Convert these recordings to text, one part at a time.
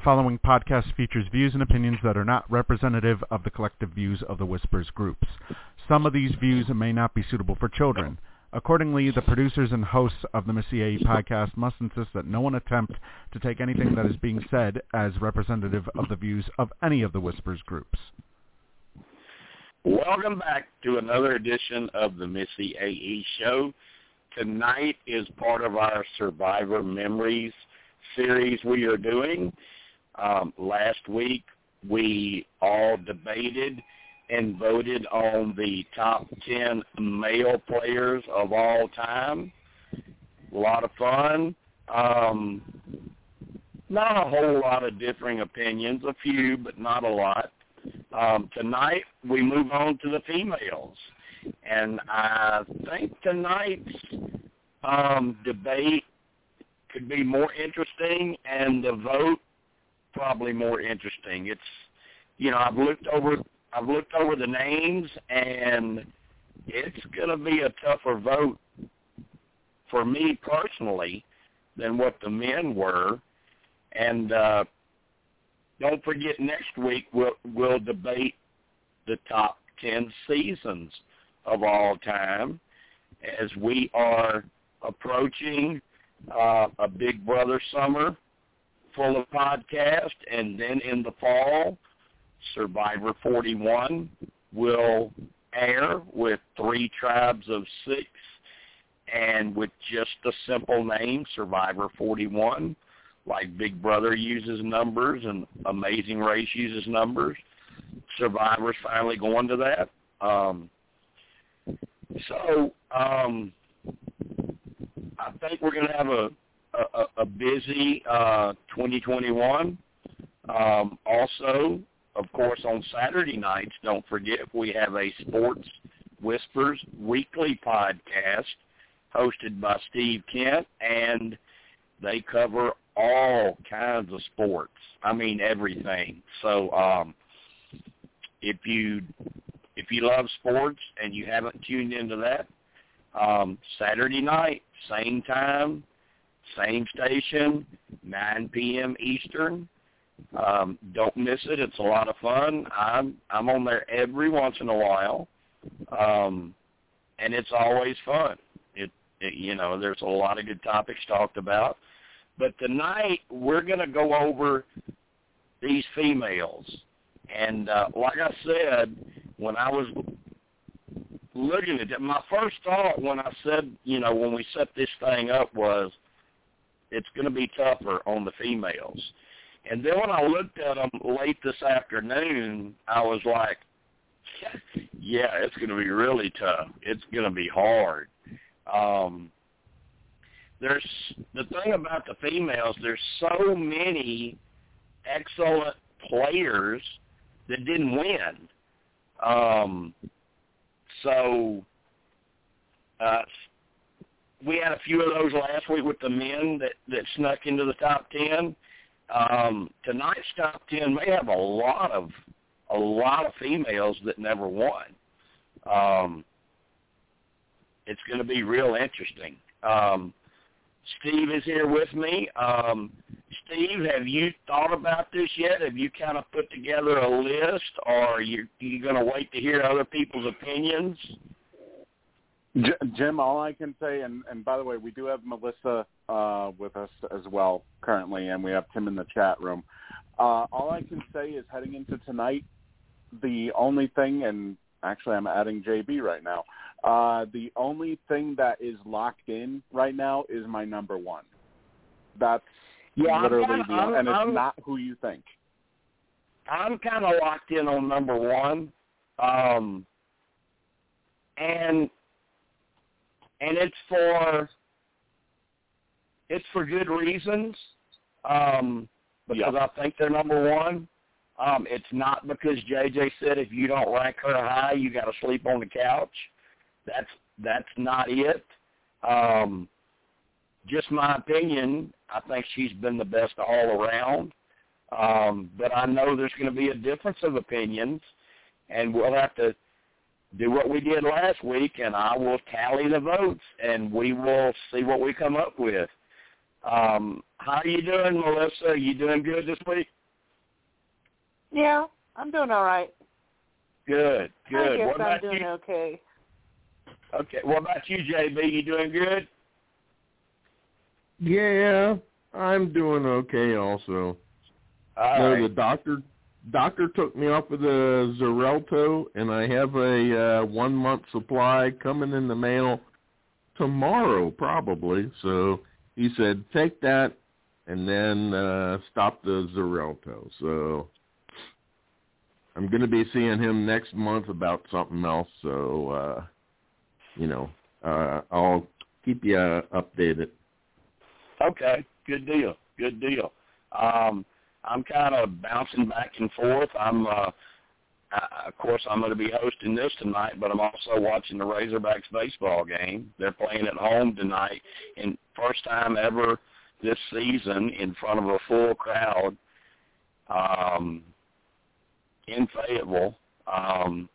The following podcast features views and opinions that are not representative of the collective views of the Whispers groups. Some of these views may not be suitable for children. Accordingly, the producers and hosts of the Missy AE podcast must insist that no one attempt to take anything that is being said as representative of the views of any of the Whispers groups. Welcome back to another edition of the Missy AE show. Tonight is part of our Survivor Memories series we are doing. Um, last week we all debated and voted on the top 10 male players of all time. A lot of fun. Um, not a whole lot of differing opinions, a few, but not a lot. Um, tonight we move on to the females. And I think tonight's um, debate could be more interesting and the vote probably more interesting. It's you know, I've looked over I've looked over the names and it's gonna be a tougher vote for me personally than what the men were. And uh don't forget next week we'll we'll debate the top ten seasons of all time as we are approaching uh, a Big Brother summer full of podcasts, and then in the fall, Survivor 41 will air with three tribes of six and with just a simple name, Survivor 41, like Big Brother uses numbers and Amazing Race uses numbers. Survivor's finally going to that. Um, so um, I think we're going to have a a, a busy uh, 2021. Um, also, of course, on Saturday nights, don't forget we have a Sports Whispers weekly podcast hosted by Steve Kent, and they cover all kinds of sports. I mean everything. So um, if you if you love sports and you haven't tuned into that, um, Saturday night, same time, same station, 9 p.m. Eastern. Um, don't miss it. It's a lot of fun. I'm I'm on there every once in a while, um, and it's always fun. It, it you know there's a lot of good topics talked about, but tonight we're going to go over these females, and uh, like I said, when I was looking at it, my first thought when I said you know when we set this thing up was it's going to be tougher on the females. And then when I looked at them late this afternoon, I was like, yeah, it's going to be really tough. It's going to be hard. Um, there's the thing about the females. There's so many excellent players that didn't win. Um, so uh, we had a few of those last week with the men that that snuck into the top ten. Um, tonight's top ten may have a lot of a lot of females that never won. Um, it's going to be real interesting. Um, Steve is here with me. Um, Steve, have you thought about this yet? Have you kind of put together a list, or are you you going to wait to hear other people's opinions? Jim, all I can say, and, and by the way, we do have Melissa uh, with us as well currently, and we have Tim in the chat room. Uh, all I can say is heading into tonight, the only thing, and actually I'm adding JB right now, uh, the only thing that is locked in right now is my number one. That's yeah, literally I'm, the, I'm, and it's I'm, not who you think. I'm kind of locked in on number one. Um, and and it's for it's for good reasons um, because Yeah. I think they're number one. Um, it's not because JJ said if you don't rank her high, you got to sleep on the couch. That's that's not it. Um, just my opinion. I think she's been the best all around. Um, but I know there's going to be a difference of opinions, and we'll have to do what we did last week, and I will tally the votes, and we will see what we come up with. Um, how are you doing, Melissa? Are you doing good this week? Yeah, I'm doing all right. Good, good. I guess what about I'm doing you? okay. Okay. What about you, JB? You doing good? Yeah, I'm doing okay also. All no, right. the doctor doctor took me off of the Xarelto, and I have a uh, one month supply coming in the mail tomorrow, probably. So he said take that, and then uh, stop the Xarelto. So I'm going to be seeing him next month about something else. So uh, you know, uh, I'll keep you uh, updated. Okay, good deal, good deal. Um, I'm kind of bouncing back and forth. I'm, uh, uh, of course, I'm going to be hosting this tonight, but I'm also watching the Razorbacks baseball game. They're playing at home tonight, and first time ever this season in front of a full crowd um, in Fayetteville. Um,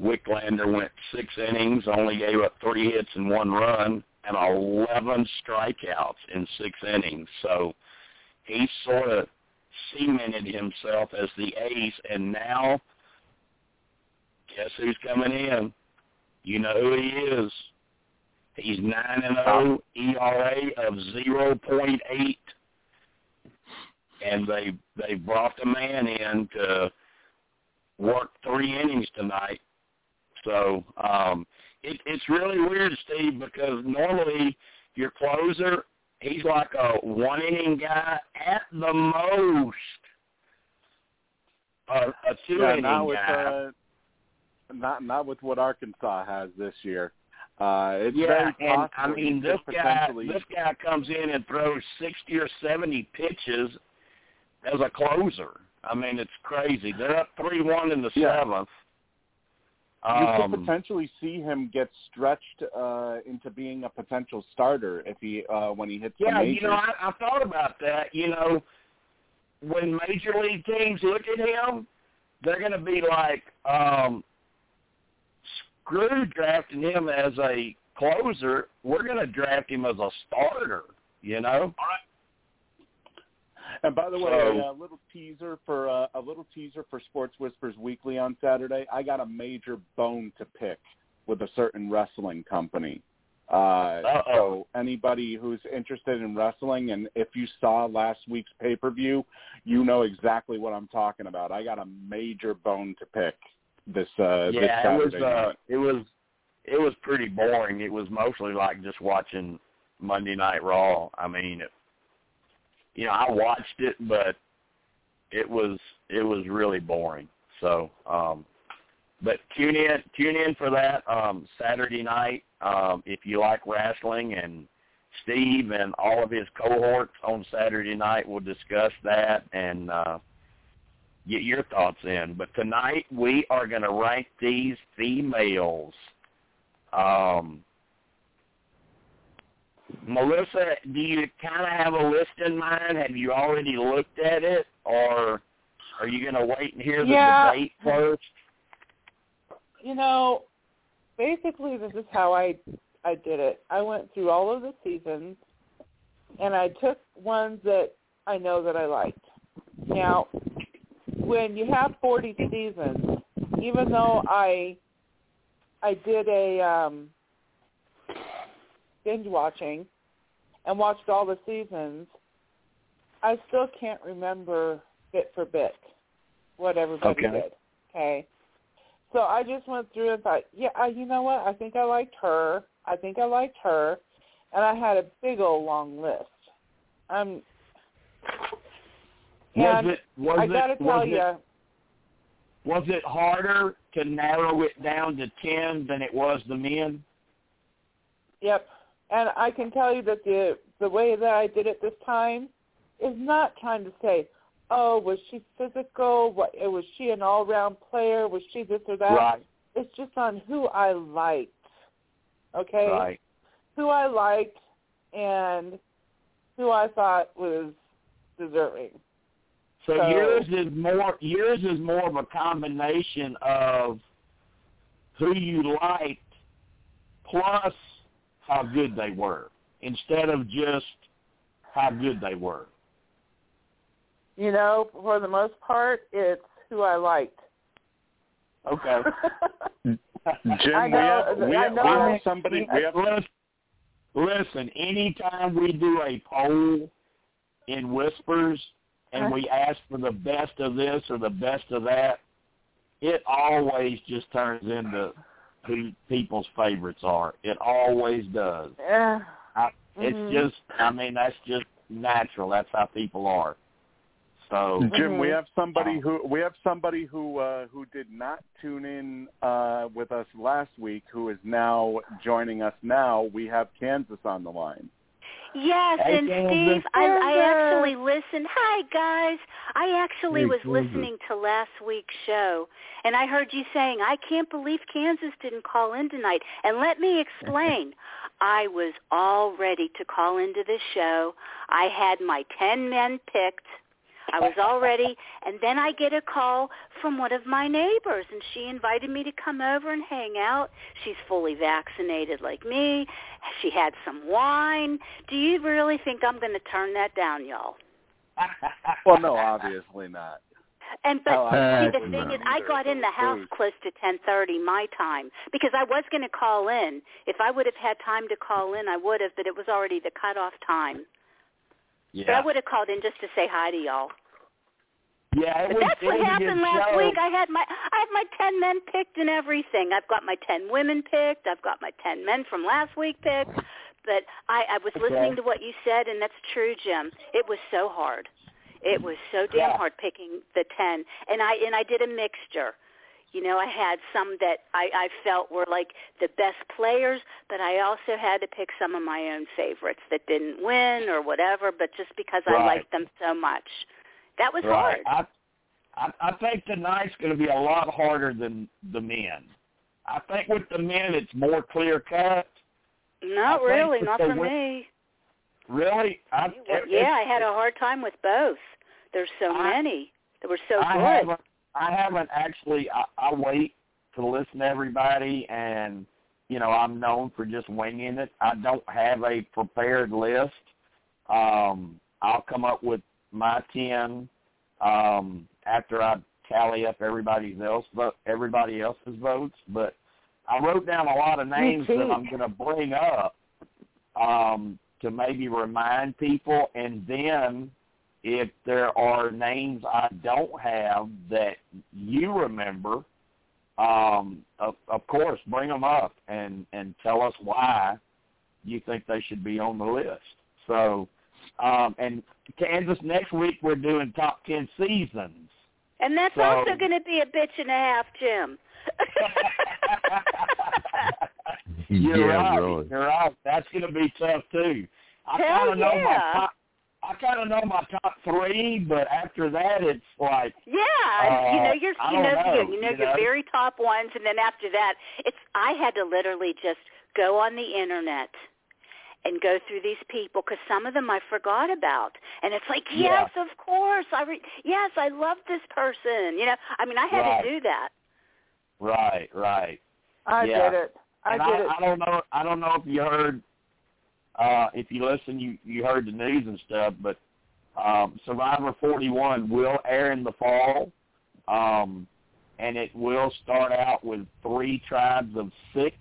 Wicklander went six innings, only gave up three hits and one run, and 11 strikeouts in six innings. So he sort of cemented himself as the ace, and now guess who's coming in? You know who he is. He's nine and zero, ERA of zero point eight, and they they brought the man in to work three innings tonight. So um, it, it's really weird, Steve, because normally your closer, he's like a one inning guy at the most, a, a two yeah, inning not with guy. uh, not not with what Arkansas has this year. Uh, it's yeah, and I mean this guy, this guy comes in and throws sixty or seventy pitches as a closer. I mean, it's crazy. They're up three one in the Yeah. seventh. You Um, could potentially see him get stretched uh, into being a potential starter if he uh, when he hits the Yeah, you know, I, I thought about that. You know, when major league teams look at him, they're going to be like, um, screw drafting him as a closer. We're going to draft him as a starter. You know. And by the way, So- a little teaser for uh, a little teaser for Sports Whispers Weekly on Saturday. I got a major bone to pick with a certain wrestling company. Uh, so anybody who's interested in wrestling, and if you saw last week's pay per view, you know exactly what I'm talking about. I got a major bone to pick this uh, this yeah, it was. Saturday Uh, it was. It was pretty boring. It was mostly like just watching Monday Night Raw. I mean, it, you know, I watched it, but it was it was really boring. So, um, but tune in tune in for that um, Saturday night um, if you like wrestling and. Steve and all of his cohorts on Saturday night will discuss that and uh, get your thoughts in. But tonight we are going to rank these females. Um, Melissa, do you kind of have a list in mind? Have you already looked at it, or are you going to wait and hear the Yeah. debate first? You know, basically this is how I I did it. I went through all of the seasons and I took ones that I know that I liked. Now, when you have 40 seasons, even though I I did a um binge watching and watched all the seasons, I still can't remember bit for bit what everybody Okay. did. Okay. So I just went through and thought, yeah, uh, you know what? I think I liked her. I think I liked her, and I had a big old long list. Um, Was it was I got to tell you, it was it harder to narrow it down to ten than it was the men? Yep. And I can tell you that the the way that I did it this time is not trying to say, oh, was she physical? What was she an all round player? Was she this or that? Right, It's just on who I liked. Okay? right. Who I liked and who I thought was deserving. So, So- yours is more yours is more of a combination of who you liked plus how good they were instead of just how good they were. You know, for the most part, it's who I liked. Okay. Jim, I know- we have, we I have, know we have somebody. We have listen, listen, anytime we do a poll in Whispers and uh-huh. we ask for the best of this or the best of that, it always just turns into who people's favorites are. It always does. Yeah. It's Mhm. just, I mean, that's just natural. That's how people are. So, Jim, we Mhm. have somebody who we have somebody who uh, who did not tune in uh, with us last week, who is now joining us. Now we have Kansas on the line. Yes, and Steve, I, I actually listened. Hi, guys. I actually Hey, was Kansas. listening to last week's show, and I heard you saying, I can't believe Kansas didn't call in tonight. And let me explain. I was all ready to call into this show. I had my 10 men picked. I was all ready, and then I get a call from one of my neighbors, and she invited me to come over and hang out. She's fully vaccinated like me. She had some wine. Do you really think I'm going to turn that down, y'all? Well, no, obviously not. And but Oh, see, the thing is, I got in the house close to 10:30 my time because I was going to call in. If I would have had time to call in, I would have, but it was already the cutoff time. Yeah. But I would have called in just to say hi to y'all. Yeah, was, that's what happened last week. I had my I have my ten men picked and everything. I've got my ten women picked. I've got my ten men from last week picked. But I, I was Okay. listening to what you said, and that's true, Jim. It was so hard. It was so damn Yeah. hard picking the ten, and I and I did a mixture. You know, I had some that I, I felt were like the best players, but I also had to pick some of my own favorites that didn't win or whatever, but just because I liked them so much. That was right. hard. I, I I think tonight's going to be a lot harder than the men. I think with the men it's more clear cut. Not really, not for wi- me. Really, I, it- yeah, I had a hard time with both. There's so I- many. They were so I good. haven't I haven't actually. I, I wait to listen to everybody, and you know I'm known for just winging it. I don't have a prepared list. Um, I'll come up with my ten um, after I tally up everybody else vote, everybody else's votes. But I wrote down a lot of names that I'm going to bring up um, to maybe remind people, and then if there are names I don't have that you remember, um, of, of course, bring them up and and tell us why you think they should be on the list. So, um, and Kansas next week we're doing top ten seasons. and that's so- also going to be a bitch and a half, Jim. You're yeah, right. really. You're right. That's going to be tough too. I kind of know my top. I kind of know my top three, but after that, it's like Yeah, you know Uh, you're you know, know, you, you know you your very top ones, and then after that, it's I had to literally just go on the internet and go through these people because some of them I forgot about, and it's like Yeah. yes, of course, I re- yes, I love this person. You know, I mean, I had Right. to do that. right, right. I Yeah. did it. I and did I, it. I don't know. I don't know if you heard. Uh, if you listen, you you heard the news and stuff, but um, Survivor 41 will air in the fall, um, and it will start out with three tribes of six,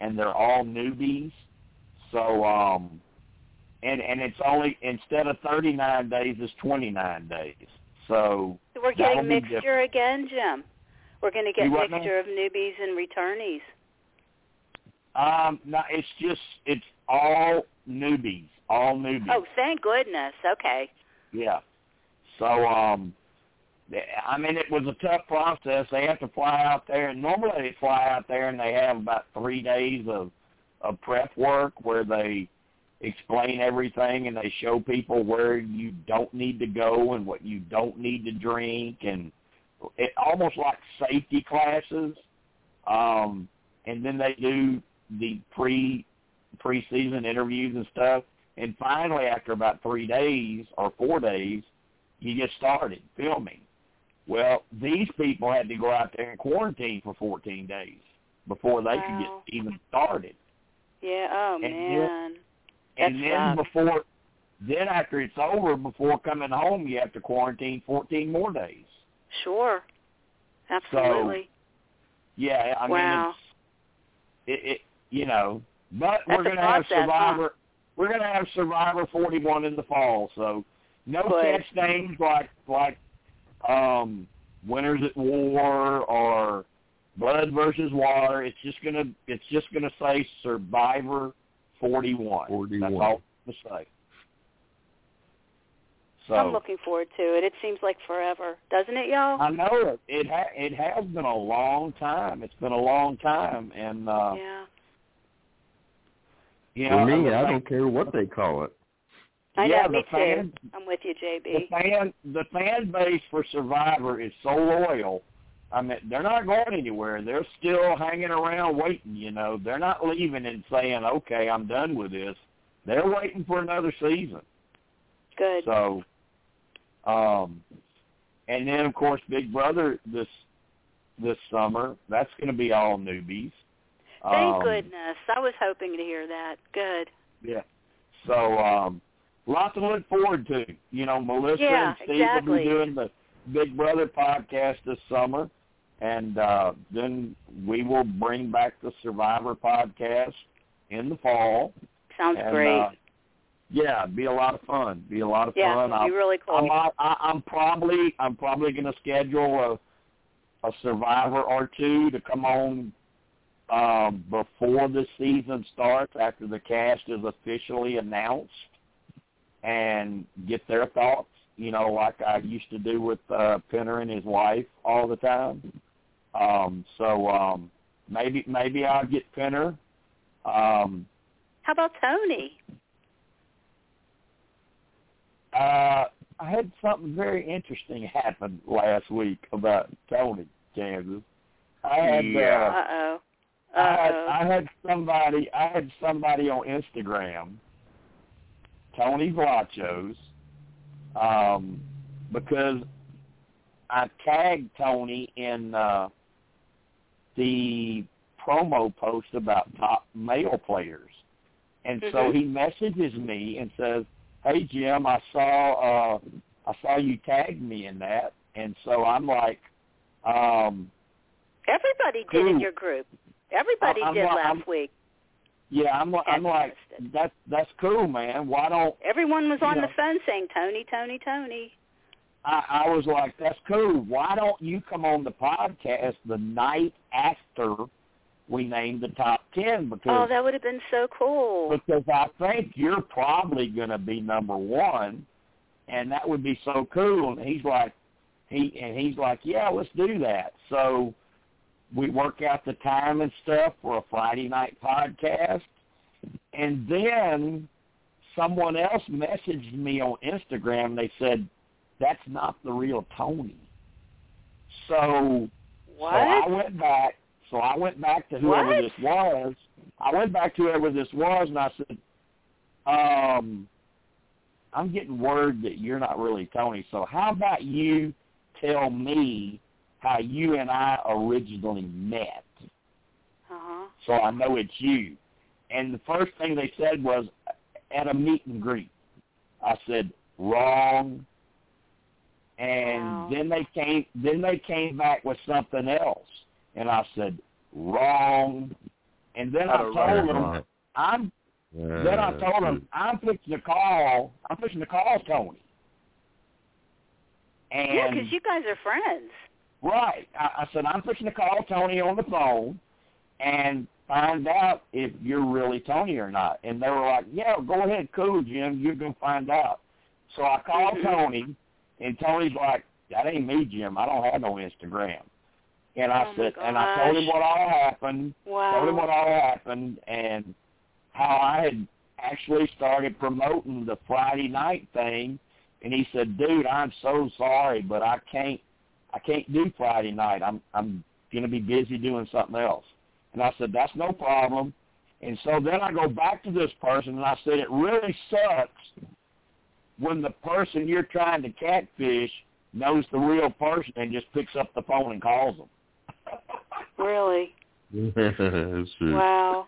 and they're all newbies. So, um, and and it's only instead of 39 days, it's 29 days. So So we're getting mixture again, Jim. We're going to get You mixture of newbies and returnees. um, no, it's just it's all newbies, all newbies. Oh, thank goodness. Okay. Yeah. So, um, I mean, it was a tough process. They have to fly out there, and normally they fly out there and they have about three days of of prep work where they explain everything and they show people where you don't need to go and what you don't need to drink and it almost like safety classes. Um, and then they do the pre preseason interviews and stuff. And finally, after about three days or four days, you get started filming. Well, these people had to go out there and quarantine for 14 days before they could get even started. Yeah. Oh And man. and then before then after it's over, before coming home, you have to quarantine 14 more days. Sure. Absolutely. Yeah, I wow. mean, it's, it, it, you know, but That's we're going to have process, huh? Survivor. We're going to have Survivor 41 in the fall, so no Good. catch names like like um Winners at War or Blood versus Water. It's just gonna it's just gonna say Survivor 41. 41. That's all to say. So I'm looking forward to it. It seems like forever, doesn't it, y'all? I know it. It ha- it has been a long time. It's been a long time, and uh, yeah. you know, For me, the I don't care what they call it. I yeah, know, me fan, too. I'm with you, JB. The fan, the fan base for Survivor is so loyal. I mean, they're not going anywhere. They're still hanging around waiting. You know, they're not leaving and saying, "Okay, I'm done with this." They're waiting for another season. Good. So, um, and then of course Big Brother this this summer. That's going to be all newbies. Thank Um, goodness. I was hoping to hear that. Good. Yeah. So, um, lots to look forward to. You know, Melissa Yeah, and Steve will be doing the Big Brother podcast this summer, and uh, then we will bring back the Survivor podcast in the fall. Sounds and, great. Uh, yeah, be a lot of fun. Be a lot of yeah, fun. I'll- be really cool. I'm, I, I'm probably I'm probably going to schedule a a survivor or two to come on um, before the season starts, after the cast is officially announced, and get their thoughts. You know, like I used to do with uh, Penner and his wife all the time. Um, so um, maybe maybe I'll get Penner. Um, How about Tony? Uh, I had something very interesting happen last week about Tony, Kansas. I had Yeah. uh, Uh oh. I had Uh I had somebody I had somebody on Instagram, Tony Vlachos, um, because I tagged Tony in uh, the promo post about top male players, and so Mhm. he messages me and says, "Hey Jim, I saw uh, I saw you tagged me in that," and so I'm like, um, Everybody did in your group. Everybody I'm did last I'm- week. "Yeah, I'm I'm like Interested. that that's cool, man. Why don't Everyone was on you the phone saying Tony, Tony, Tony. I, I was like, that's cool. Why don't you come on the podcast the night after we name the top ten? Oh, Because that would have been so cool. because I think you're probably going to be number one, and that would be so cool. And he's like, he and he's like, yeah, let's do that. So we work out the time and stuff for a Friday night podcast, and then someone else messaged me on Instagram. They said that's not the real Tony. So what? so I went back. So I went back to whoever What? this was. I went back to whoever this was, and I said, um, "I'm getting word that you're not really Tony. So how about you tell me how you and I originally met, uh-huh. so I know it's you?" And the first thing they said was at a meet and greet. I said, "Wrong." And Wow. then they came. Then they came back with something else, and I said, "Wrong." And then I At a told them, restaurant. "I'm." Then I told them, "I'm fixing to call. I'm fixing to call Tony." Yeah, because you guys are friends. right, I, I said, "I'm fixing to call Tony on the phone and find out if you're really Tony or not." And they were like, "Yeah, go ahead, cool, Jim. You're gonna find out." So I called Mhm. Tony, and Tony's like, "That ain't me, Jim. I don't have no Instagram." And I Oh, said, and I told him what all happened, Wow. told him what all happened, and how I had actually started promoting the Friday night thing. And he said, "Dude, I'm so sorry, but I can't, I can't do Friday night. I'm, I'm gonna be busy doing something else." And I said, "That's no problem." And so then I go back to this person and I said, "It really sucks when the person you're trying to catfish knows the real person and just picks up the phone and calls them." Really? Wow.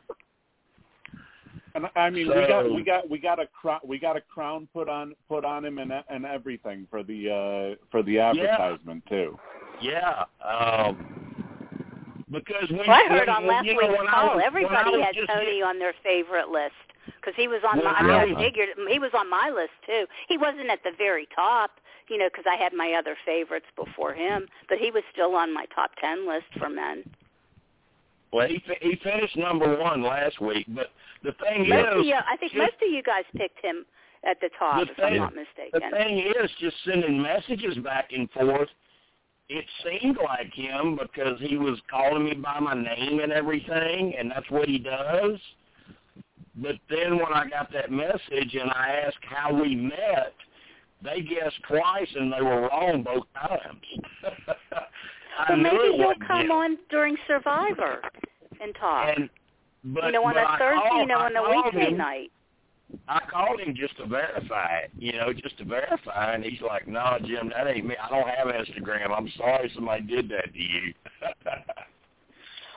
And I mean, So- we got we got we got a crown we got a crown put on put on him and and everything for the uh for the advertisement too. Yeah. Um, because when, Well, I heard when, on last you know, week's call, was, when I everybody was had just Tony on their favorite list because he was on my. I mean, I figured he was on my list too. He wasn't at the very top, you know, because I had my other favorites before him, but he was still on my top ten list for men. Well, he fi- he finished number one last week, but the thing Most of is, you, I think just- most of you guys picked him at the top, The if I'm not mistaken. the thing is, just sending messages back and forth. It seemed like him because he was calling me by my name and everything, and that's what he does. But then when I got that message and I asked how we met, they guessed twice and they were wrong both times. I Well, maybe he'll come on during Survivor and talk. And but you know, on a I Thursday, called, you know, I on a weekday him, night. I called him just to verify it, you know, just to verify, and he's like, "No, Jim, that ain't me. I don't have Instagram. I'm sorry somebody did that to you."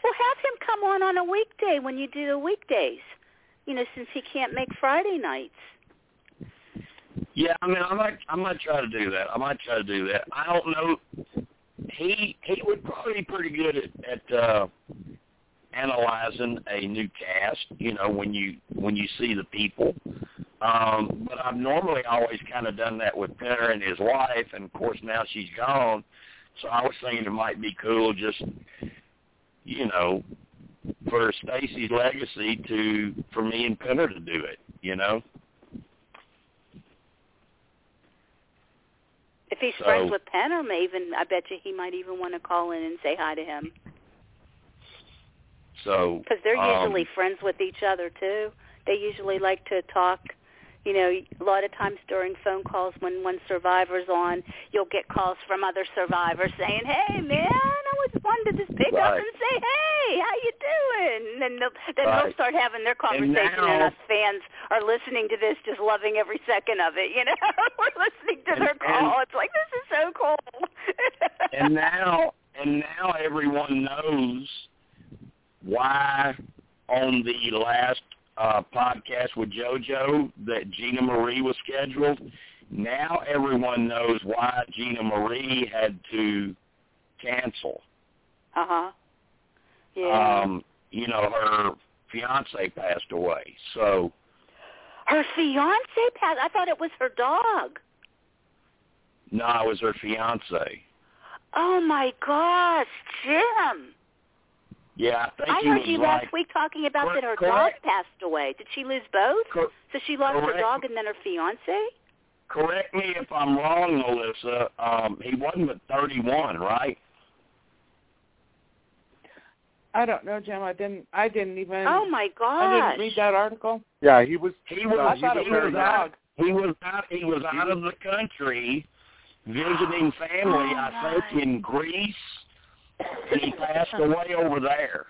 Well, have him come on on a weekday when you do the weekdays. You know, since he can't make Friday nights. yeah, I mean, I might, I might try to do that. I might try to do that. I don't know. He he would probably be pretty good at at uh, analyzing a new cast. You know, when you when you see the people. Um, but I've normally always kind of done that with Penner and his wife, and of course now she's gone. So I was thinking it might be cool just, you know, for Stacy's legacy to for me and Penner to do it. You know. If he's So- friends with Penner, even I bet you he might even want to call in and say hi to him So because they're um, usually friends with each other too. They usually like to talk. You know, a lot of times during phone calls when one survivor's on, you'll get calls from other survivors saying, "Hey, man, I was wanted to just pick up and say, hey, how you doing?" And then they'll, then they'll start having their conversation, and, now- us fans are listening to this, just loving every second of it. You know, we're listening to And- their call. and- it's like this is so cool. and now and now everyone knows why on the last uh, podcast with JoJo that Gina Marie was scheduled. Now everyone knows why Gina Marie had to cancel. Uh huh. Yeah. Um, you know, her fiance passed away. So her fiance passed. I thought it was her dog. no, it was her fiance. Oh my gosh, Jim! Yeah, I think I heard you like last week talking about that her Correct. dog passed away. Did she lose both? Cor- So she lost her dog and then her fiance. correct me if I'm wrong, Melissa. Um, he wasn't but 31, right? I don't know, Jim. I didn't. I didn't even. Oh my god! I didn't read that article. Yeah, he was. He No, was. I thought he it was was a out. He was out. He was out of the country visiting family. Oh, I think in Greece, and he passed away over there.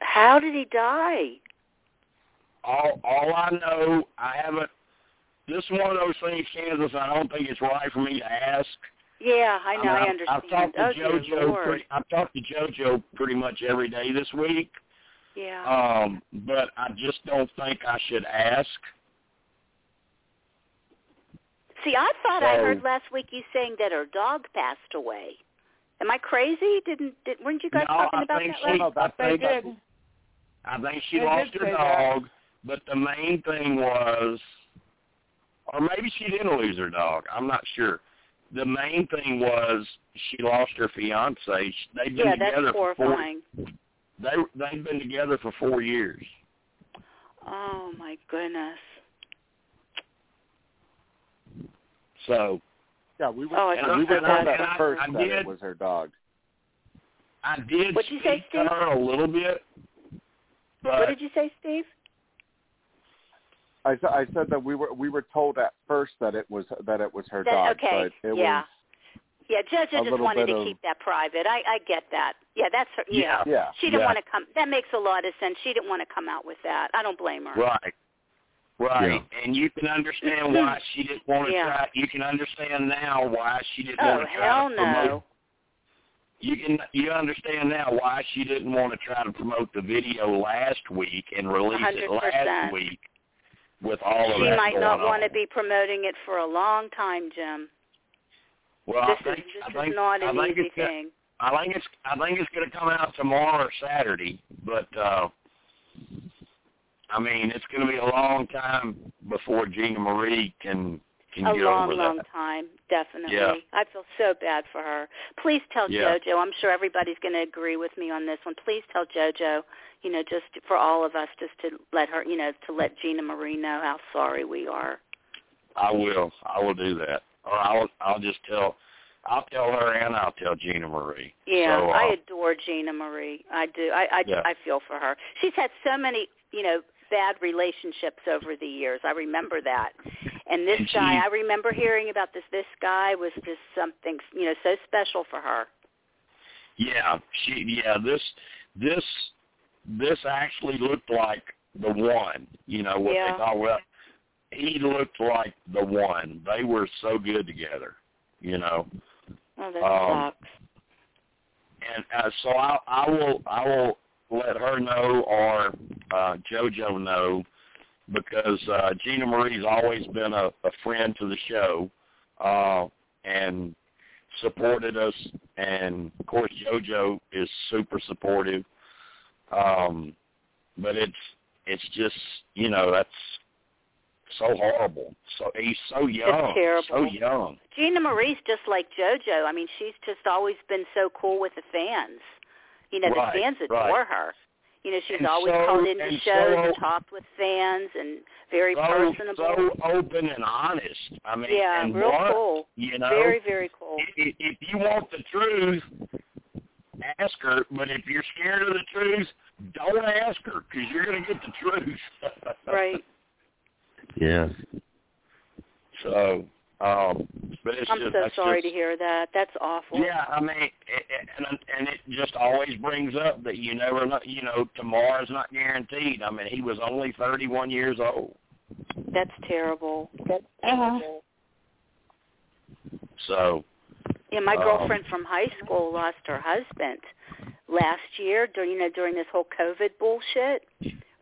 How did he die? All all I know, I haven't. This is one of those things, Kansas. I don't think it's right for me to ask. Yeah, I know. I, mean, understand. I've talked to oh, JoJo. Pretty, I've talked to JoJo pretty much every day this week. yeah. Um, but I just don't think I should ask. See, I thought I heard last week you saying that her dog passed away. Am I crazy? Didn't Didn't? weren't you guys No, talking I about think that she- last? No, that I They think- did. I think she They lost her say that. dog, but the main thing was, or maybe she didn't lose her dog. I'm not sure. The main thing was she lost her fiance. Sh- They've been Yeah, together that's for four. horrifying. They they've been together for four years. Oh my goodness. So Yeah, we were. Oh, I And we I- were and told I- at and I- first I that did- it was her dog. I did What'd you speak say, to Steve? her a little bit, but what did you say, Steve? I, I said that we were we were told at first that it was that it was her That- dog, okay, but it yeah. was Yeah, Judge a just wanted to of- keep that private. I I get that. Yeah, that's her. Yeah. Yeah. yeah. She didn't yeah. want to come. That makes a lot of sense. She didn't want to come out with that. I don't blame her. right, right, and you can understand why she didn't want to Yeah. try. You can understand now why she didn't Oh want to try hell to promote no. you can you understand now why she didn't want to try to promote the video last week and release it 100%. last week with all of She that She might going not on. want to be promoting it for a long time, Jim. well, this I think, is this I is think, not I an think easy it's gonna- thing. I think it's I think it's going to come out tomorrow or Saturday, but uh I mean it's going to be a long time before Gina Marie can can a get long, over long that. time, definitely. Yeah. I feel so bad for her. Please tell Yeah. JoJo. I'm sure everybody's going to agree with me on this one. Please tell JoJo, you know, just for all of us, just to let her, you know, to let Gina Marie know how sorry we are. I will. I will do that. Or I'll I'll just tell I'll tell her and I'll tell Gina Marie. Yeah, so, uh, I adore Gina Marie. I do. I I, Yeah. I feel for her. She's had so many, you know, bad relationships over the years. I remember that. And this guy, I remember hearing about this. This guy was just something, you know, so special for her. Yeah, she yeah, this this this actually looked like the one. You know, what Yeah. they call well he looked like the one. They were so good together, you know. Oh, that Um, sucks. and uh, so I, I will I will let her know or uh, JoJo know because uh, Gina Marie's always been a, a friend to the show uh, and supported us, and of course JoJo is super supportive. Um, but it's it's just you know that's so horrible. So he's so young, terrible. so young. Gina Marie's just like JoJo. I mean, she's just always been so cool with the fans. You know, Right, the fans adore right. her. You know, she's And always so- called into and shows so- and talked with fans and very so, personable. so open and honest. I mean, yeah, and real what, cool. You know, Very, very cool. if, if you want the truth, ask her. But if you're scared of the truth, don't ask her because you're going to get the truth. Right. Yeah. So, um, but it's I'm just so that's sorry just, to hear that. That's awful. Yeah, I mean, it, it, and and it just always brings up that you never know. You know, tomorrow's not guaranteed. I mean, he was only 31 years old. That's terrible. That's Uh-huh. terrible. So, Yeah, my Um, girlfriend from high school lost her husband last year during you know during this whole COVID bullshit.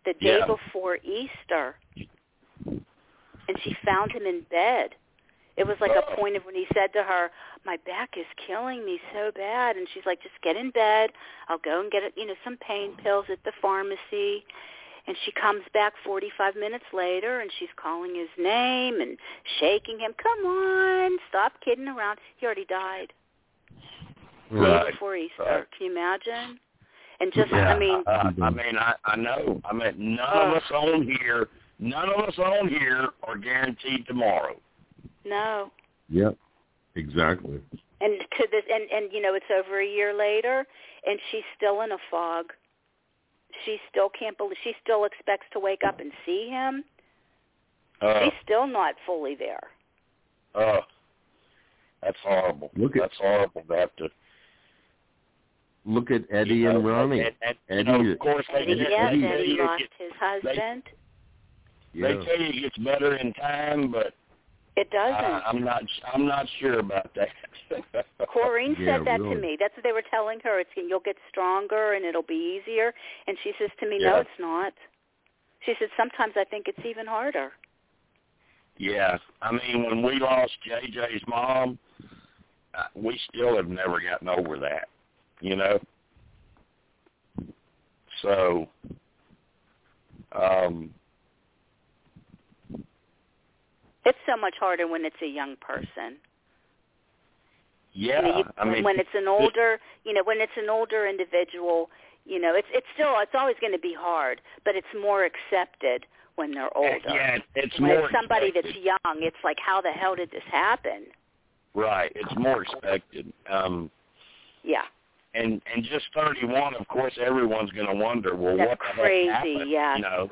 The day Yeah. before Easter, and she found him in bed. It was like a point of when he said to her, "My back is killing me so bad," and she's like, "Just get in bed. I'll go and get you know some pain pills at the pharmacy." And she comes back 45 minutes later, and she's calling his name and shaking him. Come on, stop kidding around. He already died Right. before Easter. Right. Can you imagine? And just, yeah, I mean, uh, I mean, I I know. I mean, none of us on here, none of us on here are guaranteed tomorrow. No. Yep. Exactly. And to this, and and you know, it's over a year later, and she's still in a fog. She still can't believe. She still expects to wake up and see him. Uh, She's still not fully there. uh, that's horrible. Look at- that's horrible to have to. Look at Eddie you know, and Ronnie. And, and, you Eddie- know, of course, they, Eddie, yes, they, Eddie they, lost his husband. they Yeah. tell you it gets better in time, but It doesn't. I, I'm not. I'm not sure about that. Corrine Yeah, said that really. to me. That's what they were telling her. It's you'll get stronger and it'll be easier. And she says to me, "No, it's not." She said, "Sometimes I think it's even harder." Yeah, I mean, when we lost JJ's mom, uh, we still have never gotten over that, you know. So, um, It's so much harder when it's a young person. yeah, you know, you, I when, mean, when it's an older, you know, when it's an older individual, you know, it's it's still it's always going to be hard, but it's more accepted when they're older. yeah, it's when more it's somebody expected. that's young, it's like, how the hell did this happen? right. It's more expected. Um, Yeah, and and just 31, of course, everyone's going to wonder, well, That's what the crazy, heck happened? yes. You know,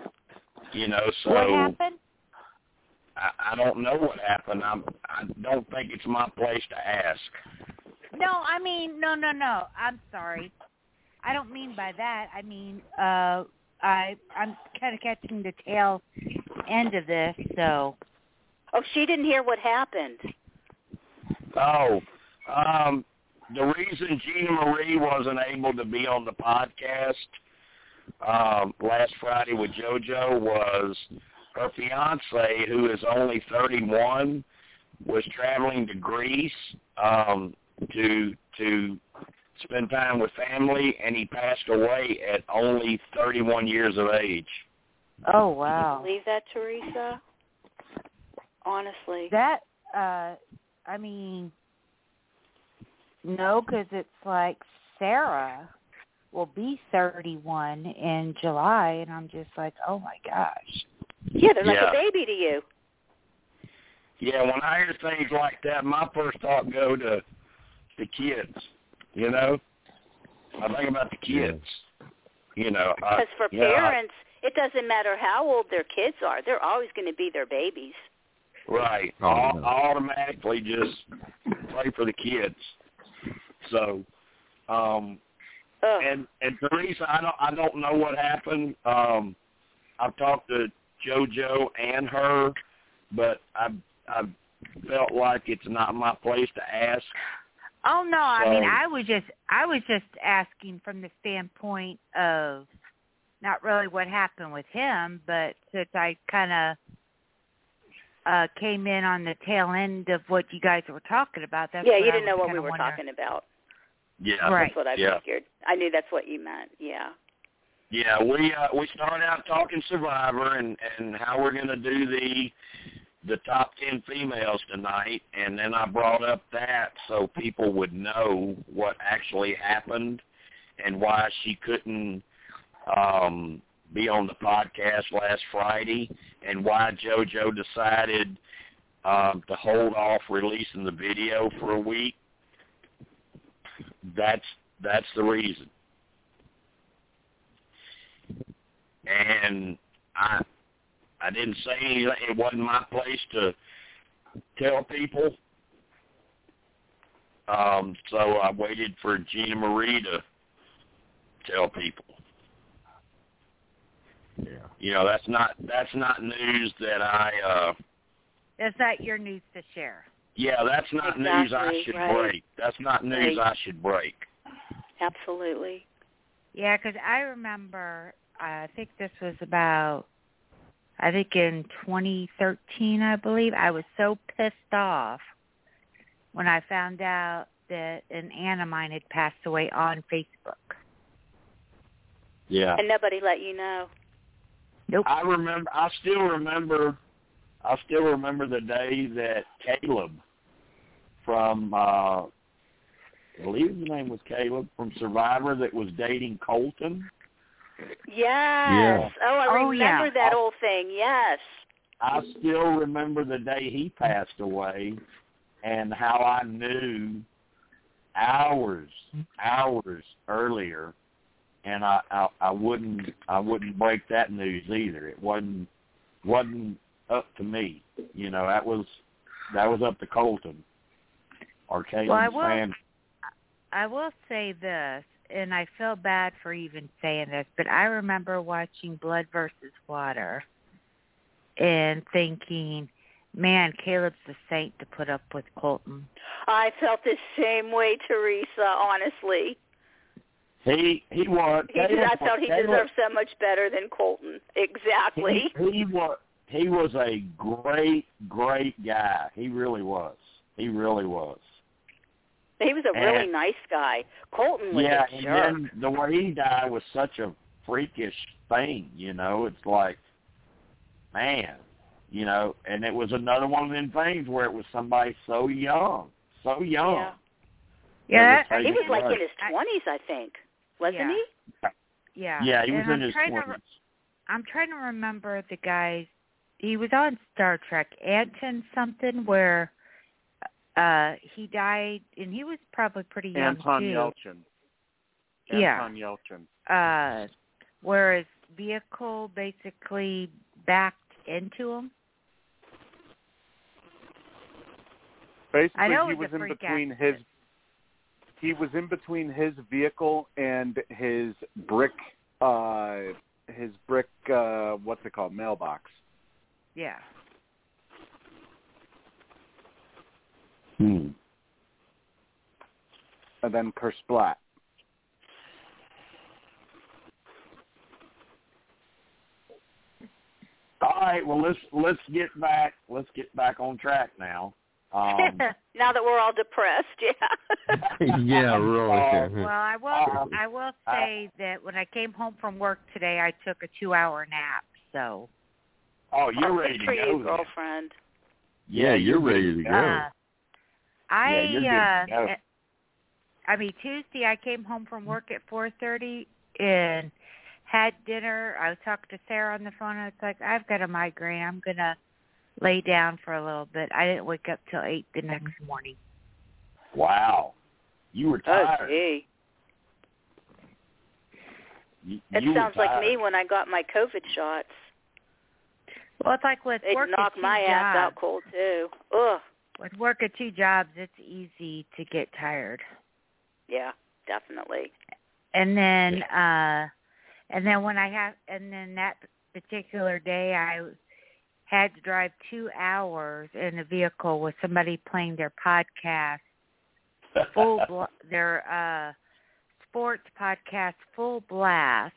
you know, so what happened? I, I don't know what happened. I'm, I don't think it's my place to ask. No, I mean, no, no, no. I'm sorry. I don't mean by that. I mean, uh, I I'm kind of catching the tail end of this, so Oh, she didn't hear what happened. Oh, um, the reason Gina Marie wasn't able to be on the podcast um, last Friday with JoJo was her fiance, who is only 31, was traveling to Greece um, to to spend time with family, and he passed away at only 31 years of age. Oh wow. Believe that, Teresa? Honestly. That uh I mean no cuz it's like Sarah will be 31 in July and I'm just like, "Oh my gosh." Yeah, they're like Yeah. a baby to you. Yeah, when I hear things like that, my first thought go to the kids. You know, I think about the kids. You know, Because for you know, I- parents, it doesn't matter how old their kids are; they're always going to be their babies. right? Oh, au- no. Automatically, just play for the kids. So, um, Ugh. and and Teresa, I don't I don't know what happened. Um, I've talked to JoJo and her, but I I felt like it's not my place to ask. Oh no, I mean I was just I was just asking from the standpoint of not really what happened with him, but since I kind of uh came in on the tail end of what you guys were talking about. That's yeah, what you didn't know was what we were wondering. talking about. Yeah, Right. That's what I Yeah. figured. I knew that's what you meant. Yeah. Yeah, we uh, we started out talking Survivor and and how we're gonna do the the top ten females tonight, and then I brought up that so people would know what actually happened and why she couldn't um, be on the podcast last Friday, and why JoJo decided um, to hold off releasing the video for a week. That's that's the reason. And I I didn't say anything. It wasn't my place to tell people. Um, so I waited for Gina Marie to tell people. Yeah. You know, that's not that's not news that I. uh Is that your news to share? Yeah, that's not news I should right. break. That's not news Right. I should break. Absolutely. Yeah, because I remember. I think this was about. I think in 2013, I believe. I was so pissed off when I found out that an aunt of mine had passed away on Facebook. Yeah. And nobody let you know. Nope. I remember. I still remember. I still remember the day that Caleb from, uh, I believe his name was Caleb from Survivor, that was dating Colton. Yes. Oh, I Oh, remember yeah. that oh. old thing. Yes. I still remember the day he passed away, and how I knew hours, hours earlier, and I, I I wouldn't I wouldn't break that news either. It wasn't wasn't up to me. You know, that was that was up to Colton or Caleb's Well, I will- family. I will say this, and I feel bad for even saying this, but I remember watching Blood versus Water and thinking, man, Caleb's the saint to put up with Colton. I felt the same way, Teresa, honestly. He he was. He did, I Caleb- felt he deserved so much better than Colton. Exactly. He, he was he was a great great guy. He really was. He really was. He was a really And- nice guy. Colton was yeah, a and then the way he died was such a freakish thing. You know, it's like, man, you know, and it was another one of them things where it was somebody so young, so young. Yeah. Yeah, That was He was like in his twenties, I think. Wasn't Yeah. he? yeah. Yeah, he was and in I'm his trying to twenties. I'm trying to remember the guy. He was on Star Trek, Anton something, where uh he died, and he was probably pretty young Anton too. Yelchin. Yeah. Anton Yelchin. Uh, where his vehicle basically backed into him. Basically, he was was in between accident. his. He was in between his vehicle and his brick. uh His brick. uh What's it called? Mailbox. Yeah. Hmm. and then Kersplat. All right, well let's let's get back let's get back on track now. Um, now that we're all depressed, yeah. yeah, really. well, I will Um, I will say that when I came home from work today, I took a two-hour nap. So oh, you're ready to go. you, girlfriend. yeah, you're ready to go. uh, I Yeah, uh, to eh, I mean Tuesday I came home from work at four thirty and had dinner. I talked to Sarah on the phone. I was like, I've got a migraine. I'm gonna lay down for a little bit. I didn't wake up till eight the next morning. Wow, you were Oh, tired. gee. You, It you sounds like me when I got my COVID shots. Well, it's like with It work knocked at two my ass out cold too. Ugh. With work at two jobs, it's easy to get tired. Yeah, definitely. And then uh and then when I have and then that particular day I had to drive 2 hours in a vehicle with somebody playing their podcast full bl- their uh sports podcast full blast.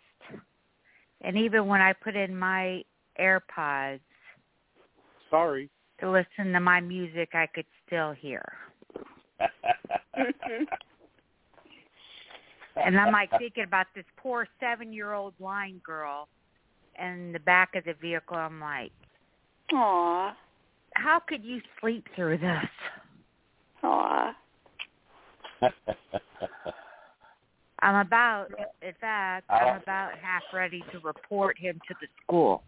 And even when I put in my AirPods Sorry. To listen to my music, I could still hear. And I'm like thinking about this poor seven year old blind girl in the back of the vehicle. I'm like, Aw. how could you sleep through this? Aw. I'm about, in fact, I'm about half ready to report him to the school.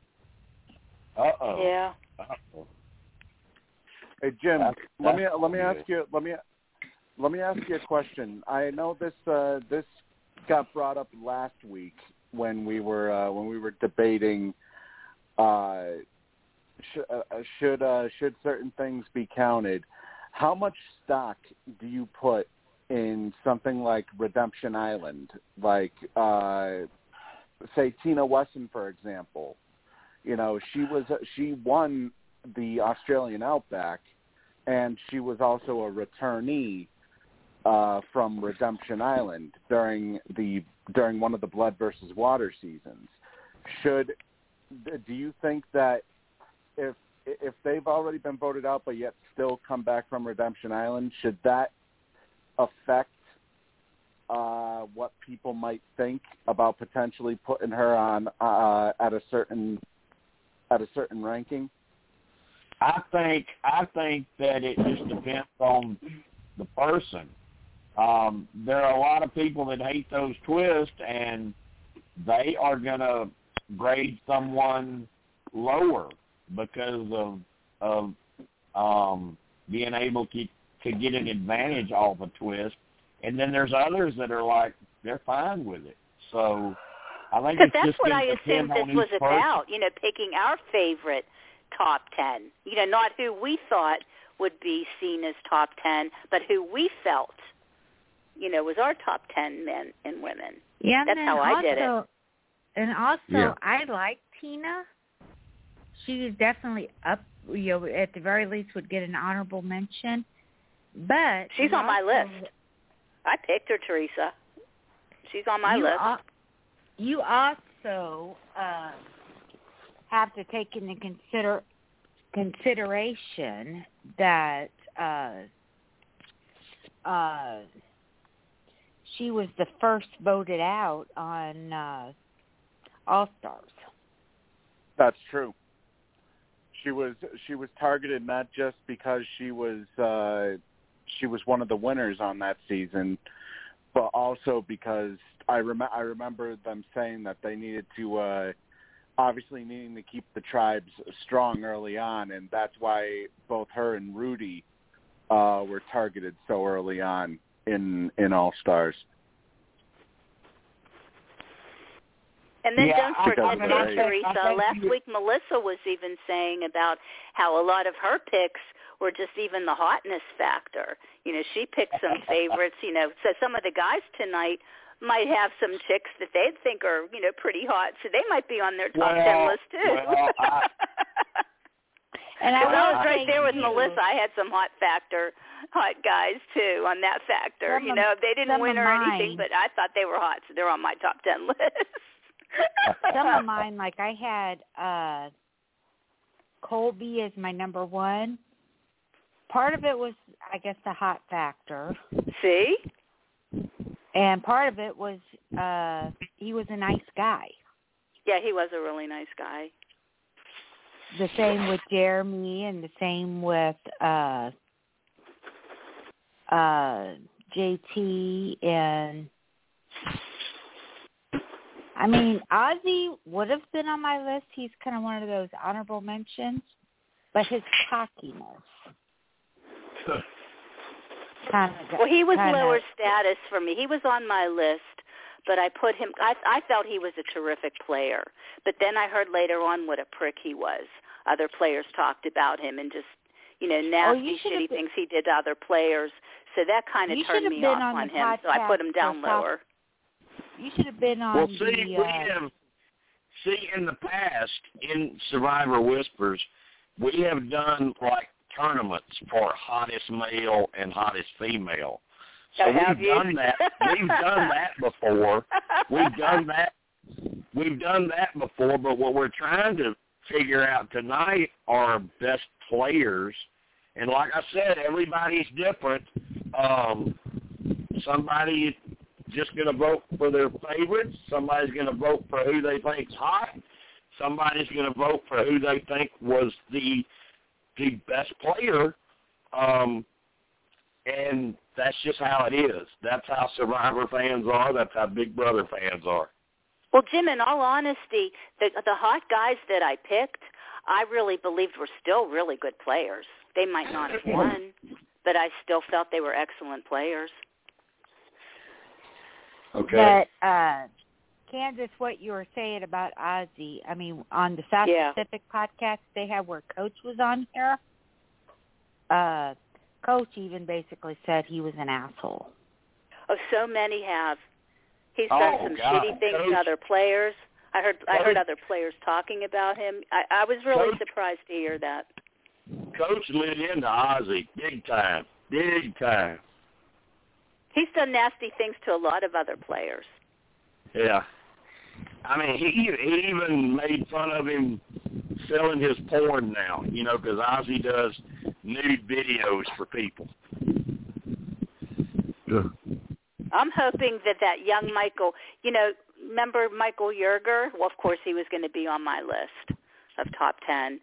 Uh oh. Yeah. Uh-oh. Hey Jim, That's- let me let me ask you let me let me ask you a question. I know this uh, this got brought up last week when we were uh, when we were debating uh, sh- uh, should uh, should certain things be counted. How much stock do you put in something like Redemption Island, like uh, say Tina Wesson, for example? You know, she was she won the Australian Outback, and she was also a returnee uh, from Redemption Island during the during one of the Blood versus Water seasons. Should do you think that if if they've already been voted out but yet still come back from Redemption Island, should that affect uh, what people might think about potentially putting her on uh, at a certain at a certain ranking? I think I think that it just depends on the person. Um, there are a lot of people that hate those twists, and they are gonna grade someone lower because of of um, being able to to get an advantage off a twist. And then there's others that are like they're fine with it. So I think it's that's what I assumed this was person. about. You know, picking our favorite top ten. You know, not who we thought would be seen as top ten, but who we felt, you know, was our top ten men and women. Yeah, That's then how I did it. And also, Yeah. I like Tina. She is definitely up. You know, at the very least, would get an honorable mention. But She's you on my list. I picked her, Teresa. She's on my you list. al- you also uh, have to take into consider consideration that uh, uh, she was the first voted out on uh, All Stars. That's true. She was she was targeted not just because she was uh she was one of the winners on that season, but also because I rem- I remember them saying that they needed to uh obviously needing to keep the tribes strong early on and that's why both her and Rudy uh were targeted so early on in in All Stars. And then Yeah, don't forget, I mean, too, think- Teresa, last you- week Melissa was even saying about how a lot of her picks were just even the hotness factor. You know, she picked some favorites, you know, so some of the guys tonight might have some chicks that they think are, you know, pretty hot, so they might be on their top ten list too. well, I- And I Because I was right there with too, Melissa. I had some hot factor hot guys too on that factor. Some you of- know, they didn't win of or anything, but I thought they were hot, so they're on my top ten list. Some of mine, like I had uh Colby as my number one. Part of it was, I guess, the hot factor, See? And part of it was uh he was a nice guy. Yeah, he was a really nice guy. The same with Jeremy, and the same with uh uh JT, and I mean Ozzy would have been on my list. He's kind of one of those honorable mentions, but his cockiness. Kind of Well, he was kinda, lower status for me. He was on my list, but I put him. I, I felt he was a terrific player. But then I heard later on what a prick he was. Other players talked about him and just, you know, nasty, Oh, you shitty been- things he did to other players. So that kind of turned me off on on him. So I put him down for lower. You should have been on Well, see, the. we Uh, have see in the past in Survivor Whispers, we have done like tournaments for hottest male and hottest female. So have we've you? done that. We've done that before. We've done that. We've done that before. But what we're trying to figure out tonight are best players. And like I said, everybody's different. Um, somebody just going to vote for their favorites. Somebody's going to vote for who they think's hot. Somebody's going to vote for who they think was the the best player. Um, and that's just how it is. That's how Survivor fans are. That's how Big Brother fans are. Well, Jim, in all honesty, the the hot guys that I picked, I really believed were still really good players. They might not have won, but I still felt they were excellent players. Okay. But uh Kansas, what you were saying about Ozzy, I mean, on the South Yeah. Pacific podcast they had where Coach was on here, uh Coach even basically said he was an asshole. Oh, so many have. He's Oh, done some God. shitty things Coach- to other players. I heard I heard other players talking about him. I, I was really Coach- surprised to hear that. Coach lit into Ozzy big time, big time. He's done nasty things to a lot of other players. Yeah. I mean, he he even made fun of him selling his porn now, you know, because Ozzy does nude videos for people. I'm hoping that that young Michael, you know, remember Michael Yerger? Well, of course he was going to be on my list of top 10,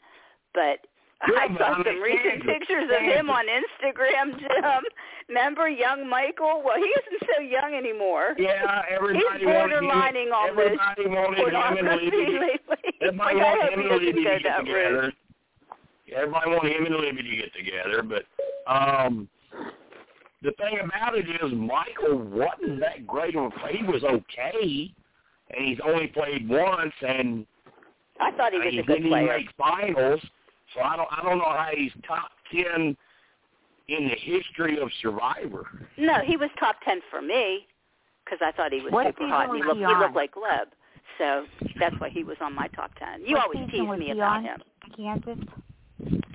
but Yeah, I saw some recent pictures of him on Instagram, Jim. Remember young Michael? Well, he isn't so young anymore. Yeah, everybody He's wanted borderlining on this Everybody wanted him and Libby. lately. Everybody like, wanted him and Libby to get that route. together. Everybody wanted him and Libby to get together, but um the thing about it is Michael wasn't that great of a he was okay and he's only played once and I thought he was he a good player. make finals. So I don't I don't know how he's top ten in the history of Survivor. No, he was top 10 for me because I thought he was What super hot. and He looked, he he looked like Gleb. So that's why he was on my top 10. You What always season tease me about on? him. Kansas.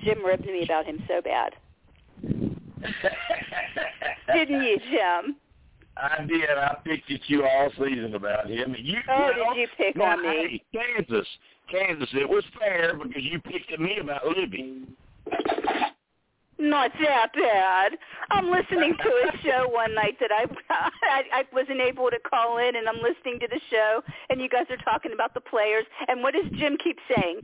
Jim ribbed me about him so bad. Didn't you, Jim? I did. I picked at you all season about him. And you, Oh, you know, did you pick now, on me? Hey, Kansas, Kansas. It was fair because you picked at me about Libby. Not that bad. I'm listening to a show one night that I, I I wasn't able to call in, and I'm listening to the show, and you guys are talking about the players. And what does Jim keep saying?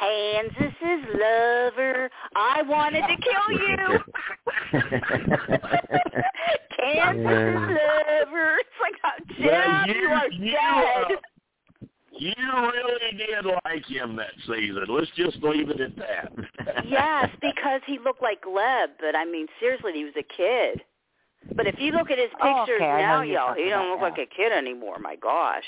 Kansas's lover. I wanted to kill you. Kansas's lover. It's like, Jim, Well, you, you- are you, dead. uh, You really did like him that season. Let's just leave it at that. yes, because he looked like Gleb, but I mean, seriously, he was a kid. But if you look at his Oh, pictures okay, now, you're y'all, he don't about look like a kid anymore. My gosh.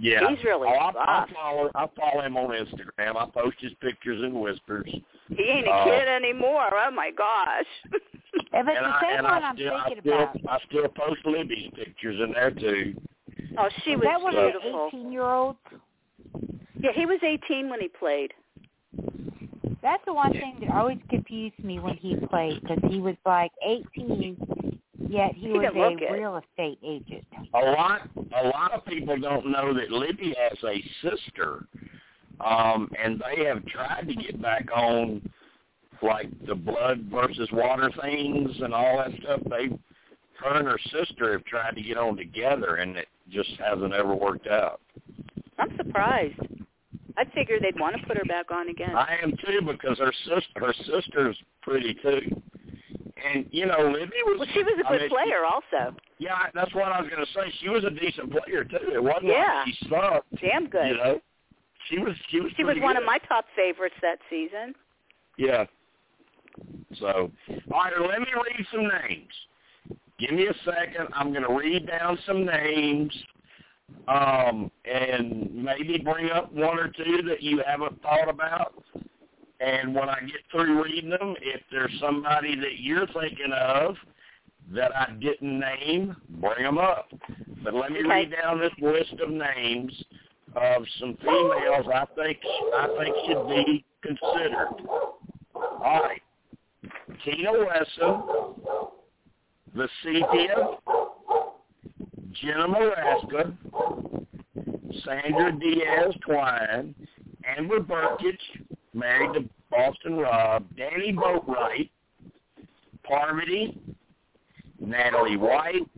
Yeah. He's really oh, I, I follow I follow him on Instagram. I post his pictures and whispers. He ain't a Oh. kid anymore. Oh my gosh. If it's and the I, same one I I'm still, I still, about. I still post Libby's pictures in there too. Oh, she was that one of the beautiful. 18 year olds? Yeah, he was 18 when he played. That's the one thing that always confused me when he played because he was like 18, yet he, He was didn't a it. real estate agent. A lot, a lot of people don't know that Libby has a sister, um, and they have tried to get back on, like the blood versus water things and all that stuff. They, her and her sister have tried to get on together, and it just hasn't ever worked out. I'm surprised. I figured they'd want to put her back on again. I am too because her sister, her sister's pretty too. And you know, Libby was. Well, she was a good mean, player also. Yeah, that's what I was going to say. She was a decent player too. It wasn't Yeah. like she sucked. Damn good. You know, she was. She was. she was one of my top favorites that season. Yeah. So, all right, let me read some names. Give me a second. I'm going to read down some names, um, and maybe bring up one or two that you haven't thought about. And when I get through reading them, if there's somebody that you're thinking of that I didn't name, bring them up. But let me Okay. read down this list of names of some females I think I think should be considered. All right. Tina Wesson, Vecepia, Jenna Morasca, Sandra Diaz Twine, Amber Brkich, married to Boston Rob, Danni Boatwright, Parvati, Natalie White,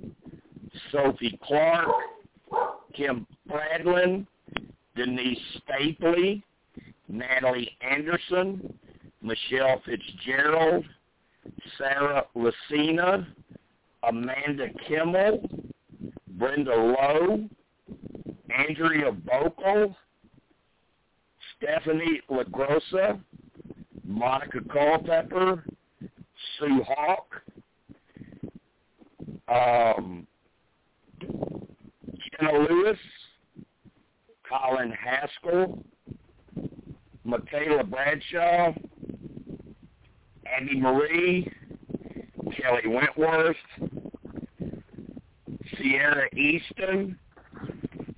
Sophie Clark, Kim Spradlin, Denise Stapley, Natalie Anderson, Michelle Fitzgerald, Sarah Lacina, Amanda Kimmel, Brenda Lowe, Andrea Boehlke, Stephanie LaGrossa, Monica Culpepper, Sue Hawk, um, Jenna Lewis, Colleen Haskell, Michaela Bradshaw, Abi-Maria, Kelley Wentworth, Ciera Eastin,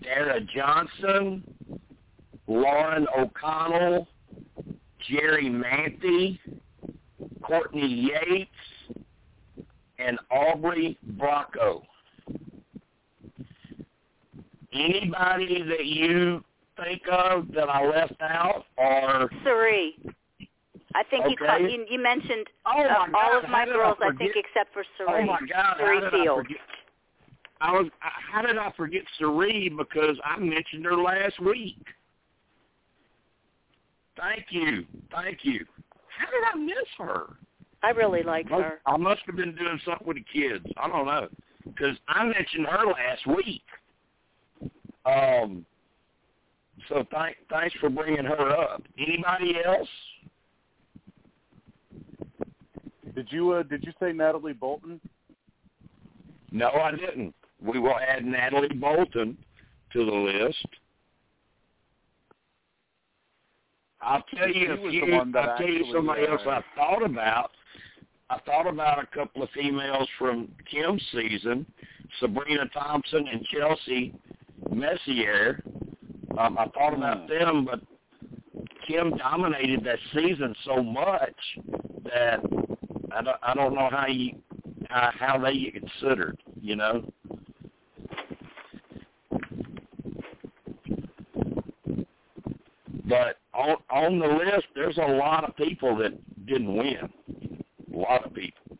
Dara Johnson, Lauren O'Connell, Jerri Manthey, Courtney Yates, and Aubrey Bracco. Anybody that you think of that I left out or Cerie. I think you, Okay. caught, you you mentioned Oh uh, all of my did I girls, I, think, except for Oh my God! How Cerie did I Field. forget? I was. How did I forget Cerie because I mentioned her last week? Thank you, thank you. How did I miss her? I really like her. I must have been doing something with the kids. I don't know because I mentioned her last week. Um. So thank thanks for bringing her up. Anybody else? Did you uh, did you say Natalie Bolton? No, I didn't. We will add Natalie Bolton to the list. I'll tell you a few. I'll tell you somebody uh, else I thought about. I thought about a couple of females from Kim's season, Sabrina Thompson and Chelsea Meissner. Um, I thought about Hmm. them, but Kim dominated that season so much that I don't, I don't know how you how, how they get considered. You know. But on on the list, there's a lot of people that didn't win. A lot of people.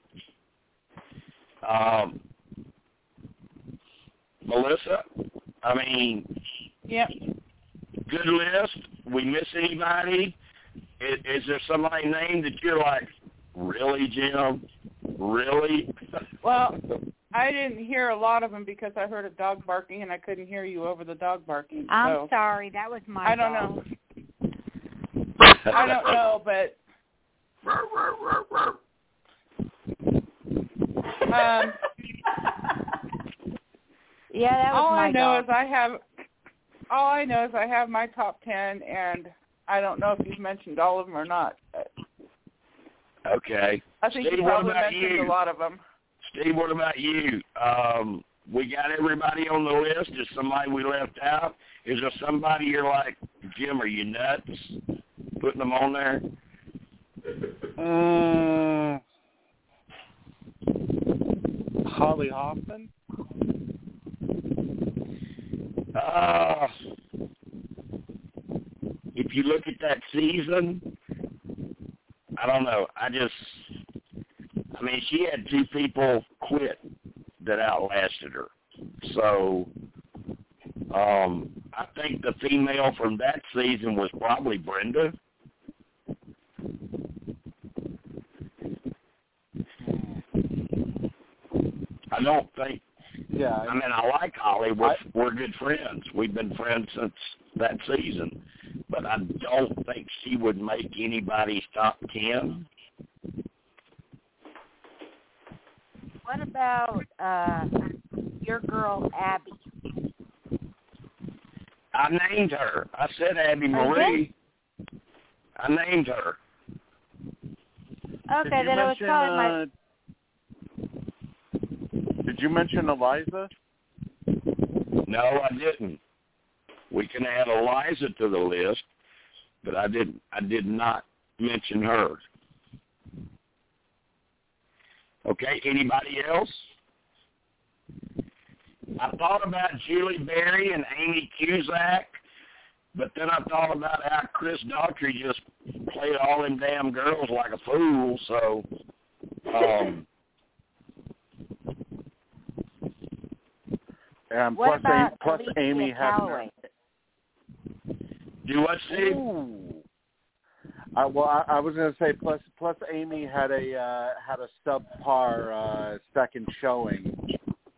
Um, Melissa, I mean, Yep. good list. We miss anybody? Is, is there somebody named that you're like, really, Jim? Really? Well, I didn't hear a lot of them because I heard a dog barking and I couldn't hear you over the dog barking. I'm sorry, that was my I don't dog. know. I don't know, but um, Yeah, that was all my I know dog. is I have all I know is I have my top ten, and I don't know if you've mentioned all of them or not. But okay. I think Steve, you what probably about mentioned you? a lot of them. Steve, what about you? Um, we got everybody on the list. Is somebody we left out? Is there somebody you're like, Jim, are you nuts? Putting them on there? Mm, Holly Hoffman. Uh, if you look at that season, I don't know. I just, I mean, she had two people quit that outlasted her. So, um, I think the female from that season was probably Brenda. I don't think Yeah, I mean, I like Holly. We're I- we're good friends. We've been friends since that season, but I don't think she would make anybody's top ten. What about uh your girl Abby? I named her. I said Abby Marie. I named her. Okay, did you then it was mention, probably my uh, Did you mention Eliza? No, I didn't. We can add Eliza to the list, but I didn't. I did not mention her. Okay. Anybody else? I thought about Julie Berry and Ami Cusack, but then I thought about how Chris Daugherty just played all them damn girls like a fool. So, um, And what plus, about A- plus Alicia Amy had Calaway? Do what, Steve? Ooh. I, well, I, I was going to say plus plus Amy had a uh, had a subpar uh, second showing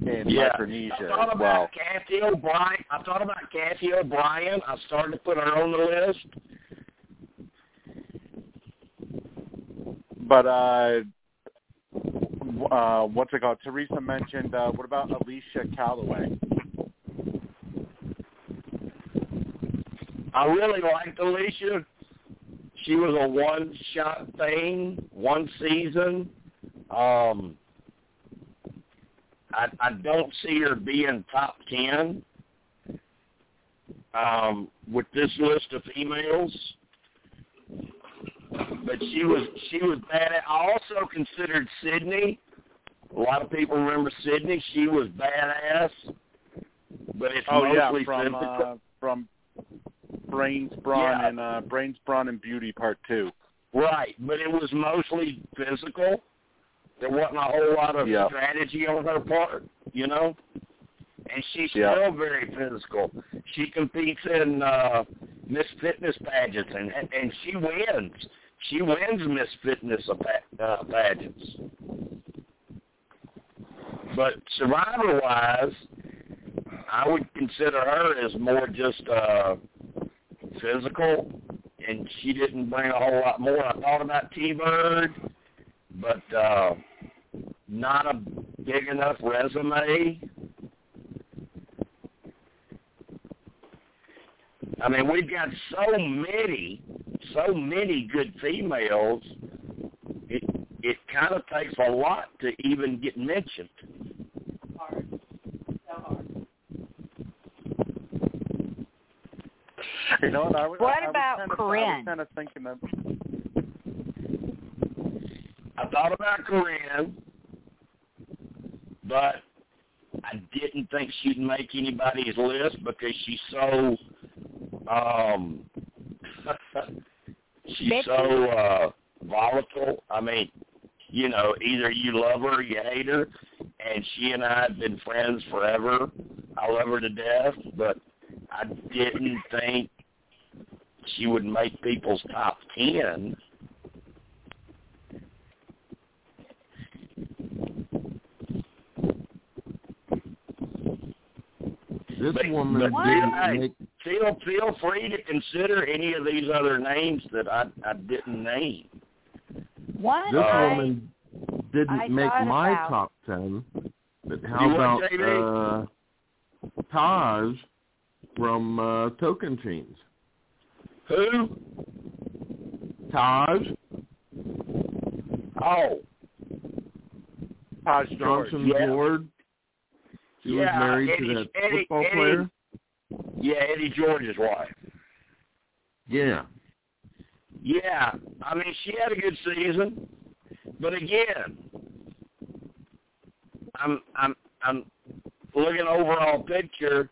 in Yeah. Micronesia I thought about well. Kathy O'Brien. I thought about Kathy O'Brien. I started to put her on the list. But uh, uh, what's it called? Teresa mentioned. Uh, what about Alicia Calaway? I really liked Alicia. She was a one-shot thing, one season. Um, I, I don't see her being top ten um, with this list of females. But she was she was bad. At, I also considered Cydney. A lot of people remember Cydney. She was badass. But it's Oh yeah, mostly from uh, from Brains Brawn Yeah. and uh, Brains Brawn and Beauty Part Two. Right, but it was mostly physical. There wasn't a whole lot of Yeah. strategy on her part, you know. And she's Yeah. still very physical. She competes in uh Miss Fitness pageants, and and she wins. She wins Miss Fitness uh, pageants. But survivor wise, I would consider her as more just uh physical and she didn't bring a whole lot more. I thought about T Bird, but uh not a big enough resume. I mean, we've got so many, so many good females. It it kind of takes a lot to even get mentioned. You know what? I was, What I about was kind of, I Corinne? was kind of thinking of. I thought about Corinne, but I didn't think she'd make anybody's list because she's so um she's Bitchy. so uh volatile. I mean, you know, either you love her or you hate her and she and I have been friends forever. I love her to death, but I didn't think she would make people's top ten. This But- woman but didn't hey, make feel feel free to consider any of these other names that I I didn't name. one this I, woman didn't I make my about- top ten. But how want about JD? uh Taj from uh Tocantins? Who? Taj Oh, Taj. Johnson Yeah. Ward. She was married Eddie- to that Eddie- football Eddie- player. yeah, Eddie George's wife. Yeah. Yeah, I mean she had a good season, but again, I'm I'm I'm looking overall picture.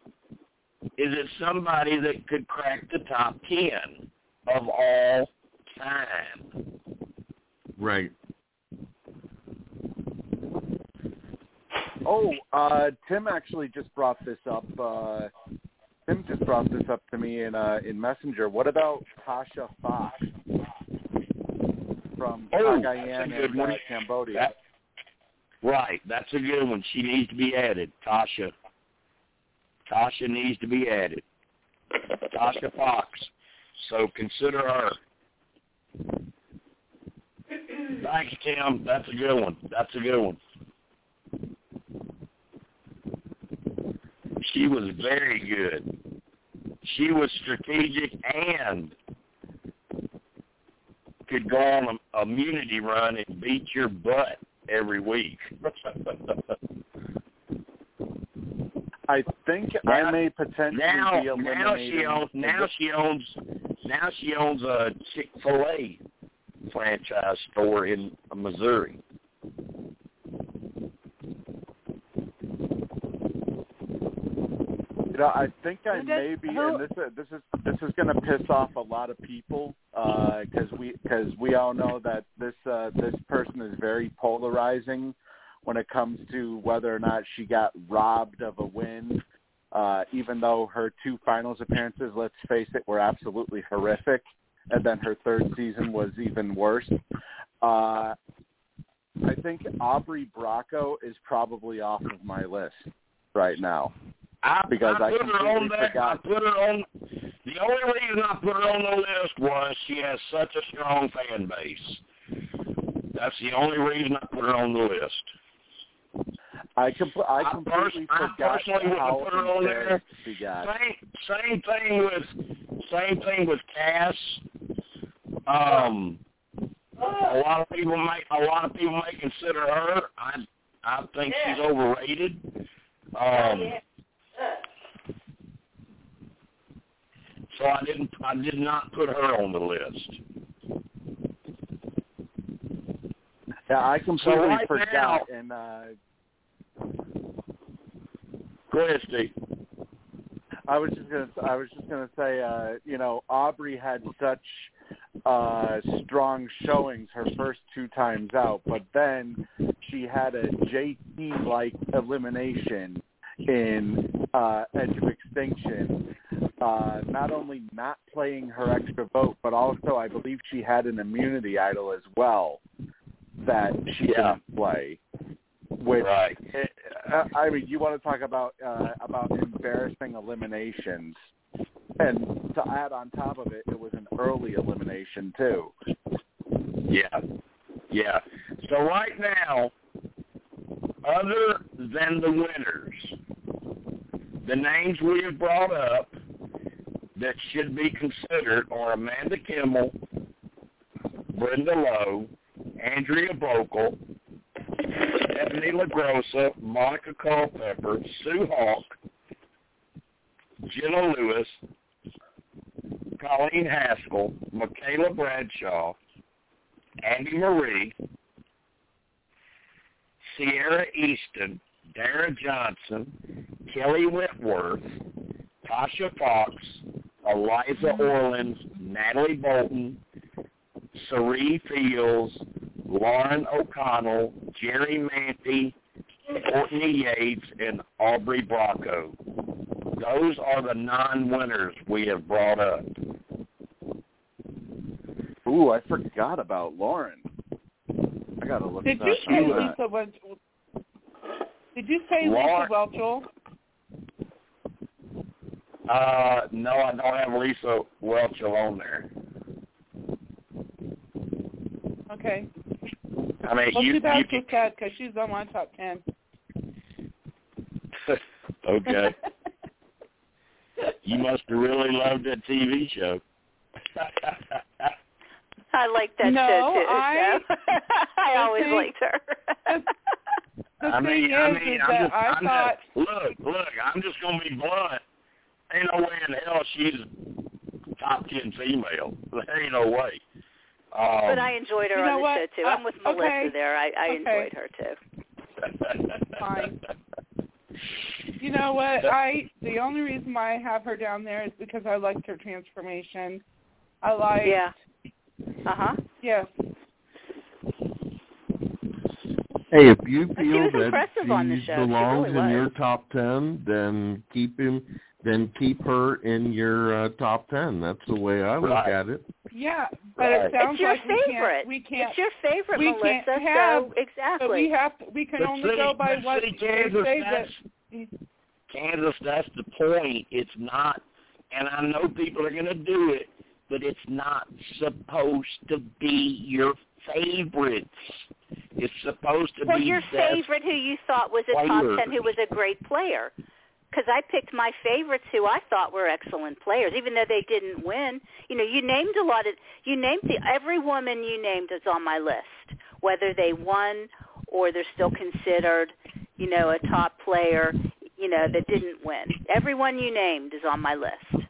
Is it somebody that could crack the top ten of all time? Right. Oh, uh, Tim actually just brought this up. Uh, Tim just brought this up to me in uh, in Messenger. What about Tasha Fox from Oh, Cagayan good and uh, Cambodia? That, right, that's a good one. She needs to be added. Tasha. Tasha needs to be added. Tasha Fox. So consider her. Thank you, Tim. That's a good one. That's a good one. She was very good. She was strategic and could go on a immunity run and beat your butt every week. I think Now- I may potentially now, be now she owns. Now she owns. Now she owns a Chick Fil A franchise store in Missouri. You know, I think I does- may be, who- and this is this is this is going to piss off a lot of people because we because we all know that this uh, this person is very polarizing when it comes to whether or not she got robbed of a win. Uh, even though her two finals appearances, let's face it, were absolutely horrific, and then her third season was even worse. Uh, I think Aubrey Bracco is probably off of my list right now. I, Because I I put her on that. forgot. I put her on. The only reason I put her on the list was she has such a strong fan base. That's the only reason I put her on the list. I compl- I I completely pers- I forgot personally wouldn't how put her on there. embarrassed she got. Same same thing with same thing with Kass. Um, a lot of people might a lot of people might consider her. I I think she's overrated. Um, so I didn't I did not put her on the list. Yeah, I completely right forgot. And uh, Go ahead, Steve. I was just gonna I was just gonna say, uh, you know, Aubrey had such uh strong showings her first two times out, but then she had a JT like elimination in uh Edge of Extinction. Uh not only not playing her extra vote, but also I believe she had an immunity idol as well that she Yeah. didn't play. Which Right. it, uh, I mean, you want to talk about uh, about embarrassing eliminations, and to add on top of it, it was an early elimination too. Yeah. Yeah. So right now, other than the winners, the names we have brought up that should be considered are Amanda Kimmel, Brenda Lowe, Andrea Boehlke, Stephanie LaGrossa, Monica Culpepper, Sue Hawk, Jenna Lewis, Colleen Haskell, Michaela Bradshaw, Andy Marie, Ciera Eastin, Dara Johnson, Kelley Wentworth, Tasha Fox, Eliza Orlins, Natalie Bolton, Cerie Fields, Lauren O'Connell, Jerri Manthey, Courtney Yates, and Aubrey Bracco. Those are the non-winners we have brought up. Ooh, I forgot about Lauren. I gotta look. Did up you say. Lisa Welch? Did you say Lauren- Lisa Whelchel? Uh, no, I don't have Lisa Whelchel on there. Okay. I mean, Well, you, too bad you she's sad because she's on my top ten. okay. You must have really loved that TV show. I like that No, show too. I- so. I always see, liked her. The I thing mean, is, I mean, is I'm just, I I'm thought just, look, look, I'm just gonna be blunt. Ain't no way in hell she's top ten female. There ain't no way. Um, but I enjoyed her You know on the what? show too. I'm with Uh, Melissa okay. there. I, I Okay. enjoyed her too. Fine. You know what? I the only reason why I have her down there is because I liked her transformation. I like Yeah. Uh huh. yes. Hey, if you feel was that impressive on the she show. She belongs really in your top ten, then keep him. Then keep her in your uh, top ten. That's the way I look Right. at it. Yeah, but Right. it sounds It's your like we favorite. can't we can't It's your favorite, we Melissa. can't have- so exactly. but we have to, we can But only see, go by but what see, they Kansas, say that that's, Kansas, that's the point. It's not, and I know people are going to do it, but it's not supposed to be your favorites. It's supposed to well, be your best favorite, who you thought was a top ten, who was a great player. Because I picked my favorites, who I thought were excellent players, even though they didn't win. You know, you named a lot of, you named the, every woman you named is on my list, whether they won or they're still considered, you know, a top player, you know, that didn't win. Everyone you named is on my list.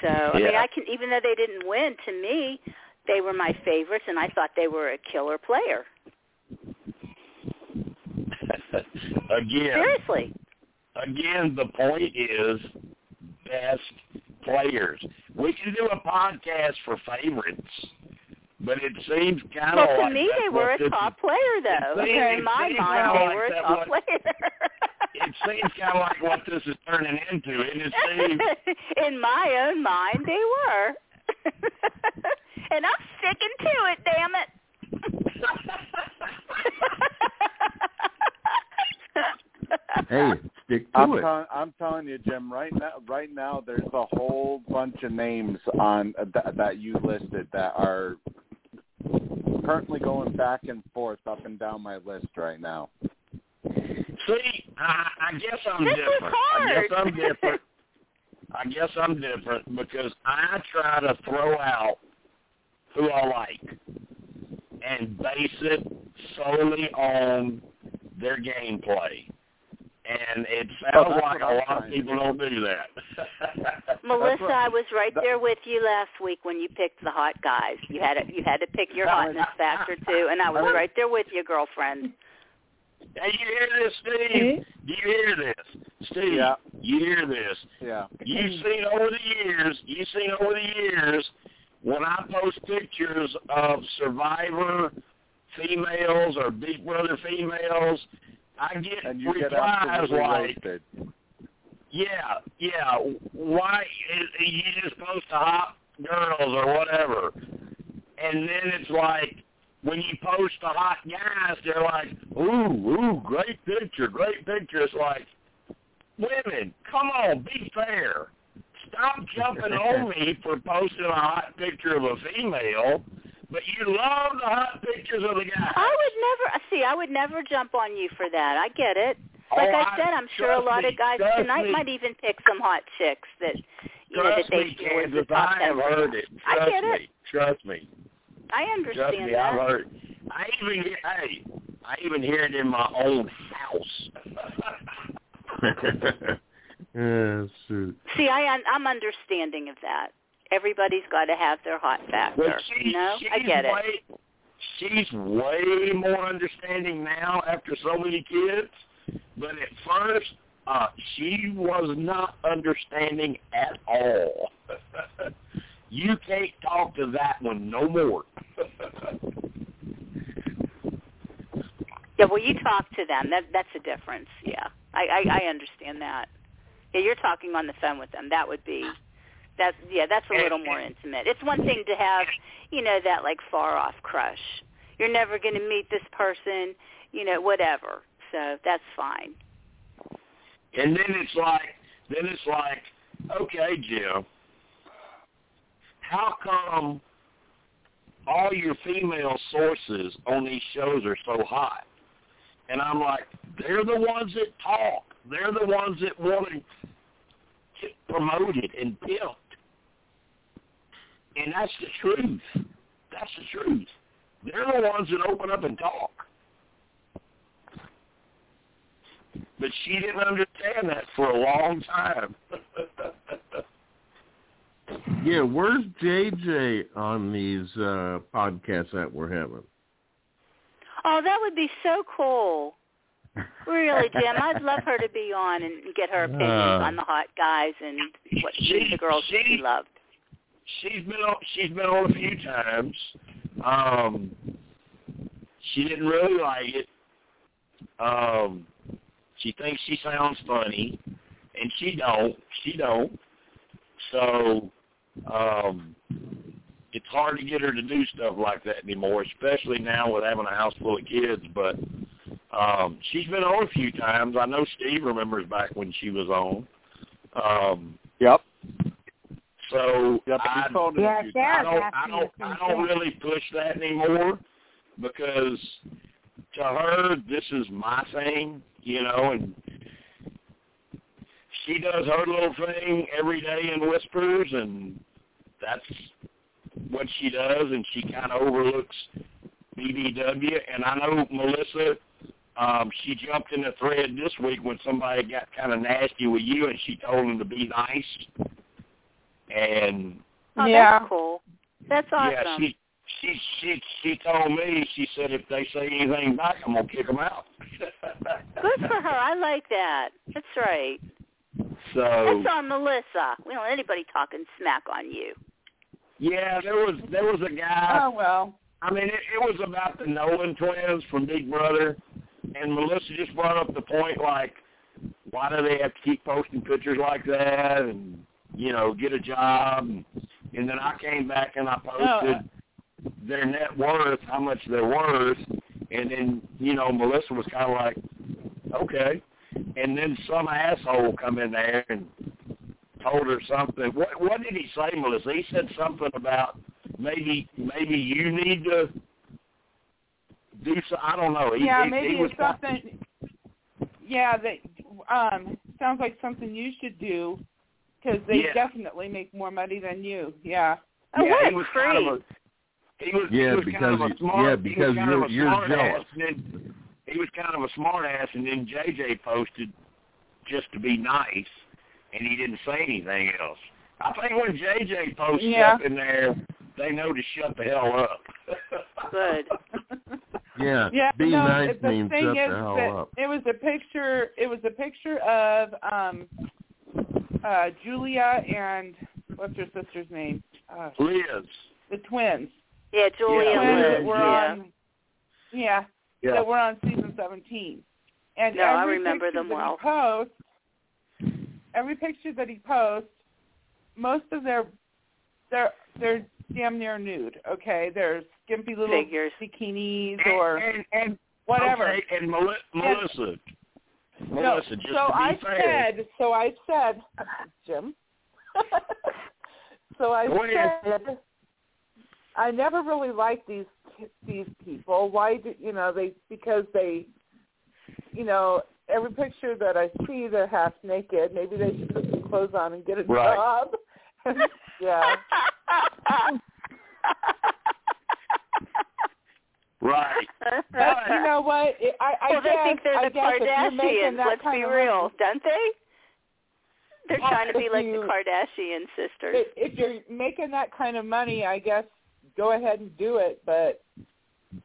So I mean, I can even though they didn't win, to me, they were my favorites, and I thought they were a killer player. Again. Seriously. Again, the point is best players. We can do a podcast for favorites, but it seems kind Well, of to like me, they were a top player, though. Seems- In my mind, they like were a top what- player. It seems kind of like what this is turning into, isn't it, seems. In my own mind, they were. and I'm sticking to it, damn it. Hey, stick to I'm, it. tell- I'm telling you, Jim. Right now, right now, there's a whole bunch of names on uh, that, that you listed that are currently going back and forth up and down my list right now. See, I, I guess I'm This was different. I guess. I'm different. I guess I'm different because I try to throw out who I like and base it solely on their gameplay. And it Oh, sounds that's like a lot of people do. don't do that. Melissa, what- I was right that- there with you last week when you picked the hot guys. You had to, you had to pick your hotness factor too, and I was right there with you, girlfriend. Hey, you hear this, Steve? Hmm? Do you hear this? Steve, Yeah. you hear this? Yeah. You've seen over the years, you've seen over the years, when I post pictures of Survivor females or Big Brother females, I get And you replies absolutely like, roasted. yeah, yeah, why, is, you just post the hot girls or whatever. And then it's like, when you post the hot guys, they're like, ooh, ooh, great picture, great picture. It's like, women, come on, be fair. Stop jumping on me for posting a hot picture of a female, but you love the hot pictures of the guys. I would never see. I would never jump on you for that. I get it. Like Oh, I said, I'm sure a lot me, of guys trust tonight me. might even pick some hot chicks that you know that they me, feel is the Kansas, top I have heard it. I Trust get me. it. Trust me. I Trust understand me, that. I've heard. I even hear, hey, I even hear it in my own house. yeah, shoot. See, I I'm understanding of that. Everybody's got to have their hot factor. She, you know, I get it. way, She's way more understanding now after so many kids. But at first, uh, she was not understanding at all. you can't talk to that one no more. Yeah, well, you talk to them. That that's a difference. Yeah, I, I I understand that. Yeah, you're talking on the phone with them. That would be that. Yeah, that's a little more intimate. It's one thing to have, you know, that like far off crush. You're never going to meet this person, you know, whatever. So that's fine. And then it's like, then it's like, okay, Jim, how come all your female sources on these shows are so hot? And I'm like, they're the ones that talk. They're the ones that want to get promoted and pimped. And that's the truth. That's the truth. They're the ones that open up and talk. But she didn't understand that for a long time. Yeah, where's JJ on these uh podcasts that we're having? Oh, that would be so cool. Really, Jim, I'd love her to be on and get her opinions Uh. on the hot guys and what She- the girls that she she- loved. She's been on. She's been on a few times. Um, she didn't really like it. Um, she thinks she sounds funny, and she don't. She don't. So, um, it's hard to get her to do stuff like that anymore, especially now with having a house full of kids. But um, she's been on a few times. I know Steve remembers back when she was on. Um, Yep. So Yep. I, He told Yeah, a few Sarah I don't, I don't, I don't really push that anymore because to her, this is my thing, you know, and she does her little thing every day in whispers, and that's what she does, and she kind of overlooks BBW. And I know Melissa, um, she jumped in the thread this week when somebody got kind of nasty with you, and she told them to be nice. And Oh, Yeah. that's cool. That's awesome. yeah, she she she she told me. She said if they say anything back, I'm gonna kick them out. Good for her. I like that. That's right. So That's on Melissa. We don't want anybody talking smack on you. yeah, there was there was a guy. Oh well. I mean, it, it was about the Nolan twins from Big Brother, and Melissa just brought up the point like, why do they have to keep posting pictures like that, and you know, get a job, and, and then I came back and I posted their net worth, how much they're worth, and then you know, Melissa was kind of like, okay, and then some asshole come in there and told her something. What what did he say, Melissa? He said something about maybe maybe you need to do so. I don't know. He, yeah, he, maybe he was something. Yeah, that um sounds like something you should do because they Yeah. definitely make more money than you. Yeah. Oh, yeah, what he a was kind of a he was Yeah, he was kind of because a you- smart yeah, because you're- of you're jealous. And then he was kind of a smart ass, and then JJ posted just to be nice, and he didn't say anything else. I think when JJ posts Yeah. stuff in there, they know to shut the hell up. Good. Yeah, Yeah, be no, nice the means thing shut is the hell that up. it was a picture. It was a picture of um uh Julia and what's her sister's name? Uh, Liz. the twins. Yeah, Julia Yeah, twins Liz. that were yeah. on. Yeah, Yeah. that were on season seventeen. And No, I remember them that well. He posts, every picture that he posts, most of their they're they're damn near nude. Okay, they're skimpy little Figures. bikinis or and, and whatever. Okay, and Mel- Melissa, Melissa, just so I fair, said, so I said, Jim. so I Go ahead. said, I never really liked these these people. Why do you know they? Because they, you know, every picture that I see, they're half naked. Maybe they should put some clothes on and get a Right. job. yeah. right? But you know what? It, I, I well, guess, they think they're I the guess if you're making Kardashians. Let's be real, money- don't they? They're Well, trying to be like you- the Kardashian sisters. if, if you're making that kind of money, I guess go ahead and do it. But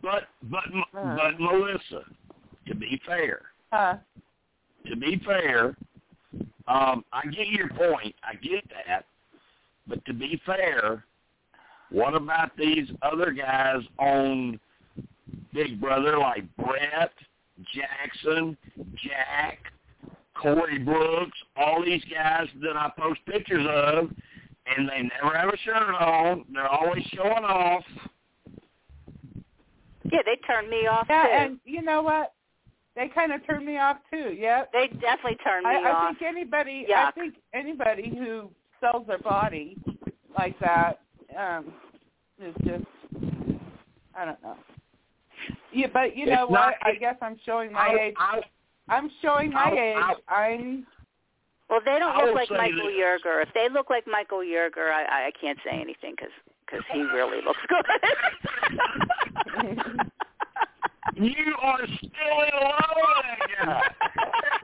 But but Uh. but Melissa, to be fair, uh, to be fair, um, I get your point. I get that. But to be fair, what about these other guys on Big Brother like Brett, Jackson, Jack, Corey Brooks, all these guys that I post pictures of, and they never have a shirt on. They're always showing off. yeah, they turned me off yeah, too. and you know what? They kind of turned me off too. Yep. they definitely turned me I, I think anybody, I think anybody who sells their body like that um, is just, I don't know. Yeah, but you It's know what? not- I guess I'm showing my I, age. I, I'm showing my I'll- age. I'll- I'm Well, they don't I look will like Michael this. Yerger. If they look like Michael Yerger, I, I can't say anything because because he really looks good. you are still in love with that.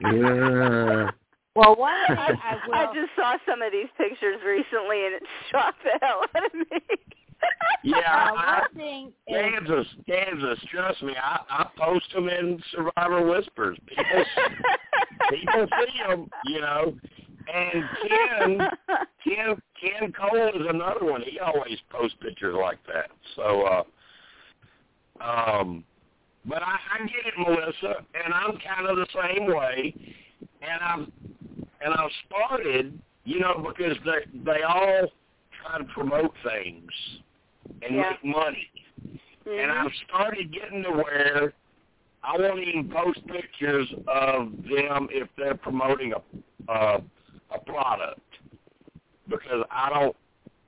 Yeah. Well, one thing I will. I just saw some of these pictures recently, and it shocked the hell out of me. Yeah, uh, I, one thing is Kansas, Kansas. Trust me, I, I post them in Survivor Whispers. People, people see them, you know. And Ken, Ken, Ken Cole is another one. He always posts pictures like that. So, uh, um, but I, I get it, Melissa, and I'm kind of the same way. And I've and I've started, you know, because they they all try to promote things and Yeah. make money. And Mhm. I've started getting to where I won't even post pictures of them if they're promoting a uh, a product because I don't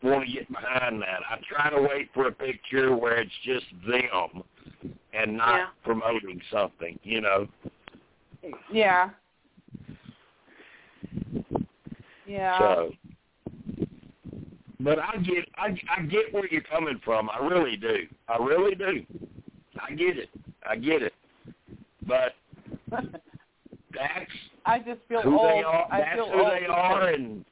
want to get behind that. I try to wait for a picture where it's just them and not Yeah. promoting something, you know. Yeah. Yeah. So, but I get I I get where you're coming from. I really do. I really do. I get it. I get it. But that's I just feel who old. they are. I That's feel who old they are, and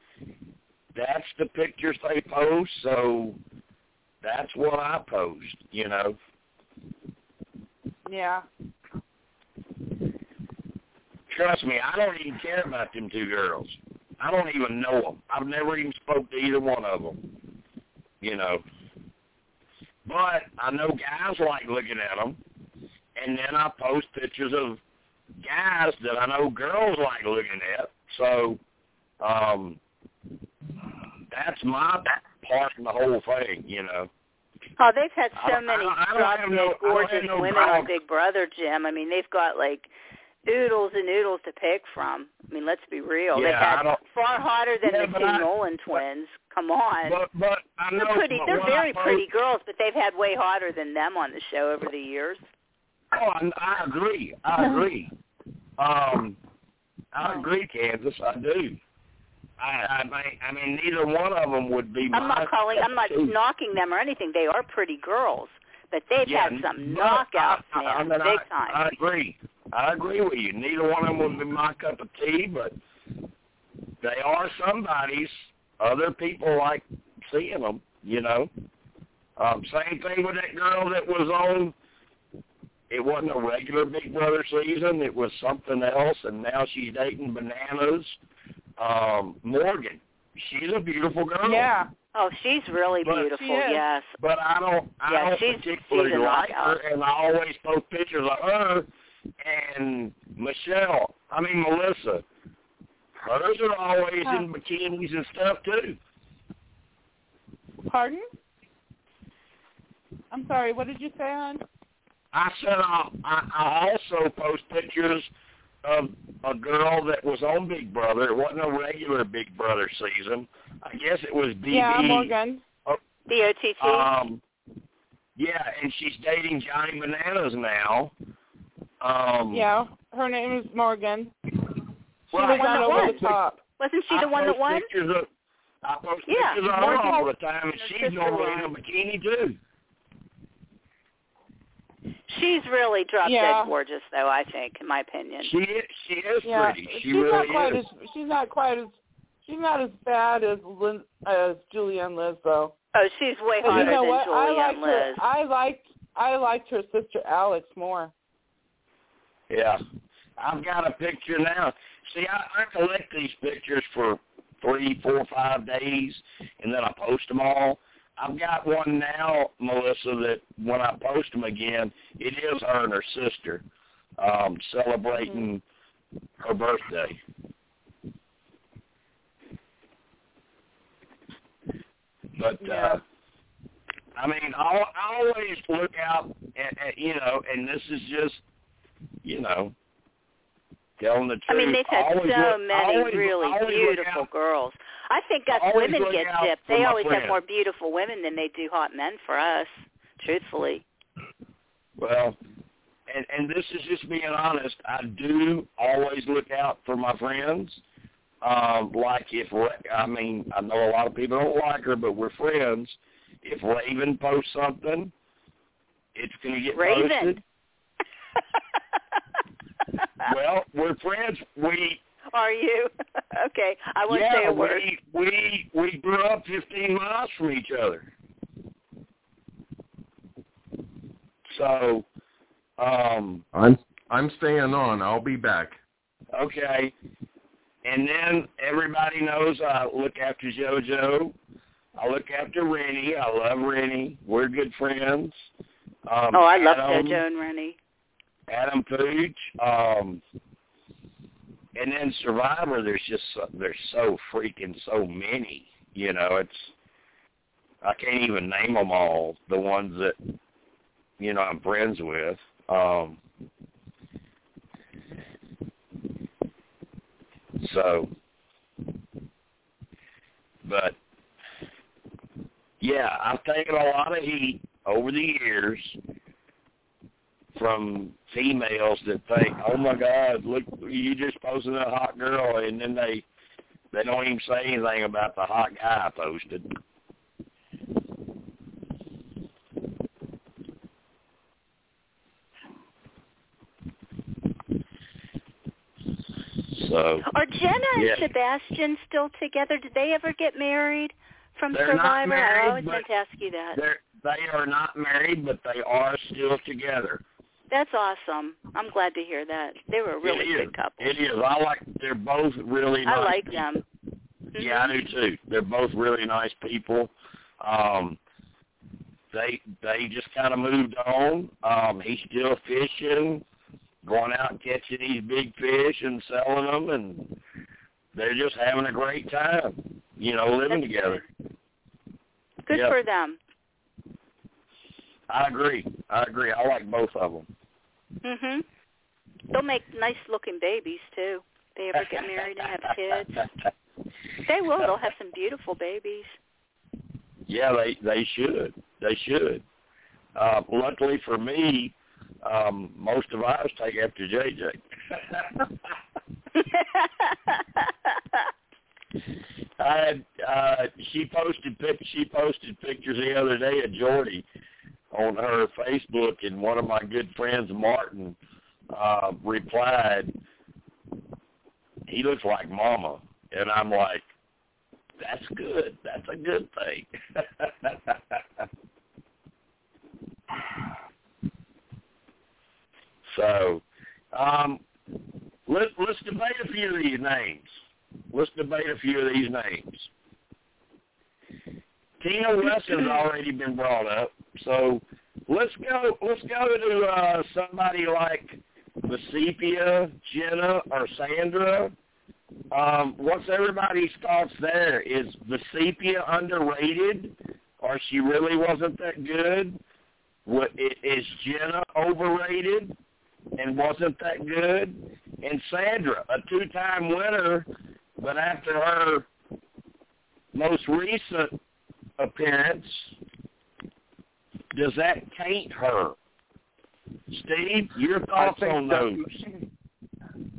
that's the pictures they post. So that's what I post. You know. Yeah. Trust me, I don't even care about them two girls. I don't even know them. I've never even spoke to either one of them. You know. But I know guys like looking at them, and then I post pictures of guys that I know girls like looking at. So, um, that's my part in the whole thing. You know. Oh, they've had so don't- I many don't- I don't drop have no- I don't gorgeous have no women on. Big Brother, Jim. I mean, they've got like oodles and oodles to pick from. I mean, let's be real. they've Yeah, I had far hotter than Yeah, the two I- Nolan twins. Come on. But but I know they're pretty. but They're I very pretty girls, but they've had way hotter than them on the show over the years. Oh, I, I agree. I agree. Um, I agree, Kansas. I do. I, I mean, I mean, neither one of them would be. I'm not calling. I'm not two. knocking them or anything. They are pretty girls, but they've Yeah, had some knockouts, I, I, I man, mean, big I, time. I agree. I agree with you. Neither one of them would be my cup of tea, but they are somebody's. Other people like seeing them. You know. Um, same thing with that girl that was on. It wasn't a regular Big Brother season. It was something else, and now she's dating bananas. Um, Morgan. She's a beautiful girl. Yeah. oh, she's really But- beautiful. She. Yes. But I don't I Yeah, don't she's- particularly she's like her and I always post pictures of her and Michelle. I mean Melissa. Hers are always Huh. in bikinis and stuff too. Pardon? I'm sorry. What did you say, hon? I said I, I, I also post pictures of a girl that was on Big Brother. It wasn't a regular Big Brother season. I guess it was BB. Yeah, Morgan. B O T T. Um, yeah, and she's dating Johnny Bananas now. Um, Yeah. Her name is Morgan. She Well, was I on post over the pictures- top. Wasn't she I the one that won? Pictures of, I post Yeah, pictures of her Morgan all the time, and her she's sister normally in a bikini too. She's really drop Yeah. dead gorgeous, though. I think, in my opinion. She is, she is Yeah. pretty. She she's really not quite is. as she's not quite as she's not as bad as Lin, as Julianne Liz though. Oh, she's way hotter you know than what? I Julianne liked her. Liz. I liked I liked her sister Alex more. Yeah, I've got a picture now. See, I, I collect these pictures for three, four, five days, and then I post them all. I've got one now, Melissa, that when I post them again, it is her and her sister um, celebrating her birthday. But Yeah. uh, I mean, I, I always look out, at, at, you know, and this is just, you know, telling the truth. I mean, they've had so look, many always, really always beautiful out- girls. I think us women get dipped. They always have more beautiful women than they do hot men for us. Truthfully. Well, and and this is just being honest. I do always look out for my friends. Um, like if I mean, I know a lot of people don't like her, but we're friends. If Raven posts something, it's going to get Raven. posted. Well, we're friends. We Are you? okay, I won't yeah, say a word. we we we grew up 15 miles from each other. So, um, I'm I'm staying on. I'll be back. okay. And then everybody knows I look after JoJo. I look after Renny. I love Renny. We're good friends. Um, Oh, I love Adam, JoJo and Renny. Adam Pooch. Um, and then Survivor. There's just so, there's so freaking so many. You know, it's I can't even name them all. The ones that you know I'm friends with. Um, so, but yeah, I've taken a lot of heat over the years from females that think, "Oh my God, look, you just posted a hot girl," and then they they don't even say anything about the hot guy I posted. So Are Jenna Yeah. and Sebastian still together? Did they ever get married from They're Survivor? married, I always meant to ask you that. they are not married, but they are still together. That's awesome. I'm glad to hear that. They were a really good couple. It is. I like. They're both really. I nice like people. them. Yeah, I Mhm. do too. They're both really nice people. Um, they they just kind of moved on. Um, he's still fishing, going out and catching these big fish and selling them, and they're just having a great time. You know, living That's together. Good Yep. for them. I agree. I agree. I like both of them. Mhm. They'll make nice looking babies too. They ever get married and have kids? They will. They'll have some beautiful babies. Yeah, they they should. They should. Uh, luckily for me, um, most of ours take after JJ. I had uh, she posted pic- she posted pictures the other day of Jordy on her Facebook, and one of my good friends, Martin, uh, replied, "He looks like Mama," and I'm like, "That's good. That's a good thing." so, um, let, let's debate a few of these names. Let's debate a few of these names. Tina Wesson has already been brought up, so let's go. Let's go to uh, somebody like Vecepia, Jenna, or Sandra. Um, what's everybody's thoughts there? Is Vecepia underrated, or she really wasn't that good? What, is Jenna overrated and wasn't that good? And Sandra, a two-time winner, but after her most recent appearance, does that taint her? Steve, your thoughts on those?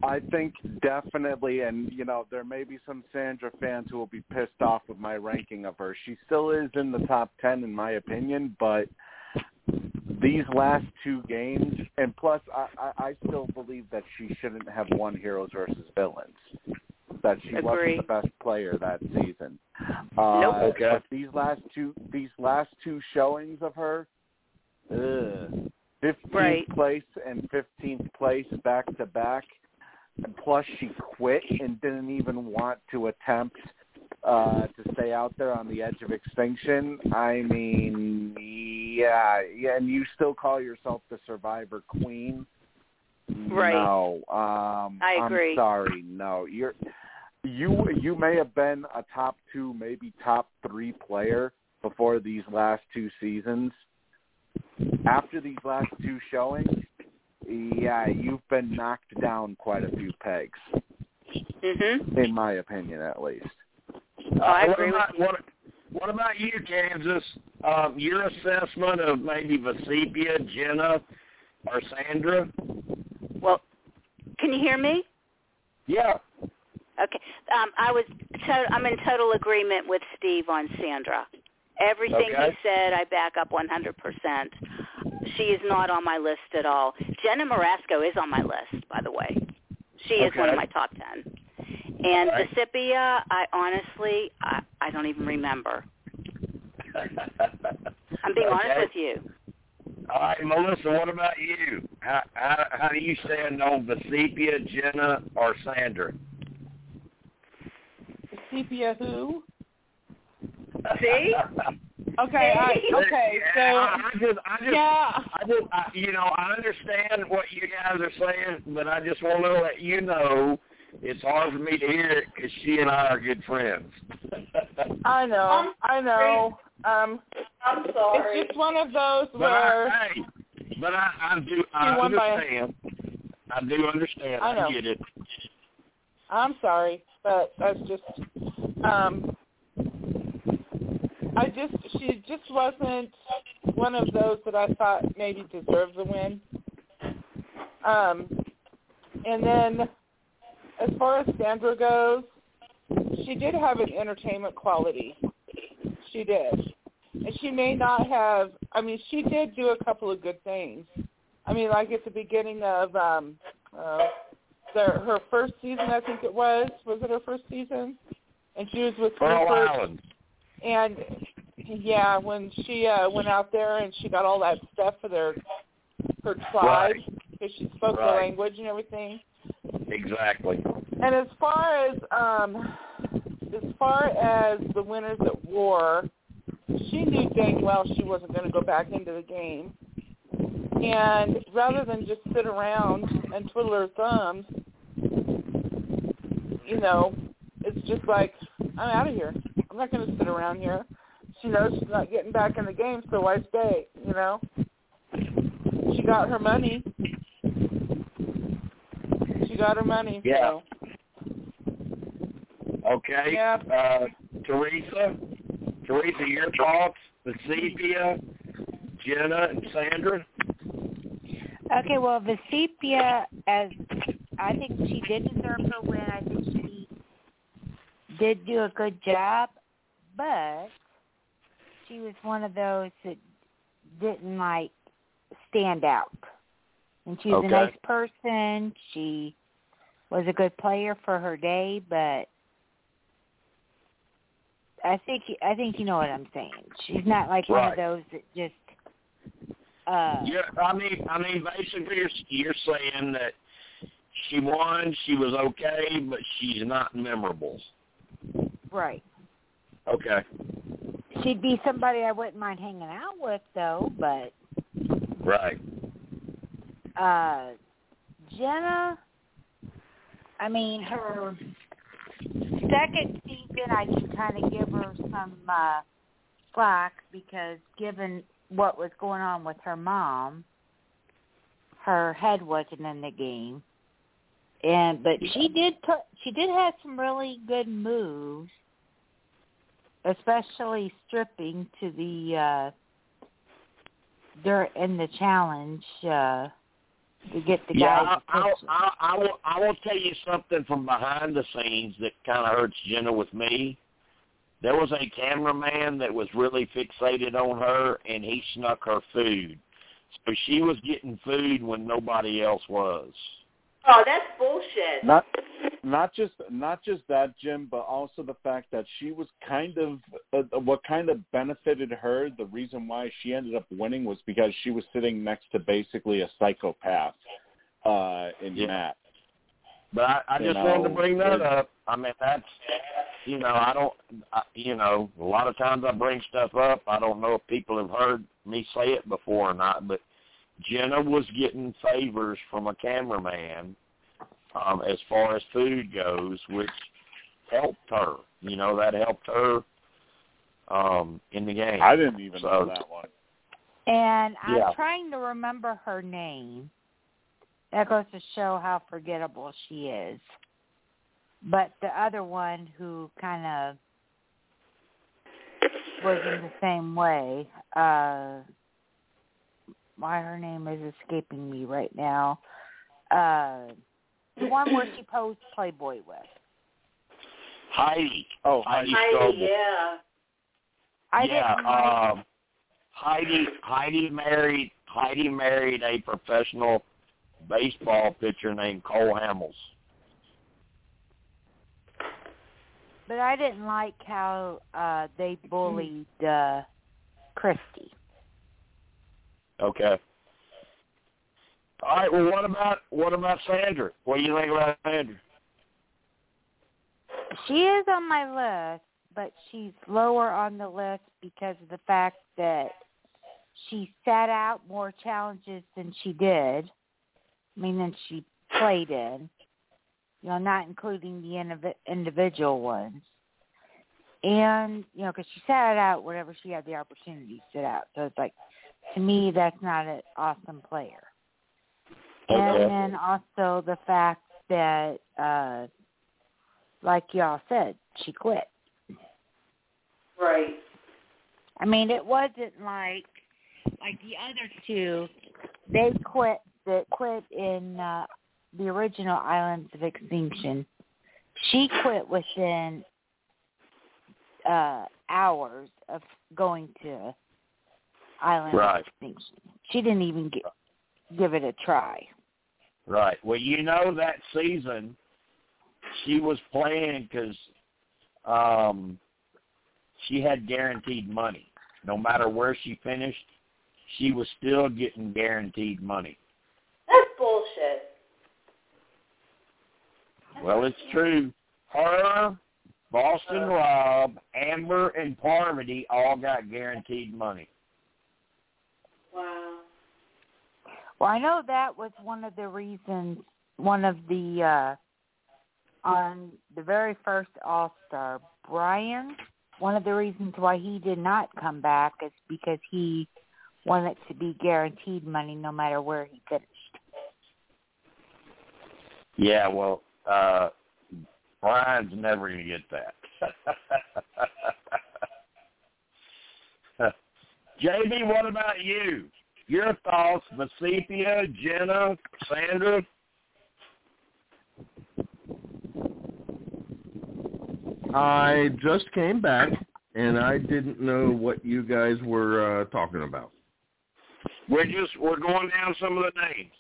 I think definitely, and you know, there may be some Sandra fans who will be pissed off with my ranking of her. She still is in the top ten, in my opinion, but these last two games, and plus, I, I, I still believe that she shouldn't have won Heroes versus Villains. That she Agree. wasn't the best player that season. Uh, Nope. Okay. But these last two, these last two showings of her, ugh, 15th Right. place and 15th place back to back. And plus, she quit and didn't even want to attempt uh, to stay out there on the edge of extinction. I mean, yeah, yeah, and you still call yourself the Survivor Queen? Right. No, um, I I'm agree. sorry. No, you're you. You may have been a top two, maybe top three player before these last two seasons. After these last two showings, yeah, you've been knocked down quite a few pegs, Mhm. in my opinion, at least. Oh, I Uh, agree with what about, What, what about you, Kansas? Um, your assessment of maybe Vecepia, Jenna, or Sandra? Well, can you hear me? Yeah. Okay. Um, I was. To- I'm in total agreement with Steve on Sandra. Everything Okay. he said, I back up 100%. She is not on my list at all. Jenna Morasca is on my list, by the way. She is one of my top ten. And Right. Vecepia, I honestly, I, I don't even remember. I'm being honest with you. All right, Melissa, what about you? How how, how do you stand on Vecepia, Jenna, or Sandra? Sepia who? See? Okay, I, okay, so I just, I just, yeah, I just, I, you know, I understand what you guys are saying, but I just want to let you know it's hard for me to hear it because she and I are good friends. I know, I know. Um, I'm sorry. it's just one of those but where I, hey, but I, I do, I won by- understand. I do understand. I know. I get it. I'm sorry, but that's just um I just she just wasn't one of those that I thought maybe deserved a win. Um and then as far as Sandra goes, she did have an entertainment quality. She did. And she may not have I mean, she did do a couple of good things. I mean, like at the beginning of um uh their her first season, I think it was. Was it her first season? And she was with Pearl. Island. And yeah, when she uh went out there and she got all that stuff for their her tribe Right. because she spoke the language and everything. Exactly. And as far as um as far as the winners at war, she knew dang well she wasn't going to go back into the game. And rather than just sit around and twiddle her thumbs, you know, it's just like I'm out of here. I'm not going to sit around here. She knows she's not getting back in the game, so why stay? You know. She got her money. She got her money. Yeah. So. Okay. Yeah. Uh, Teresa, Teresa, your thoughts? Vecepia, Jenna, and Sandra. Okay, well, Vecepia, as I think she did deserve her win. I think she did do a good job, but she was one of those that didn't like stand out. And she's Okay. a nice person. She was a good player for her day, but I think I think you know what I'm saying. She's not like one of those that just uh Yeah, I mean, I mean, basically, you're, you're saying that she won, she was okay, but she's not memorable. right. Okay. She'd be somebody I wouldn't mind hanging out with though, but Right. uh Jenna I mean her second season I can kind of give her some uh slack because given what was going on with her mom her head wasn't in the game and but she did put she did have some really good moves especially stripping to the uh dur in the challenge uh to get the yeah, guys I, I. I, I will. I will tell you something from behind the scenes that kind of hurts Jenna with me. There was a cameraman that was really fixated on her, and he snuck her food. So she was getting food when nobody else was. Oh, that's bullshit. Not not just not just that, Jim, but also the fact that she was kind of uh, what kind of benefited her. The reason why she ended up winning was because she was sitting next to basically a psychopath uh, in Yeah. Matt. But I, I You just know, wanted to bring that up. I mean, that's you know, I don't, I, you know, a lot of times I bring stuff up. I don't know if people have heard me say it before or not, but Jenna was getting favors from a cameraman um, as far as food goes, which helped her. You know, that helped her um, in the game. I didn't even So- know that one. And I'm Yeah. trying to remember her name. That goes to show how forgettable she is. But the other one who kind of was in the same way, uh why her name is escaping me right now. Uh the one where she posed Playboy with. Heidi. Oh, Heidi Heidi, Strobel. yeah. I yeah, didn't like um, Heidi Heidi married Heidi married a professional baseball pitcher named Cole Hamels. But I didn't like how uh they bullied uh Christy. Okay. All right. Well, what about what about Sandra? What do you think about Sandra? She is on my list, but she's lower on the list because of the fact that she sat out more challenges than she did. I mean, than she played in. You know, not including the indiv- individual ones. And you know, because she sat out whenever she had the opportunity to sit out. So it's like, to me, that's not an awesome player. Okay. And then also the fact that, uh like y'all said, she quit. Right. I mean, it wasn't like like the other two. They quit. That quit in uh, the original Islands of Extinction. She quit within uh hours of going to Islands Right. of Extinction. She didn't even get, give it a try. Right. Well, you know that season she was playing because um, she had guaranteed money. No matter where she finished, she was still getting guaranteed money. That's bullshit. Well, it's true. Her, Boston Rob, Amber, and Parvati all got guaranteed money. Wow. Well, I know that was one of the reasons, one of the, uh on the very first All Star, Brian, one of the reasons why he did not come back is because he wanted to be guaranteed money no matter where he finished. Yeah, well, uh, Brian's never going to get that. JB, what about you? Your thoughts, Vecepia, Jenna, Sandra? I just came back and I didn't know what you guys were uh, talking about. We're just we're going down some of the names.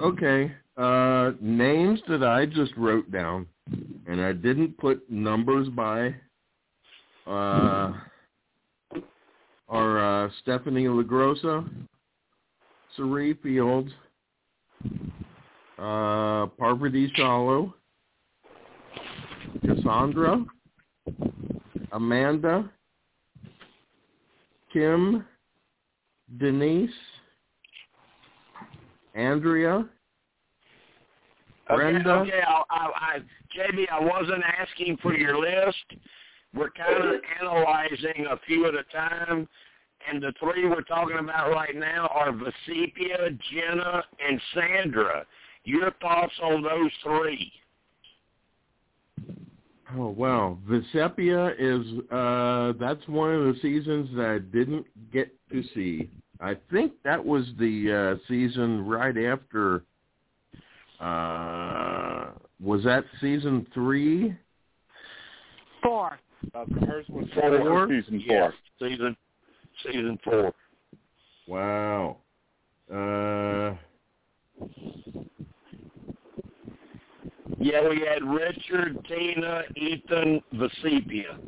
Okay. Uh names that I just wrote down and I didn't put numbers by uh are uh Stephanie LaGrossa, Cerie Fields, uh Parvati Shallow, Cassandra, Amanda, Kim, Denise, Andrea, Brenda. Okay, okay I, I, I, JB, I wasn't asking for your list. We're kind of analyzing a few at a time, and the three we're talking about right now are Vecepia, Jenna, and Sandra. Your thoughts on those three? Oh wow, Vecepia is uh that's one of the seasons that I didn't get to see. I think that was the uh season right after uh was that season 3? Four. Uh, hers was Four? season four. Yes, season season four. Wow. Uh Yeah, we had Richard, Tina, Ethan, Vecepia.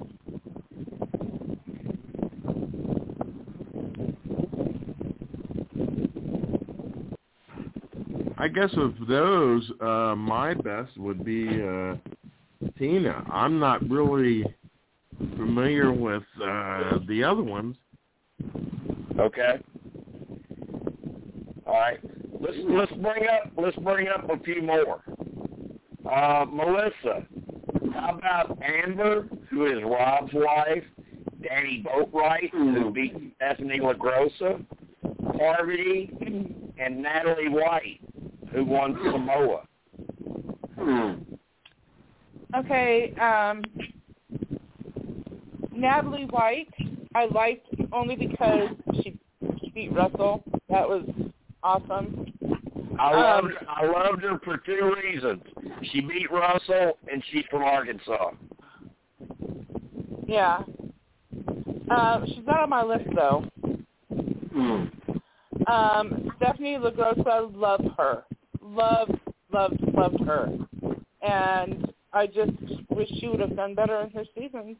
I guess of those uh my best would be uh Tina. I'm not really familiar with uh the other ones. Okay. All right. Let's let's bring up let's bring up a few more. Uh, Melissa, how about Amber, who is Rob's wife, Danni Boatwright, who beat Stephanie LaGrossa, Parvati, and Natalie White, who won Samoa. Okay, um, Natalie White, I liked only because she she beat Russell. That was awesome. I Um, loved I loved her for two reasons. She beat Russell, and she's from Arkansas. Yeah. Um, she's not on my list though. Um, Stephanie LaGrossa, love her. Loved, loved, loved her. and I just wish she would have done better in her seasons.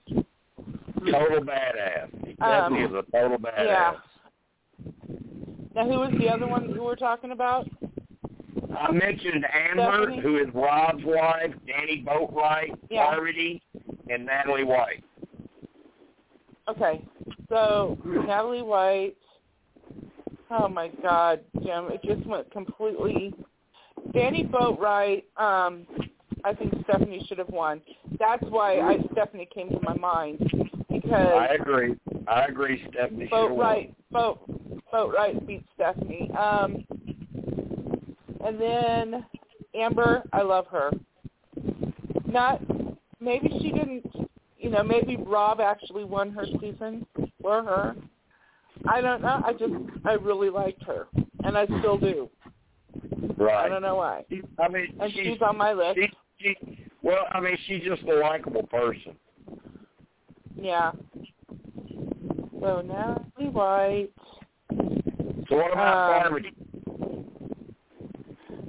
Total badass. He Um, is a total badass. yeah. Now, who was the other one you were talking about? I mentioned Amber, Stephenie? who is Rob's wife, Danni Boatwright, Yeah. And Natalie White. Okay, so Natalie White. Oh my God, Jim! It just went completely. Danni Boatwright. Um, I think Stephenie should have won. That's why I Stephenie came to my mind because I agree. I agree. Stephenie should have won. Boatwright Boat Boatwright beat Stephenie. Um, and then Amber, I love her. Not maybe she didn't. You know, maybe Rob actually won her season for her. I don't know. I just I really liked her, and I still do. I don't know why. She- I mean, And she's, she's on my list. she, she, well, I mean, she's just a likable person. Yeah. So Natalie White. So what about Um, Parvati?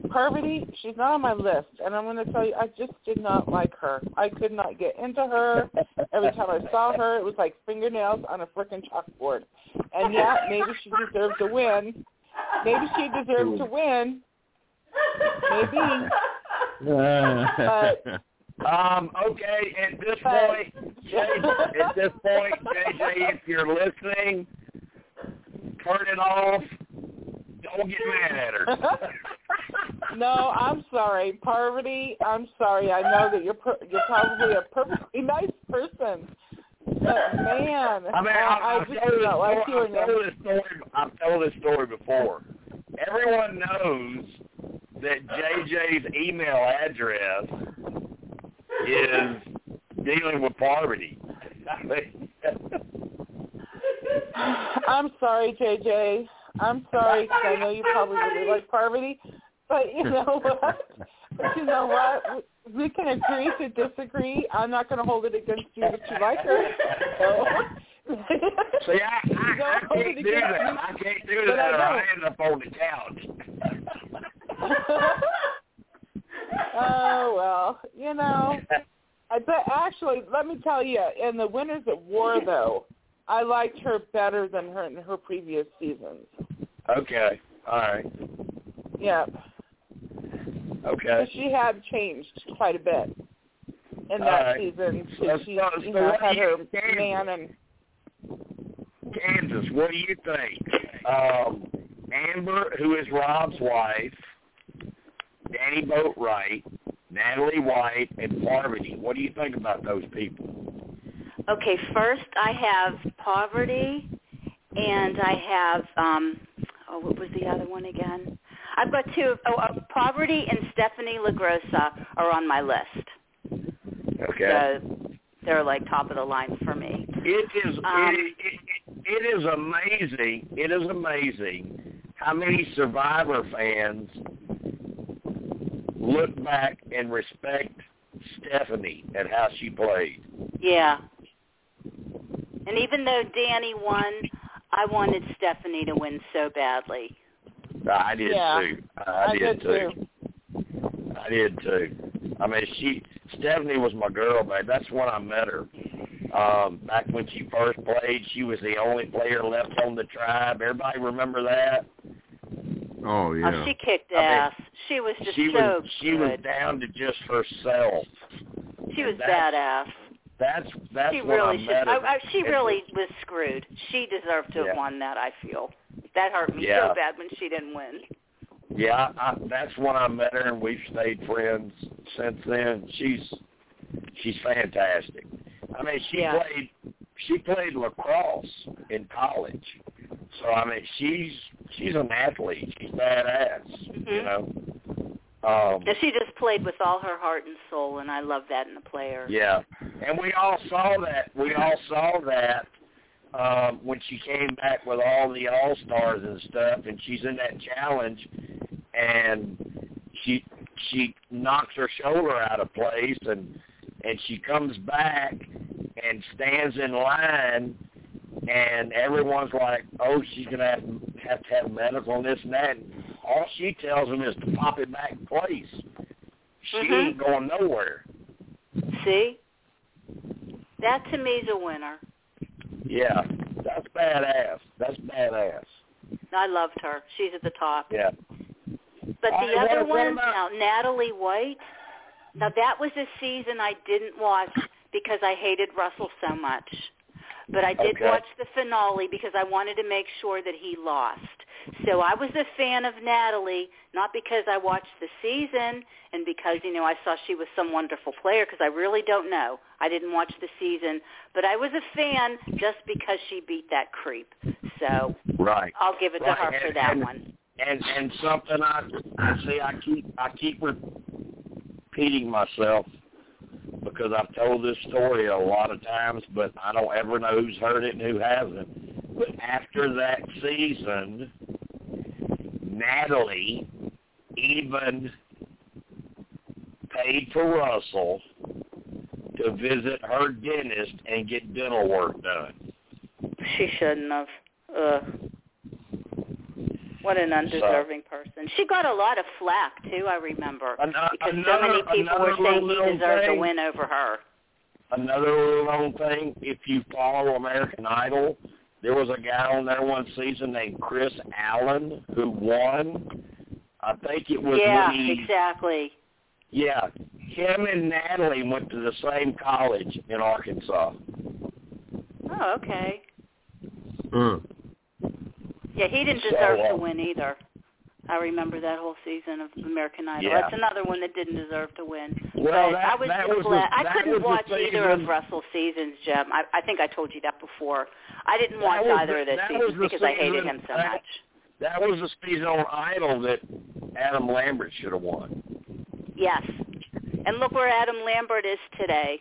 Parvati, she's not on my list, and I'm going to tell you, I just did not like her. I could not get into her. Every time I saw her, it was like fingernails on a frickin' chalkboard. And yeah, maybe she deserved to win. Maybe she deserved to win. Maybe. Um, okay, at this point, Jay, at this point, JJ, if you're listening, turn it off. Don't get mad at her. no, I'm sorry, Parvati. I'm sorry. I know that you're per- you're probably a perfectly nice person, but man, I mean, I, I, I've, just told this not like story, you I've enough. told this story. I've told this story before. Everyone knows that JJ's email address is dealing with. I mean, I'm sorry, JJ. I'm sorry 'cause I know you probably really like Parvati, but you know what? But you know what? We can agree to disagree. I'm not going to hold it against you that you like her. So. See, I, I, I can't do that. me. I can't do But that. or I end up on the couch. oh well, you know. I bet actually, let me tell you, in the Winners at War though, I liked her better than her in her previous seasons. okay. All right. Yeah, Okay. she had changed quite a bit in that right. season. So- So she, so- you so know, had her think? man and Kansas, what do you think? Um, Amber, who is Rob's wife, Danni Boatwright, Natalie White, and Parvati. What do you think about those people? Okay, first I have Parvati, and I have um, oh, what was the other one again? I've got two. Oh, uh, Parvati and Stephenie LaGrossa are on my list. Okay. So they're like top of the line for me. It is Um, it, it, it is amazing. It is amazing how many Survivor fans look back and respect Stephenie and how she played. Yeah. And even though Danni won, I wanted Stephenie to win so badly. I did Yeah, too. I, I did, did too. I did too. I mean, she Stephenie was my girl, babe. That's when I met her. Um, back when she first played, she was the only player left on the tribe. Everybody remember that? Oh, oh yeah. Oh, she kicked I mean, ass. she was just she so was she good. was down to just herself. she was badass. That's that's she when really I should. met I, her. I, she really was screwed. She deserved to Yeah. have won that. I feel that hurt me Yeah. so bad when she didn't win. Yeah, I, I, that's when I met her, and we've stayed friends since then. She's she's fantastic. I mean, she Yeah. played she played lacrosse in college, so I mean, she's she's an athlete. She's badass, you Mhm. know. Um, And she just played with all her heart and soul, and I love that in a player. Yeah, and we all saw that. We all saw that um, when she came back with all the all stars and stuff, and she's in that challenge, and she she knocks her shoulder out of place, and and she comes back and stands in line, and everyone's like, "Oh, she's gonna have, have to have medical and this and that." And all she tells them is to pop it back in place. She Mhm. ain't going nowhere. See? That to me is a winner. Yeah, that's badass. That's badass. I loved her. She's at the top. Yeah. But the right, other one, now Natalie White. Now that was a season I didn't watch because I hated Russell so much. But I did Okay. watch the finale because I wanted to make sure that he lost. So I was a fan of Natalie, not because I watched the season and because, you know, I saw she was some wonderful player because I really don't know. I didn't watch the season, but I was a fan just because she beat that creep. So Right. I'll give it to Right, her for that and- one. And and something I I see I keep I keep repeating myself because I've told this story a lot of times, but I don't ever know who's heard it and who hasn't. But after that season, Natalie even paid for Russell to visit her dentist and get dental work done. She shouldn't have. Ugh. What an undeserving person. She got a lot of flack too. I remember An- uh, because so many people were saying little he deserved thing. a win over her. Another little thing, if you follow American Idol, there was a guy on there one season named Kris Allen who won. I think it was yeah, when he, exactly. yeah, him and Natalie went to the same college in Arkansas. Oh, okay. Uh, Yeah, he didn't So, deserve uh, to win either. I remember that whole season of American Idol. Yeah. That's another one that didn't deserve to win. Well, but that, I was that was glad. the, I couldn't watch either of Russell's seasons, Jim. I, I think I told you that before. I didn't watch either the- of those seasons because I hated him so that- much. That was the season on Idol that Adam Lambert should have won. Yes. And look where Adam Lambert is today.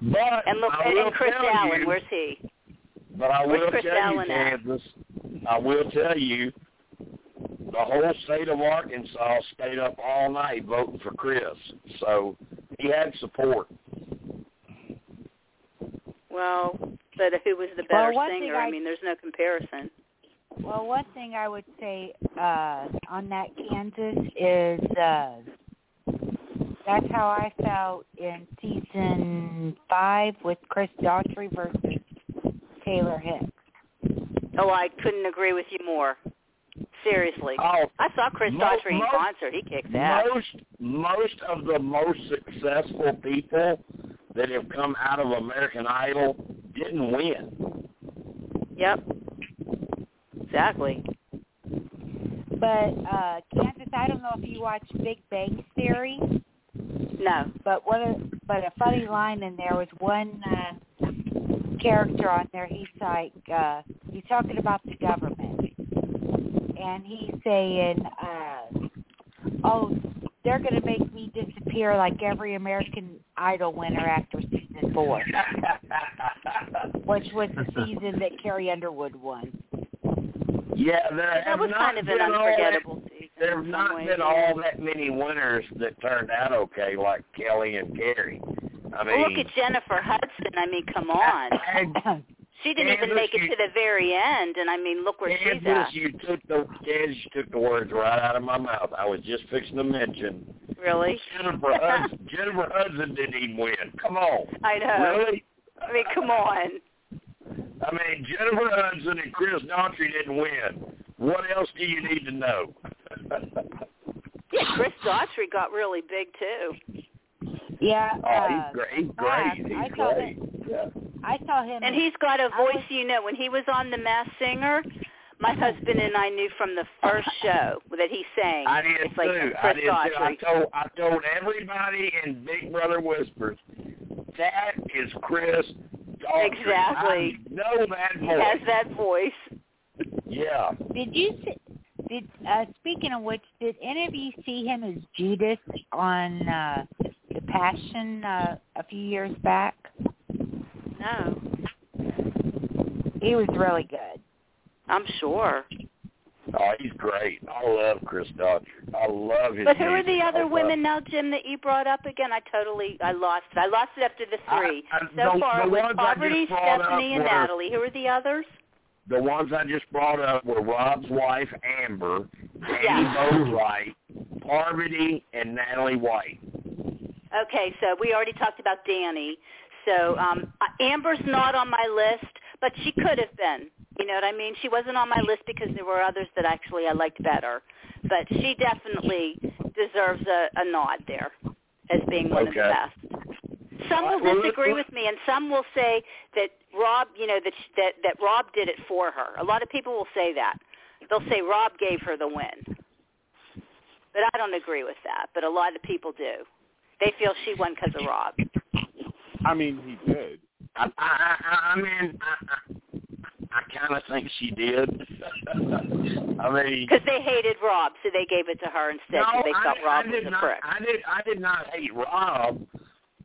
But And look, I and, Kris tell Allen, you, where's he? But I Where's will Kris tell you, Allen at? Kansas, I will tell you, the whole state of Arkansas stayed up all night voting for Kris. So he had support. Well, but who was the better one thing singer? I I- mean, there's no comparison. Well, one thing I would say uh, on that Kansas is uh, that's how I felt in season five with Chris Daughtry versus Taylor Hicks. Oh, I couldn't agree with you more. Seriously. Oh, I saw Chris Mo- Daughtry in mo- concert. He kicks ass. most most of the most successful people that have come out of American Idol didn't win. Yep. Exactly. But uh, Kansas, I don't know if you watch Big Bang Theory, No. but one of, but a funny line in there was one uh, character on there. He's like uh, he's talking about the government, and he's saying, uh, "Oh, they're going to make me disappear like every American Idol winner after season four, which was the season that Carrie Underwood won." yeah, there That was kind of an been all that- unforgettable season. There have not ways, been all that many winners that turned out okay, like Kelly and Carrie. I mean, Well, look at Jennifer Hudson. I mean, come on. and She didn't even Kansas, make it to the very end, and I mean, look where she's Kansas, at. you took the Kansas, you took the words right out of my mouth. I was just fixing to mention Really? Jennifer Hudson. Jennifer Hudson didn't even win. Come on, I know. really? I mean, come on. I mean, Jennifer Hudson and Chris Daughtry didn't win. What else do you need to know? Yeah, Chris Daughtry got really big too, Yeah, oh, uh, he's great. He's great. I He's saw great. Yeah. I saw him. and he's got a I was- voice. You know, when he was on The Masked Singer, my husband and I knew from the first show that he sang. I did it's like too. Chris I did too. I told I told everybody in Big Brother Whispers that is Chris Daughtry. Exactly. I know that He voice. has that voice. Yeah. Did you see? Did uh, speaking of which, did any of you see him as Judas on uh, the Passion uh, a few years back? No, He was really good. I'm sure. Oh, he's great. I love Chris Daughtry. I love his But who are the music. I other love- women now, Jim, that you brought up again? I totally, I lost it. I lost it after the three. I- I- so the- far, the it was ones I just Parvati, Stephenie, and were- Natalie. Who are the others? The ones I just brought up were Rob's wife, Amber, Annie Yeah. Boatwright, Parvati, and Natalie White. Okay, so we already talked about Danni. So um, uh, Amber's not on my list, but she could have been. You know what I mean? She wasn't on my list because there were others that actually I liked better. But she definitely deserves a, a nod there as being one Okay. of the best. Some will disagree with me, and some will say that Rob, you know, that that that Rob did it for her. A lot of people will say that. They'll say Rob gave her the win, but I don't agree with that. But a lot of people do. They feel she won because of Rob. I mean, he did. I, I, I, I mean, I, I, I kind of think she did. I mean, Because they hated Rob, so they gave it to her instead no, because they I, thought I Rob was did a not. prick. I did. I did not hate Rob.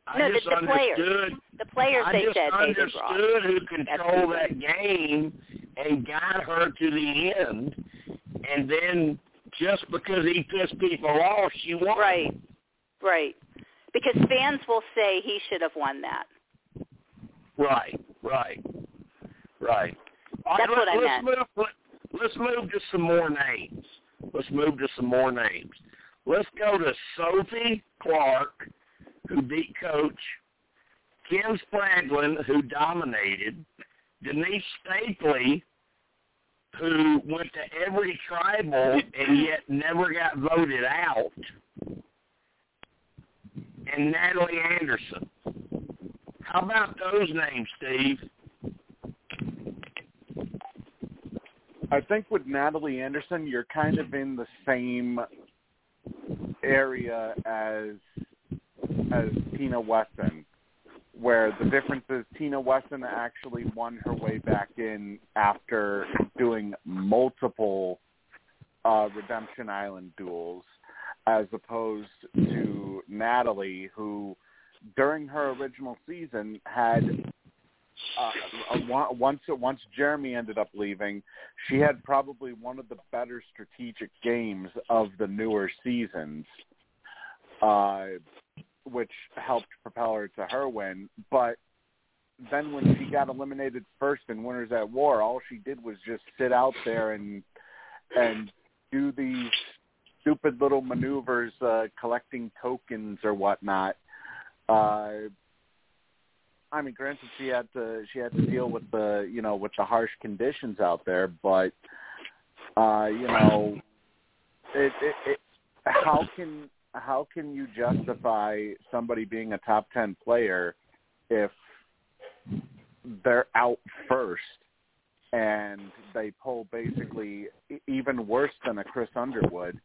I No, the- just the players. understood. The players I they just said hated Rob. understood who controlled that game and got her to the end, and then just because he pissed people off, she won. Right, right. Because fans will say he should have won that. Right, right, right. All That's right, what I let's meant. Move, let, let's move to some more names. Let's move to some more names. Let's go to Sophie Clark, who beat Coach, Kim Spradlin, who dominated, Denise Stapley, who went to every tribal and yet never got voted out, and Natalie Anderson. How about those names, Steve? I think with Natalie Anderson, you're kind of in the same area as as Tina Wesson, where the difference is Tina Wesson actually won her way back in after doing multiple uh, Redemption Island duels, as opposed to Natalie, who during her original season had uh, once once Jeremy ended up leaving, she had probably one of the better strategic games of the newer seasons, uh, which helped propel her to her win. But then when she got eliminated first in Winners at War, all she did was just sit out there and and do these stupid little maneuvers, uh, collecting tokens or whatnot. Uh, I mean, granted, she had to she had to deal with the you know with the harsh conditions out there, but uh, you know, it, it, it how can how can you justify somebody being a top ten player if they're out first and they pull basically even worse than a Chris Underwood?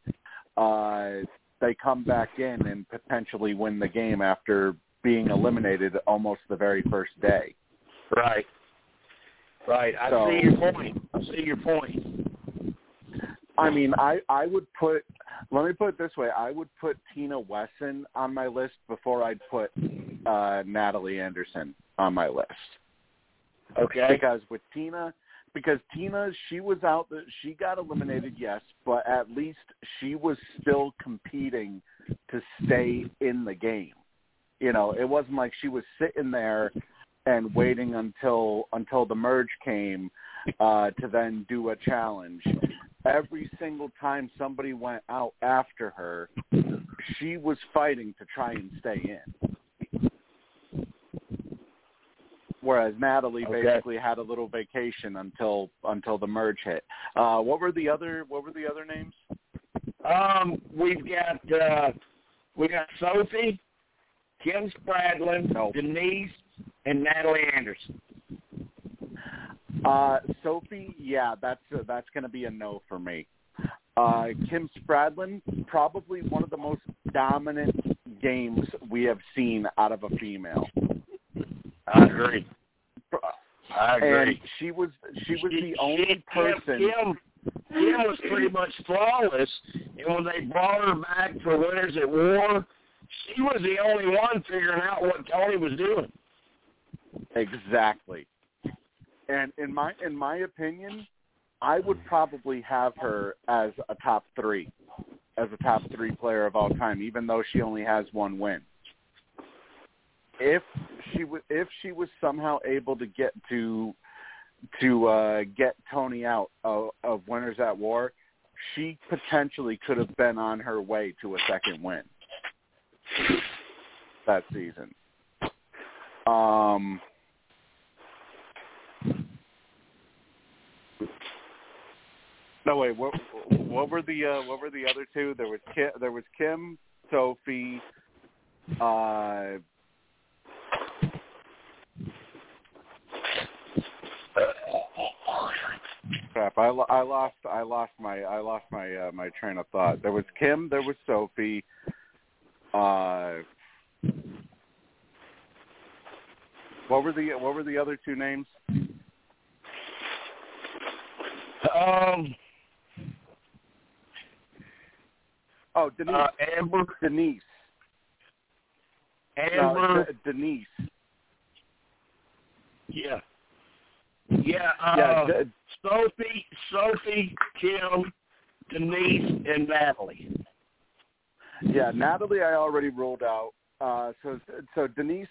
Uh, they come back in and potentially win the game after being eliminated almost the very first day. Right. Right. I So- see your point. I see your point. I mean, I I would put. Let me put it this way: I would put Tina Wesson on my list before I'd put uh, Natalie Anderson on my list. Okay. Because with Tina, because Tina, she was out. She got eliminated, yes, but at least she was still competing to stay in the game. You know, it wasn't like she was sitting there and waiting until until the merge came uh, to then do a challenge. Every single time somebody went out after her, she was fighting to try and stay in. Whereas Natalie Okay. basically had a little vacation until until the merge hit. Uh, what were the other What were the other names? Um, we've got uh, we got Sophie, Kim Spradlin. Denise, and Natalie Anderson. Uh, Sophie, yeah, that's uh, that's going to be a no for me. Uh, Kim Spradlin, probably one of the most dominant games we have seen out of a female. I agree. I And agree. she was she was She- the only she- person. Kim, Kim was pretty much flawless, and when they brought her back for Winners at War, she was the only one figuring out what Tony was doing. Exactly. And in my in my opinion, I would probably have her as a top three, as a top three player of all time, even though she only has one win. If she was if she was somehow able to get to to uh, get Tony out of, of Winners at War, she potentially could have been on her way to a second win. that season. Um, no wait, what what were the uh, what were the other two? There was Kim, there was Kim, Sophie, uh, crap. I, I lost I lost my I lost my uh, my train of thought. There was Kim, there was Sophie, uh, what were the what were the other two names? Um, Oh, Denise. uh, Amber, Denise. Amber, No, De- Denise. yeah, yeah, uh, yeah, De- Sophie, Sophie, Kim, Denise, and Natalie. yeah. Natalie, I already ruled out. Uh, so so Denise,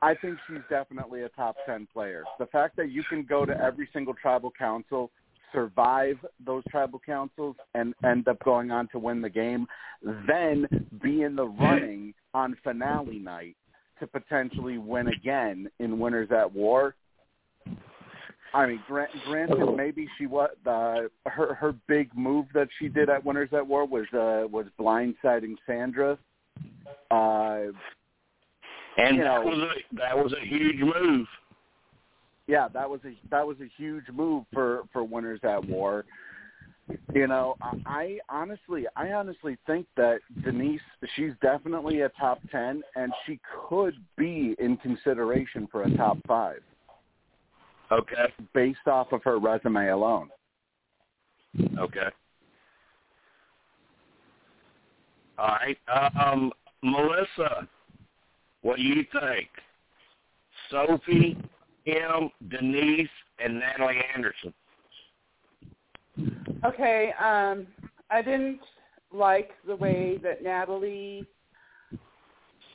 I think she's definitely a top ten player. The fact that you can go to every single tribal council, survive those tribal councils, and end up going on to win the game, then be in the running on finale night to potentially win again in Winners at War. I mean, gra- granted, maybe she what the her her big move that she did at Winners at War was uh was blindsiding Sandra. Uh, And You that know- was a that was a huge move. yeah, that was a that was a huge move for for Winners at War. You know, I, I honestly, I honestly think that Denise, she's definitely a top ten, and she could be in consideration for a top five Okay, based off of her resume alone. okay. All right, um, Melissa, what do you think? Sophie, Kim, Denise, and Natalie Anderson. Okay, um, I didn't like the way that Natalie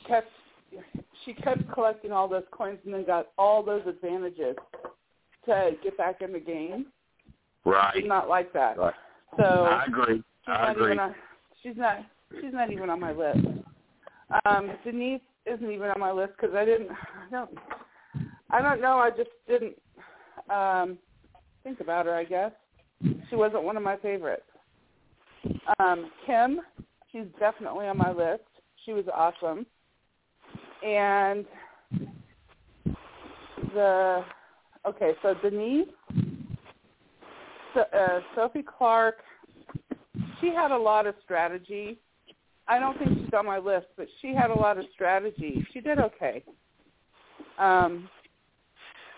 kept she kept collecting all those coins and then got all those advantages to get back in the game. Right. Did not like that. Right. So I agree. she's I agree. on she's not she's not even on my list. Um, Denise isn't even on my list because I didn't I don't I don't know I just didn't um, think about her. I guess she wasn't one of my favorites. Um, Kim, she's definitely on my list. She was awesome, and the okay. So Denise, so, uh, Sophie Clark, she had a lot of strategy. I don't think she's on my list, but she had a lot of strategy. She did okay. Um,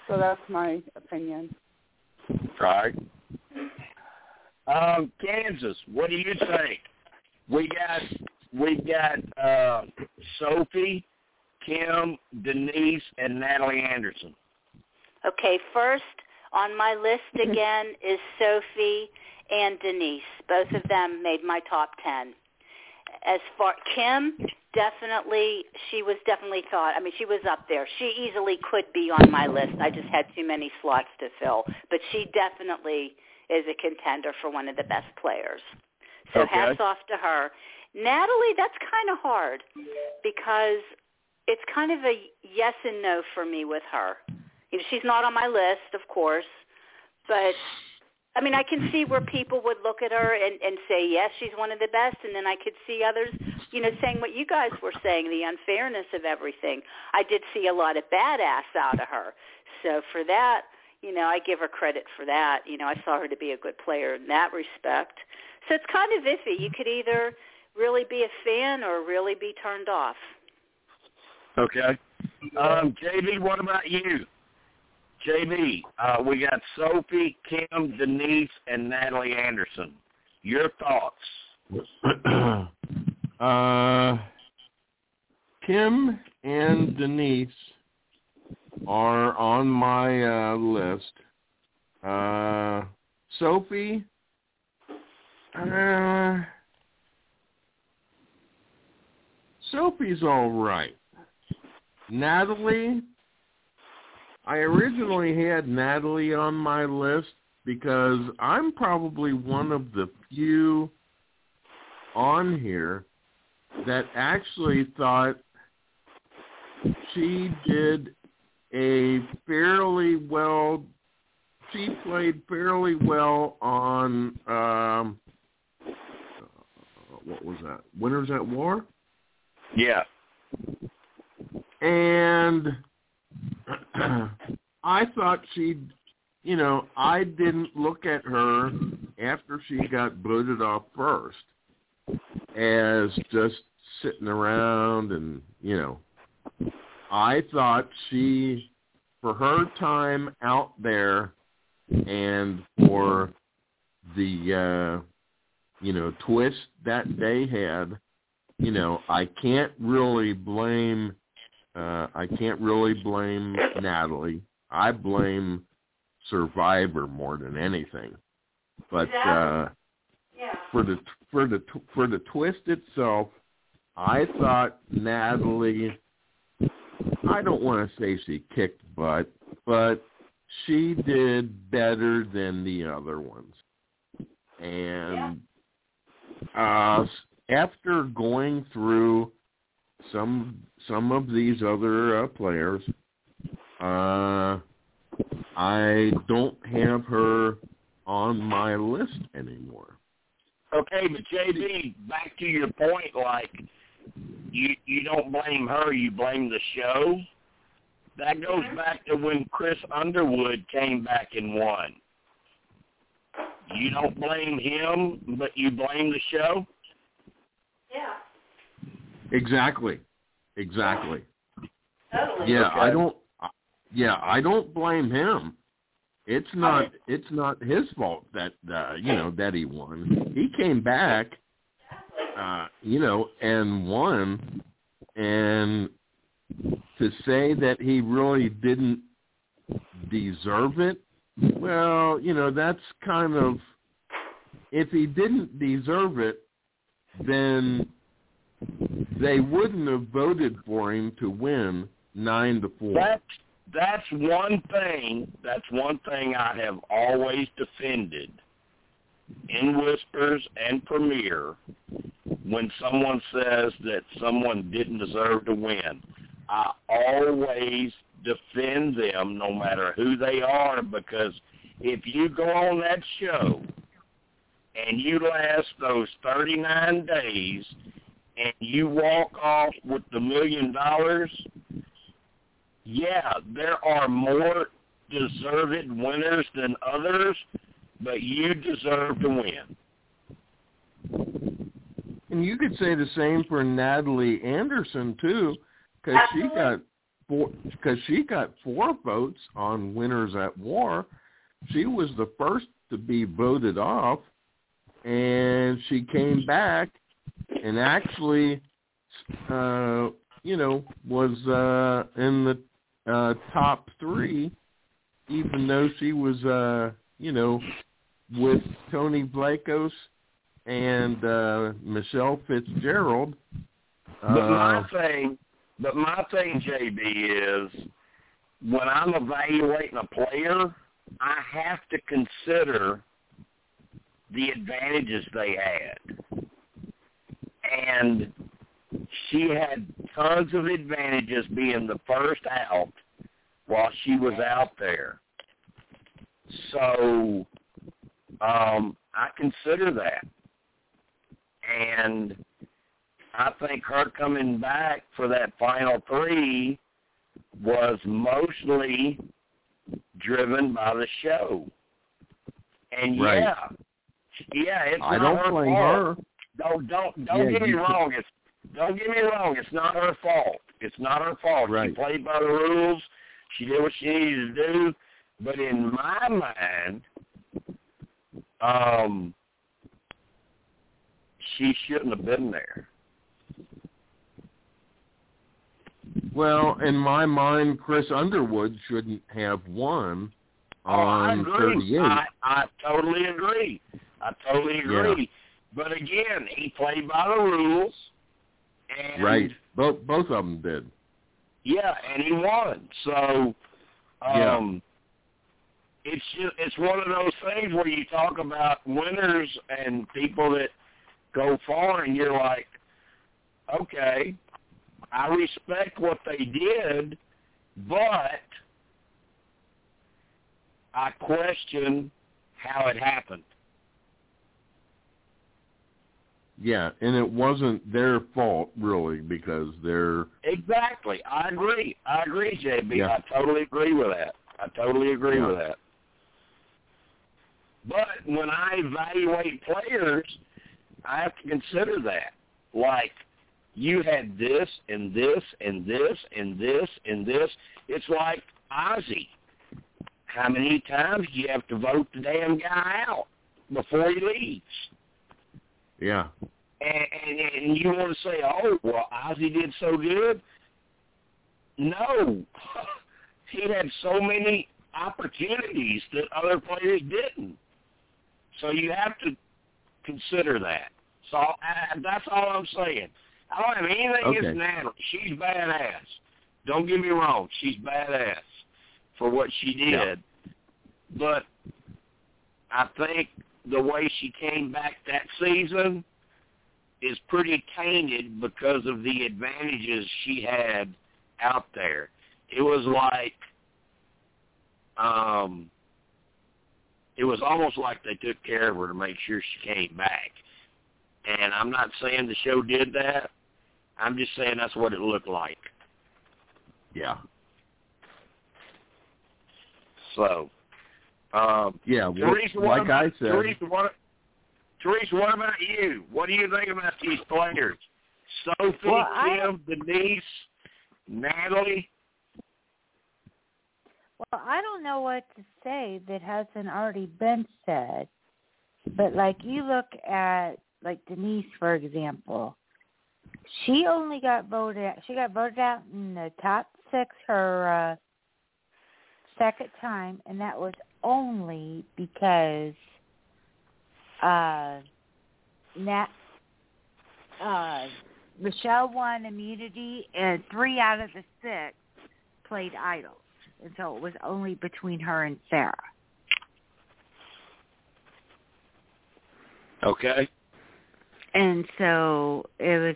so that's my opinion. Right. Um, Kansas, what do you think? We got we got uh, Sophie, Kim, Denise, and Natalie Anderson. Okay, first on my list mm-hmm. again is Sophie and Denise. Both of them made my top 10. As far Kim, definitely she was definitely thought. I mean, she was up there. She easily could be on my list. I just had too many slots to fill, but she definitely is a contender for one of the best players. So Okay. hats off to her. Natalie, that's kind of hard because it's kind of a yes and no for me with her. You know, she's not on my list, of course, but I mean, I can see where people would look at her and, and say, yes, she's one of the best, and then I could see others, you know, saying what you guys were saying, the unfairness of everything. I did see a lot of badass out of her, so for that, you know, I give her credit for that. You know, I saw her to be a good player in that respect. So it's kind of iffy. You could either really be a fan or really be turned off. Okay. Um, JB, what about you? JB, uh, we got Sophie, Kim, Denise, and Natalie Anderson. Your thoughts? uh, Kim and Denise are on my uh, list. Uh, Sophie, uh, Sophie's all right. Natalie, I originally had Natalie on my list because I'm probably one of the few on here that actually thought she did a fairly well she played fairly well on um what was that? Winners at War? Yeah. And I thought she you know, I didn't look at her after she got booted off first as just sitting around and, you know, I thought she, for her time out there and for the, uh, you know, twist that they had, you know, I can't really blame, uh, I can't really blame Natalie. I blame Survivor more than anything. But uh, Yeah. for the for the for the twist itself, I thought Natalie. I don't want to say she kicked butt, but she did better than the other ones. And uh, after going through some some of these other uh, players, uh, I don't have her on my list anymore. Okay, but JB, back to your point, like you you don't blame her, you blame the show. That goes back to when Chris Underwood came back and won. You don't blame him, but you blame the show. Yeah. Exactly. Exactly. Totally. Yeah, I don't. Yeah, I don't blame him. It's not. It's not his fault that uh, you know that he won. He came back, uh, you know, and won. And to say that he really didn't deserve it, well, you know, that's kind of. If he didn't deserve it, then they wouldn't have voted for him to win nine to four. That's that's one thing. That's one thing I have always defended in whispers and premiere. When someone says that someone didn't deserve to win, I always defend them, no matter who they are, because if you go on that show and you last those 39 days and you walk off with the million dollars, yeah, there are more deserved winners than others, but you deserve to win. And you could say the same for Natalie Anderson too, because she got four. Because she got four votes on Winners at War. She was the first to be voted off, and she came back and actually, uh, you know, was uh, in the uh, top three, even though she was, uh, you know, with Tony Vlachos and uh, Michelle Fitzgerald. But my Uh, thing, but my thing, JB, is when I'm evaluating a player, I have to consider the advantages they had. And she had tons of advantages being the first out while she was out there. So um, I consider that. And I think her coming back for that final three was mostly driven by the show. And Right. yeah, yeah, it's I not don't her blame fault. her. Don't don't don't Yeah, get me wrong. It's don't get me wrong. It's not her fault. It's not her fault. Right. She played by the rules. She did what she needed to do. But in my mind, um, she shouldn't have been there. Well, in my mind, Chris Underwood shouldn't have won Oh, I agree. 38. I, I totally agree. I totally agree. But again, he played by the rules. And right. Both both of them did. Yeah, and he won. So, Yeah. um, it's just, it's one of those things where you talk about winners and people that go far, and you're like, okay, I respect what they did, but I question how it happened. Yeah, and it wasn't their fault really because they're Exactly. I agree. I agree, JB. Yeah. I totally agree with that. I totally agree Yeah. with that. But when I evaluate players, I have to consider that. Like, you had this and this and this and this and this. It's like Ozzy. How many times do you have to vote the damn guy out before he leaves? Yeah. and, and, and you want to say, oh, well, Ozzy did so good. No, he had so many opportunities that other players didn't. So you have to consider that. So uh, that's all I'm saying. I don't have anything Okay. against Natalie. She's badass. Don't get me wrong. She's badass for what she did. Yeah. But I think the way she came back that season is pretty tainted because of the advantages she had out there. It was like um it was almost like they took care of her to make sure she came back. And I'm not saying the show did that. I'm just saying that's what it looked like. Yeah. So, um, Yeah, well, Teresa, what like about, I said, Teresa, what, Teresa, what about you? What do you think about these players? Sophie, Well, I- Kim, Denise, Natalie. Well, I don't know what to say that hasn't already been said. But like you look at like Denise for example, she only got voted out, she got voted out in the top 6 her uh second time and that was only because uh Nat uh Michelle won immunity and 3 out of the 6 played idols and so it was only between her and Sarah. Okay. And so it was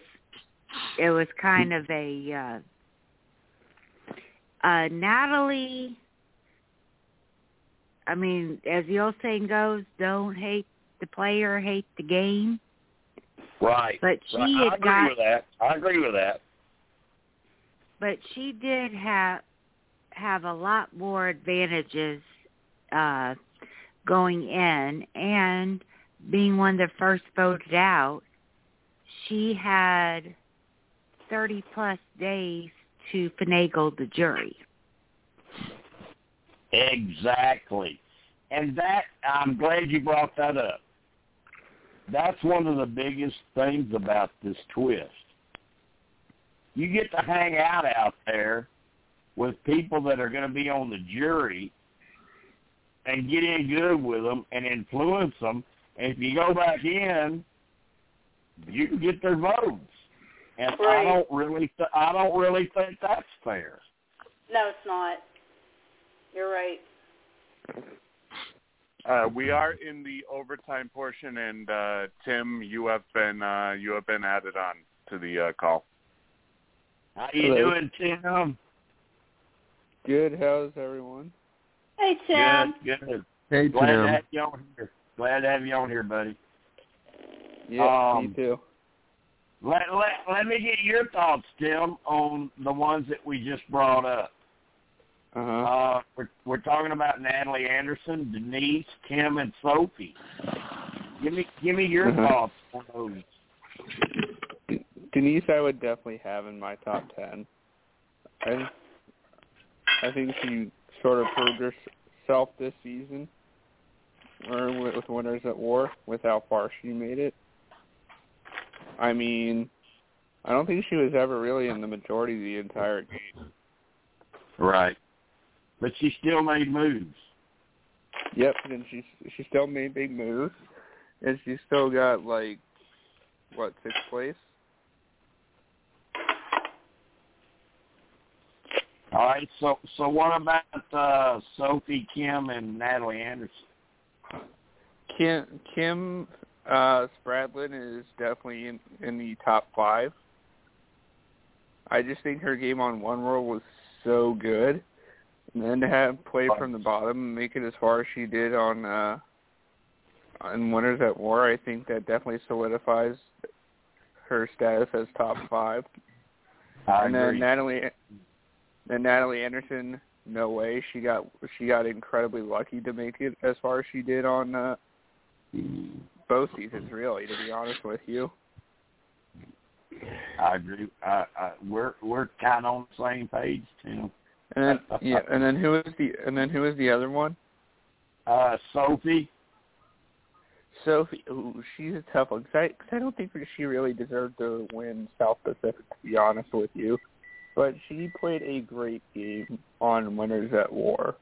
it was kind of a uh uh Natalie I mean, as the old saying goes, don't hate the player, hate the game. Right. But she Right. I had agree got with that. I agree with that. but she did have have a lot more advantages uh going in and being one of the first voted out she had 30 plus days to finagle the jury Exactly. And that I'm glad you brought that up. That's one of the biggest things about this twist. You get to hang out out there with people that are going to be on the jury and get in good with them and influence them. And if you go back in, you can get their votes. And I don't really, th- I don't really think that's fair. No, it's not. You're right. Uh, we are in the overtime portion, and uh, Tim, you have been uh, you have been added on to the uh, call. How you Hello. doing, Tim? Good. How's everyone? Hey, Tim. Good, good. hey Glad to have you on here. Glad to have you on here, buddy. Yeah, Um, me too. Let let let me get your thoughts, Tim, on the ones that we just brought up. Uh huh. Uh, we're we're talking about Natalie Anderson, Denise, Kim, and Sophie. Give me give me your Uh-huh. thoughts on those. Denise, I would definitely have in my top ten. I I think she sort of proved herself this season, or with, with Winners at War, with how far she made it. I mean, I don't think she was ever really in the majority of the entire game. Right. But she still made moves. Yep, and she she still made big moves, and she still got like what sixth place. All right. So so what about uh, Sophie, Kim, and Natalie Anderson? Kim Kim uh, Spradlin is definitely in in the top five. I just think her game on One World was so good, and then to have play from the bottom and make it as far as she did on uh on Winners at War, I think that definitely solidifies her status as top five. I and agree. then Natalie, then Natalie Anderson, no way. She got she got incredibly lucky to make it as far as she did on uh, both seasons. Really, to be honest with you. I agree. I, I, we're we're kind of on the same page, Tim. And then yeah, and then who is the and then who is the other one? Uh, Sophie. Sophie, ooh, she's a tough one. Cause I, I don't think that she really deserved to win South Pacific, to be honest with you. But she played a great game on Winners at War,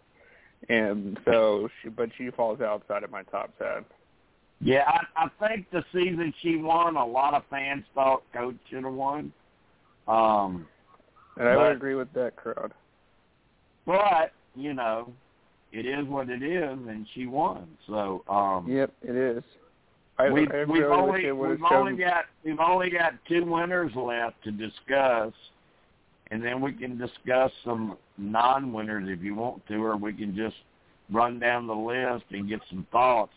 and so she, but she falls outside of my top ten. Yeah, I, I think the season she won, a lot of fans thought Coach should have won. Um, And I But- would agree with that crowd. But you know, it is what it is, and she won. So um, Yep, it is. I, we've, I we've only they would have we've only got we've only got two winners left to discuss, and then we can discuss some non-winners if you want to, or we can just run down the list and get some thoughts.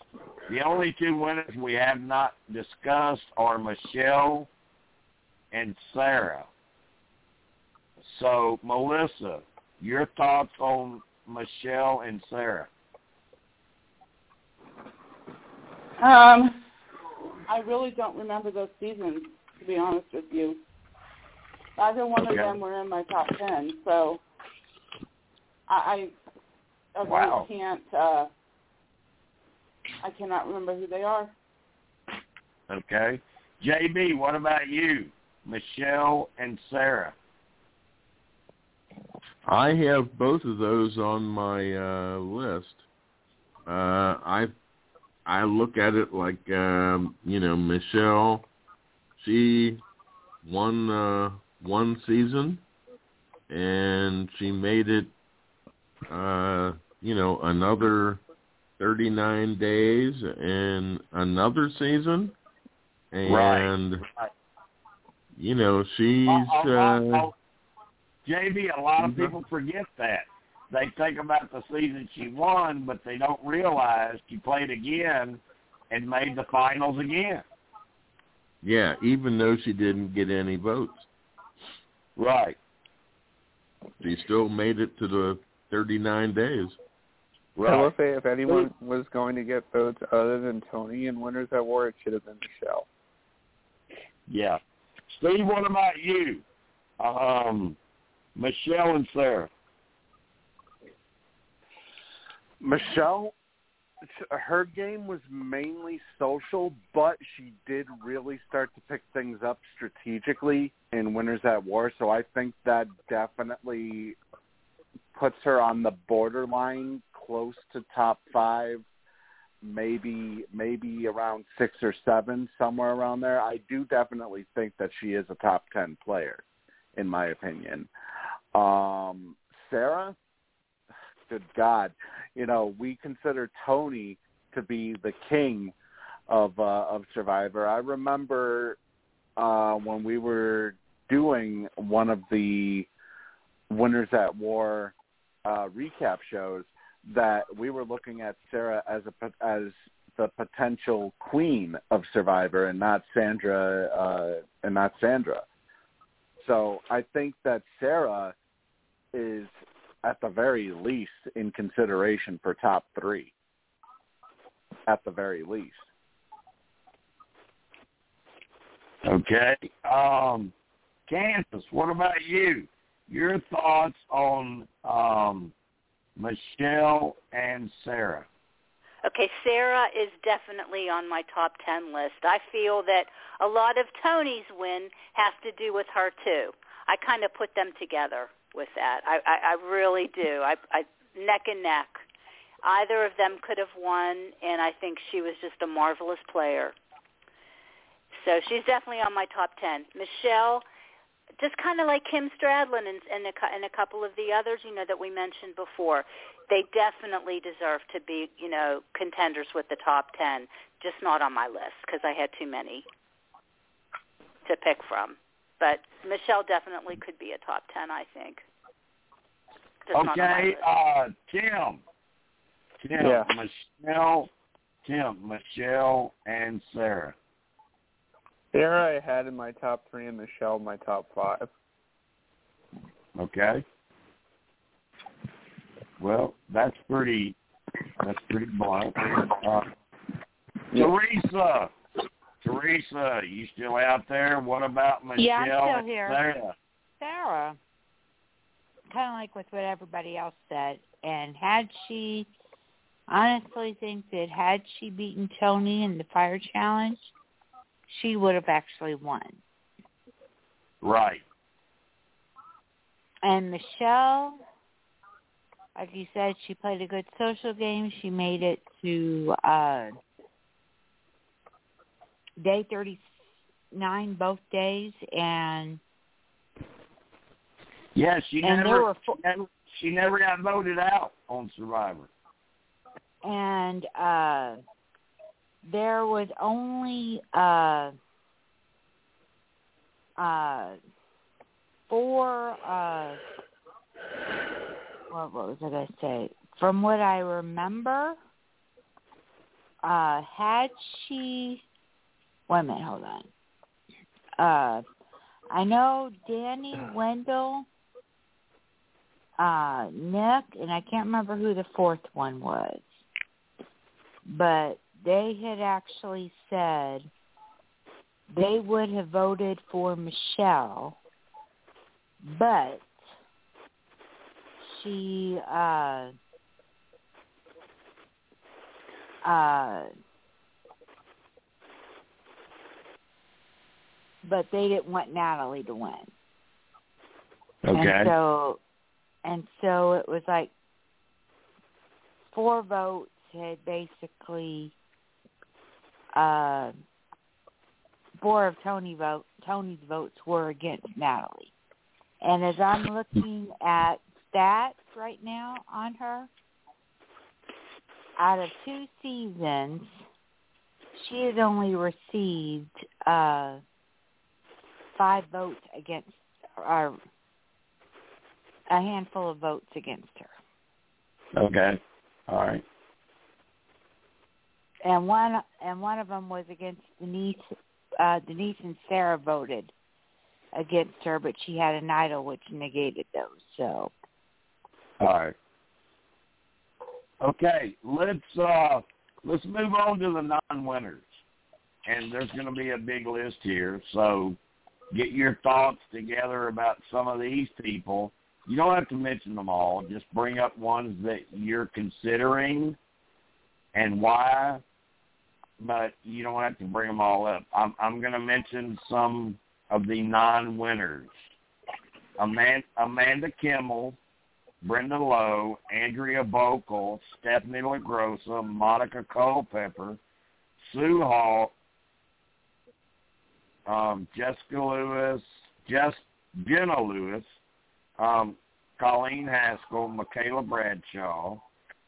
The only two winners we have not discussed are Michelle and Sarah. So, Melissa, your thoughts on Michelle and Sarah? Um, I really don't remember those seasons, to be honest with you. Neither one Okay. of them were in my top ten, so I, I, really Wow. can't. uh I cannot remember who they are. Okay. JB, what about you? Michelle and Sarah. I have both of those on my uh, list. Uh, I I look at it like um, you know Michelle. She won uh, one season, and she made it. Uh, you know another thirty nine days and another season, and Right. you know she's. Oh, oh, oh, uh. JB, a lot of Mhm. people forget that. They think about the season she won, but they don't realize she played again and made the finals again. Yeah, even though she didn't get any votes, Right. she still made it to the 39 days. I will Right. say, if anyone was going to get votes other than Tony and Winners at War, it should have been Michelle. Yeah. Steve, what about you? Um, Michelle and Sarah. Michelle, her game was mainly social, but she did really start to pick things up strategically in Winners at War. So I think that definitely puts her on the borderline, close to top five, maybe maybe around six or seven, somewhere around there. I do definitely think that she is a top ten player, in my opinion. Um, Sarah, good God, you know, we consider Tony to be the king of uh, of Survivor. I remember uh, when we were doing one of the Winners at War uh, recap shows that we were looking at Sarah as a as the potential queen of Survivor and not Sandra uh, and not Sandra. So I think that Sarah is at the very least in consideration for top three. At the very least. Okay. Um, Kansas, what about you? Your thoughts on um, Michelle and Sarah? Okay, Sarah is definitely on my top 10 list. I feel that a lot of Tony's win has to do with her too. I kind of put them together with that. I, I, I really do. I, I neck and neck. Either of them could have won, and I think she was just a marvelous player. So she's definitely on my top 10. Michelle, just kind of like Kim Spradlin and, and, a, and a couple of the others, you know, that we mentioned before. They definitely deserve to be, you know, contenders with the top 10, just not on my list because I had too many to pick from. But Michelle definitely could be a top ten, I think. Just not on my Okay, uh, Tim. Tim, Yeah. Michelle, Tim, Michelle, and Sarah. Sarah I had in my top three and Michelle in my top five. Okay. Well, that's pretty. That's pretty blunt. Uh, Teresa, Teresa, you still out there? What about Michelle? Yeah, I'm still here. Sarah? Sarah, kind of like with what everybody else said, and had she, honestly think that had she beaten Tony in the fire challenge, she would have actually won. Right. And Michelle, like you said, she played a good social game. She made it to uh day 39 both days and Yeah, she And never, there were fo- she never. She never got voted out on Survivor. and uh there was only uh uh four uh what, what was I gonna say? From what I remember, uh had she wait a minute, hold on. Uh I know Danni Wendell, uh Nick, and I can't remember who the fourth one was but they had actually said they would have voted for Michelle, but she uh uh but they didn't want Natalie to win. Okay. And so and so it was like four votes had basically uh four of Tony vote Tony's votes were against Natalie. And as I'm looking at stats right now on her, out of two seasons, she has only received uh five votes against or a handful of votes against her. Okay. All right. and one and one of them was against Denise. Uh, Denise and Sarah voted against her, but she had an idol which negated those. So All right. Okay, let's uh let's move on to the non-winners, and there's going to be a big list here. So get your thoughts together about some of these people. You don't have to mention them all. Just bring up ones that you're considering and why. But you don't have to bring them all up. I'm I'm going to mention some of the non-winners. Amanda, Amanda Kimmel, Brenda Lowe, Andrea Boehlke, Stephenie LaGrossa, Monica Culpepper, Sue Hawk, um, Jessica Lewis, Just Jenna Lewis, um, Colleen Haskell, Michaela Bradshaw,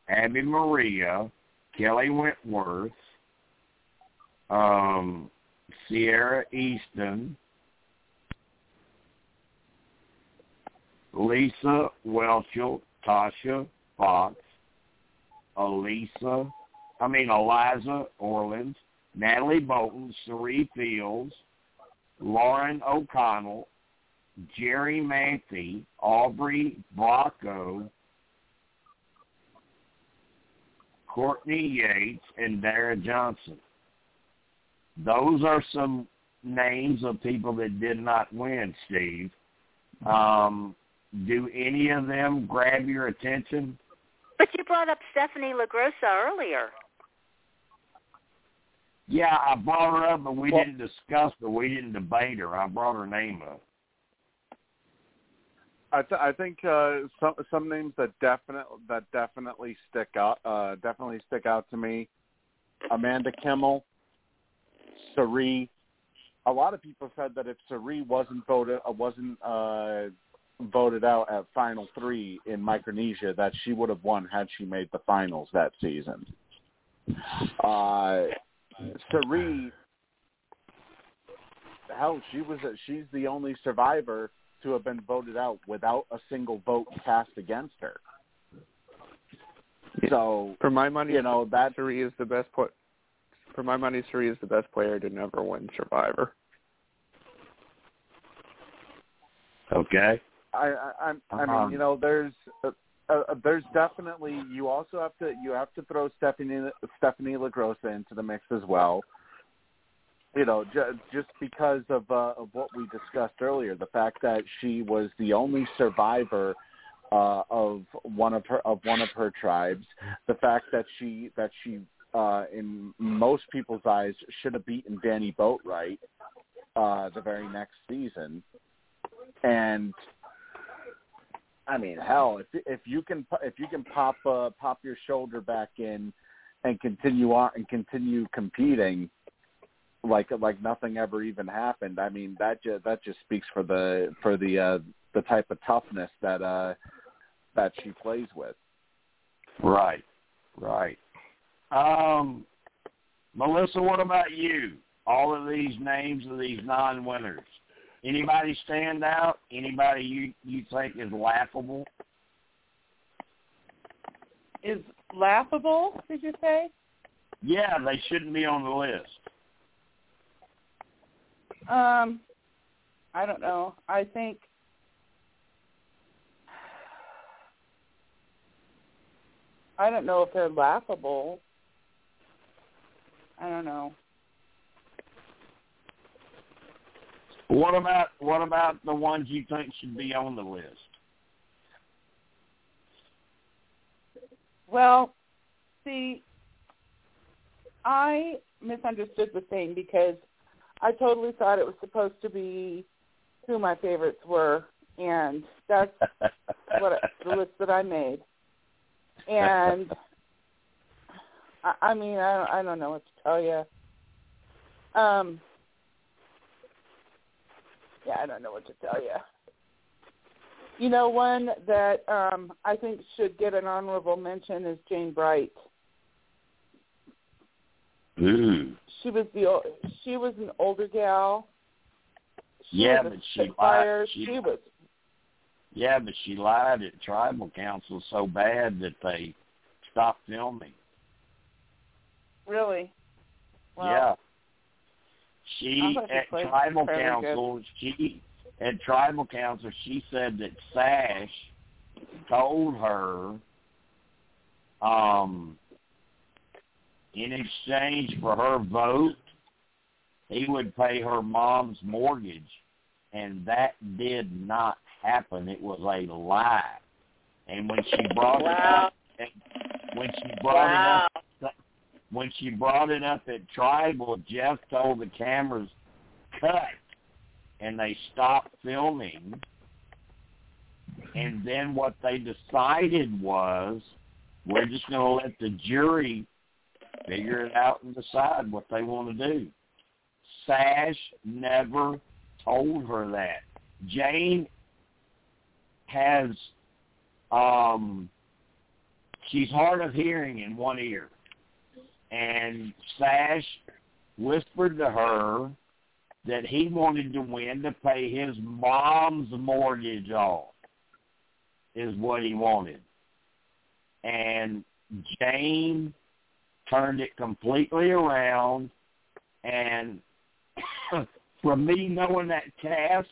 Abby Maria, Kelley Wentworth, um, Ciera Eastin, Lisa Whelchel, Tasha Fox, Elisa, I mean Eliza Orlins, Natalie Bolton, Cerie Fields, Lauren O'Connell, Jerri Manthey, Aubrey Bracco, Courtney Yates, and Darrah Johnson. Those are some names of people that did not win, Steve. Um, do any of them grab your attention? But you brought up Stephenie LaGrossa earlier. Yeah, I brought her up, but we Well- didn't discuss her. We didn't debate her. I brought her name up. I, th- I think uh, some some names that definitely that definitely stick out uh, definitely stick out to me. Amanda Kimmel, Cerie. A lot of people said that if Cerie wasn't voted uh, wasn't uh, voted out at Final Three in Micronesia, that she would have won had she made the finals that season. Uh, Cerie hell, she was a, she's the only survivor to have been voted out without a single vote cast against her. Yeah. So For my money, you know that Cerie is the best put. For my money, Cerie is the best player to never win Survivor. Okay. I I I'm- I mean Um, you know there's uh, uh, there's definitely you also have to you have to throw Stephenie Stephenie LaGrossa into the mix as well. You know, ju- just because of uh, of what we discussed earlier, the fact that she was the only survivor uh, of one of her of one of her tribes, the fact that she that she uh, in most people's eyes should have beaten Danni Boatwright uh, the very next season, and I mean, hell, if if you can if you can pop uh, pop your shoulder back in and continue on and continue competing like like nothing ever even happened. I mean, that just that just speaks for the for the uh, the type of toughness that uh, that she plays with. Right. Right. Um, Melissa, what about you? All of these names of these non-winners. Anybody stand out? Anybody you you think is laughable? Is laughable? Did you say? Yeah, they shouldn't be on the list. Um, I don't know. I think I don't know if they're laughable. I don't know. What about what about the ones you think should be on the list? Well, see, I misunderstood the thing because I totally thought it was supposed to be who my favorites were, and that's what the list that I made. And I, I mean, I, I don't know what to tell you. Um, yeah, I don't know what to tell you. You know, one that um I think should get an honorable mention is Jane Bright. Ooh. She was the she was an older gal. She Yeah, but she lied. She- she was Yeah, but she lied at tribal council so bad that they stopped filming. really. Well, yeah. I She at tribal council she at tribal council she said that Sash told her um in exchange for her vote he would pay her mom's mortgage and that did not happen. It was a lie. And when she brought Wow. it up when she brought Wow. it up when she brought it up at tribal, Jeff told the cameras cut and they stopped filming. And then what they decided was we're just going to let the jury figure it out and decide what they want to do. Sash never told her that. Jane has um she's hard of hearing in one ear. And Sash whispered to her that he wanted to win to pay his mom's mortgage off is what he wanted. And Jane turned it completely around and from me knowing that cast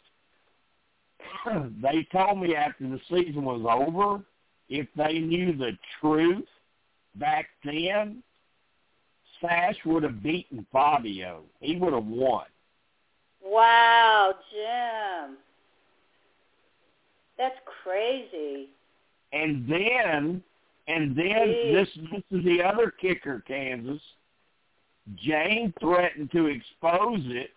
they told me after the season was over if they knew the truth back then Sash would have beaten Fabio. He would have won. Wow, Jim. That's crazy. And then, and then Jeez. this this is the other kicker, Kansas. Jane threatened to expose it,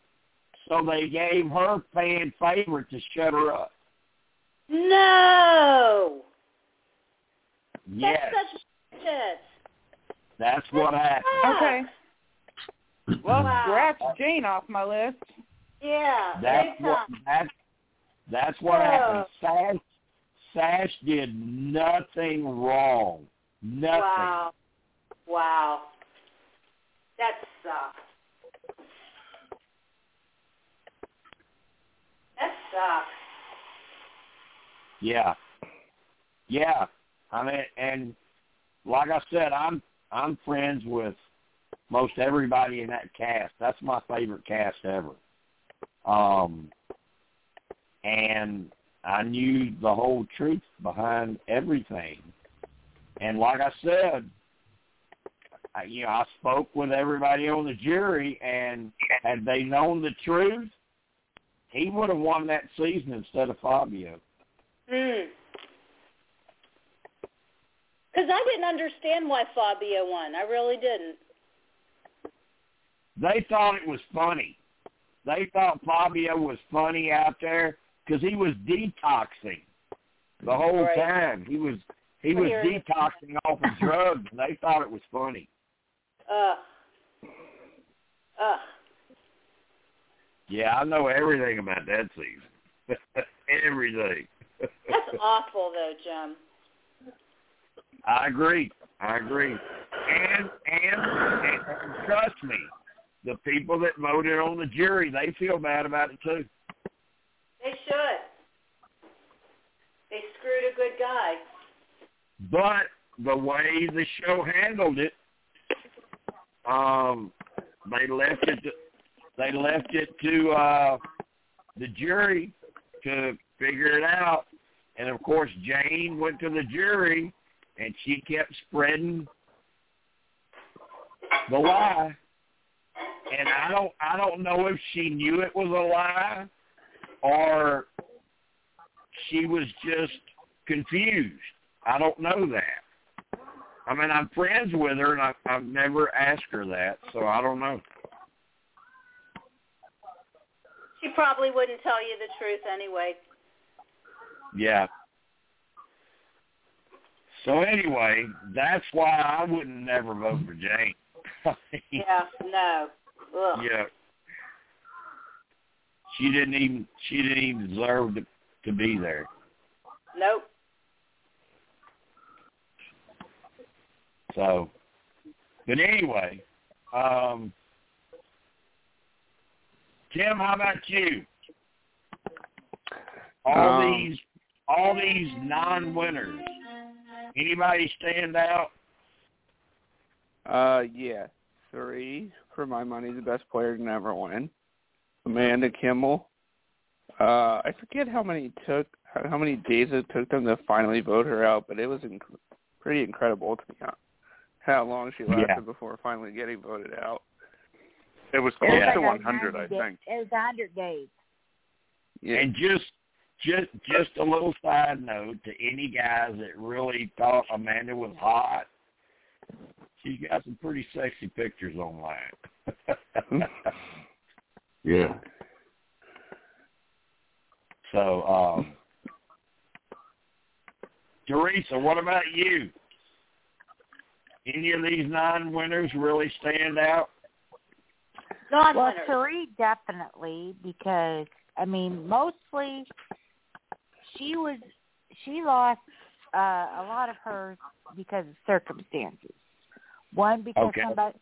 so they gave her fan favorite to shut her up. No. Yes, That's such shit. That's what happened. Okay. Well, Wow. scratch Jane off my list. Yeah. That's what time. that's that's what Yeah. happened. Sash Sash did nothing wrong. Nothing. Wow. Wow. That sucks. That sucks. Yeah. Yeah. I mean, and like I said, I'm I'm friends with most everybody in that cast. That's my favorite cast ever. Um, and I knew the whole truth behind everything. And like I said, I, you know, I spoke with everybody on the jury, and had they known the truth, he would have won that season instead of Fabio. Hmm. Because I didn't understand why Fabio won. I really didn't. They thought it was funny. They thought Fabio was funny out there because he was detoxing the whole Right. time. He was he was Here it is. detoxing off of drugs, and they thought it was funny. Ugh. Ugh. Yeah, I know everything about that season. everything. That's awful, though, Jim. I agree. I agree. And, and and trust me, the people that voted on the jury, they feel bad about it too. They should. They screwed a good guy. But the way the show handled it, um, they left it. To, they left it to uh, the jury to figure it out. And of course, Jane went to the jury, and she kept spreading the lie. And I don't, I don't know if she knew it was a lie, or she was just confused. I don't know that. I mean, I'm friends with her, and I, I've never asked her that, so I don't know. She probably wouldn't tell you the truth anyway. Yeah. So anyway, that's why I wouldn't never vote for Jane. Yeah, no. Ugh. yeah. She didn't even she didn't even deserve to to be there. Nope. So, but anyway, um, Tim, how about you? All Um, these, all these non-winners. Anybody stand out? Uh, yeah, three for my money. The best player to never win. Amanda Kimmel. Uh, I forget how many took, how many days it took them to finally vote her out, but it was inc- pretty incredible to me how, how long she lasted Yeah. before finally getting voted out. It was close It was Yeah. to like a 100, I think. It was a hundred days. Yeah. And just, just, just a little side note to any guys that really thought Amanda was hot. She's got some pretty sexy pictures online. Yeah. so, um, Teresa, what about you? Any of these nine winners really stand out? Well, Non-winners. Cerie definitely because I mean mostly she was she lost uh, a lot of hers because of circumstances. One because Okay. somebody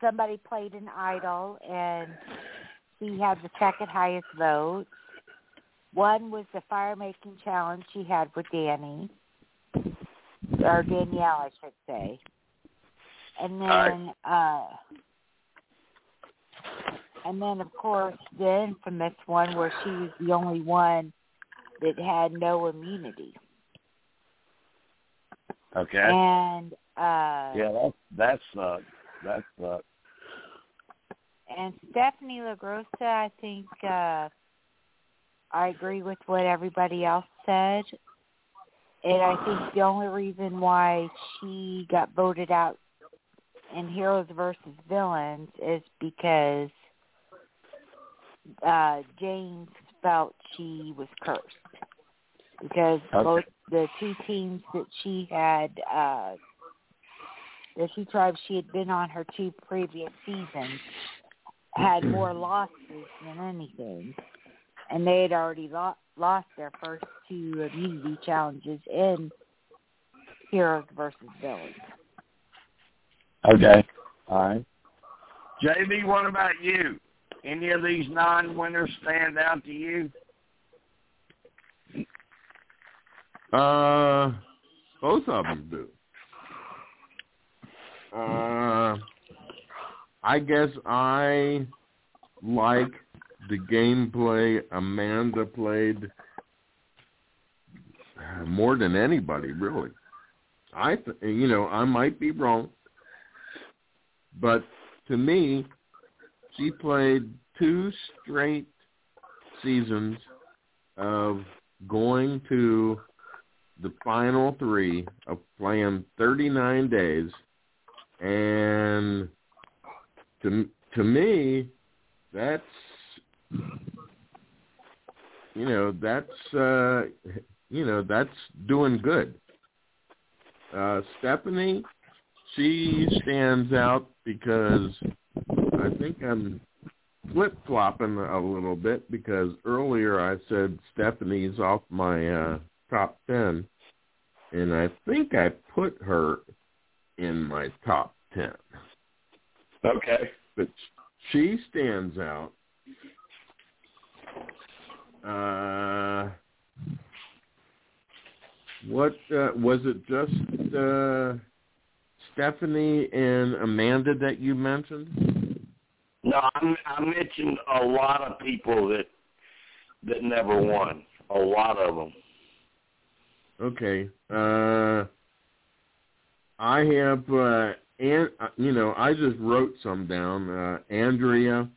somebody played an idol and he had the second highest vote. One was the fire making challenge she had with Danny or Danielle, I should say. And then uh and then of course the infamous one where she was the only one that had no immunity. Okay. And uh yeah, that that sucks. That sucks. and Stephenie LaGrossa, I think uh I agree with what everybody else said. And I think the only reason why she got voted out in Heroes versus Villains is because uh James felt she was cursed. Because Okay. both the two teams that she had uh the two tribes she had been on her two previous seasons had more losses than anything, and they had already lo- lost their first two immunity challenges in Heroes versus Villains. Okay. All right. JB, what about you? Any of these nine winners stand out to you? Uh, both of them do. Uh, I guess I like the gameplay Amanda played more than anybody, really. I, th- you know, I might be wrong, but to me, she played two straight seasons of going to the final three of playing 39 days, and to to me, that's you know that's uh, you know that's doing good. Uh, Stephenie, she stands out because I think I'm flip flopping a little bit because earlier I said Stephenie's off my uh, top ten, and I think I put her in my top ten. Okay. But she stands out. Uh, what uh, was it? Just uh, Stephenie and Amanda that you mentioned? No, I, I mentioned a lot of people that that never won. A lot of them. Okay. Uh, I have, uh, and you know, I just wrote some down. Uh, Andrea,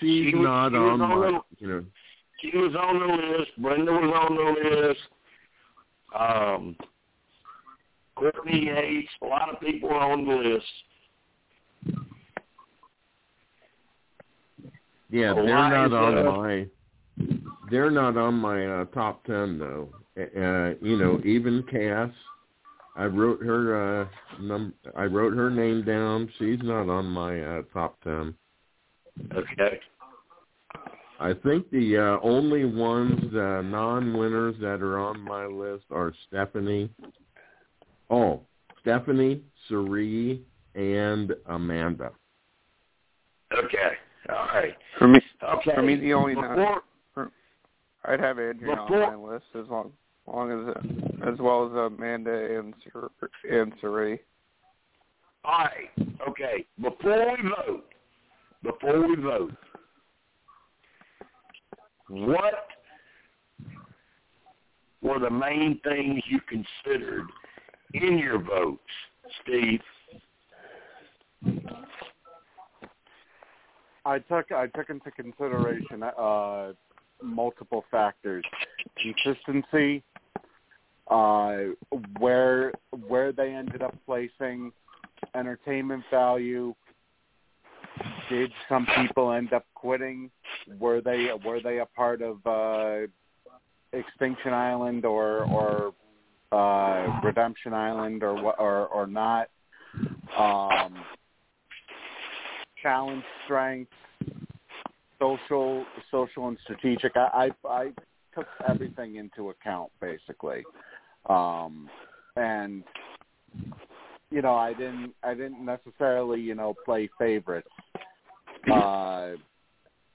she's She was- not she on on my, the- you know. She was on the list. Brenda was on the list. Um, Courtney Yates. A lot of people are on the list. Yeah, they're not on my. They're not on my uh, top ten though. Uh, you know, even Kass. I wrote her uh num I wrote her name down. She's not on my uh, top ten. Okay. I think the uh, only ones, uh, non-winners that are on my list are Stephenie. Oh, Stephenie, Cerie, and Amanda. Okay. All right. For me, Okay. for me, the only Before, non, I'd have Andrea Before- on my list as long, long as as well as Amanda and Sir, and Cerie. all right. Okay. Before we vote, before we vote, what were the main things you considered in your votes, Steve? I took I took into consideration uh, multiple factors: consistency, uh, where where they ended up placing, entertainment value. Did some people end up quitting? Were they were they a part of uh, Extinction Island or or uh, Redemption Island or or or not? Um, challenge strength, social, social and strategic. I, I, I took everything into account basically, um, and you know, I didn't, I didn't necessarily, you know, play favorites uh,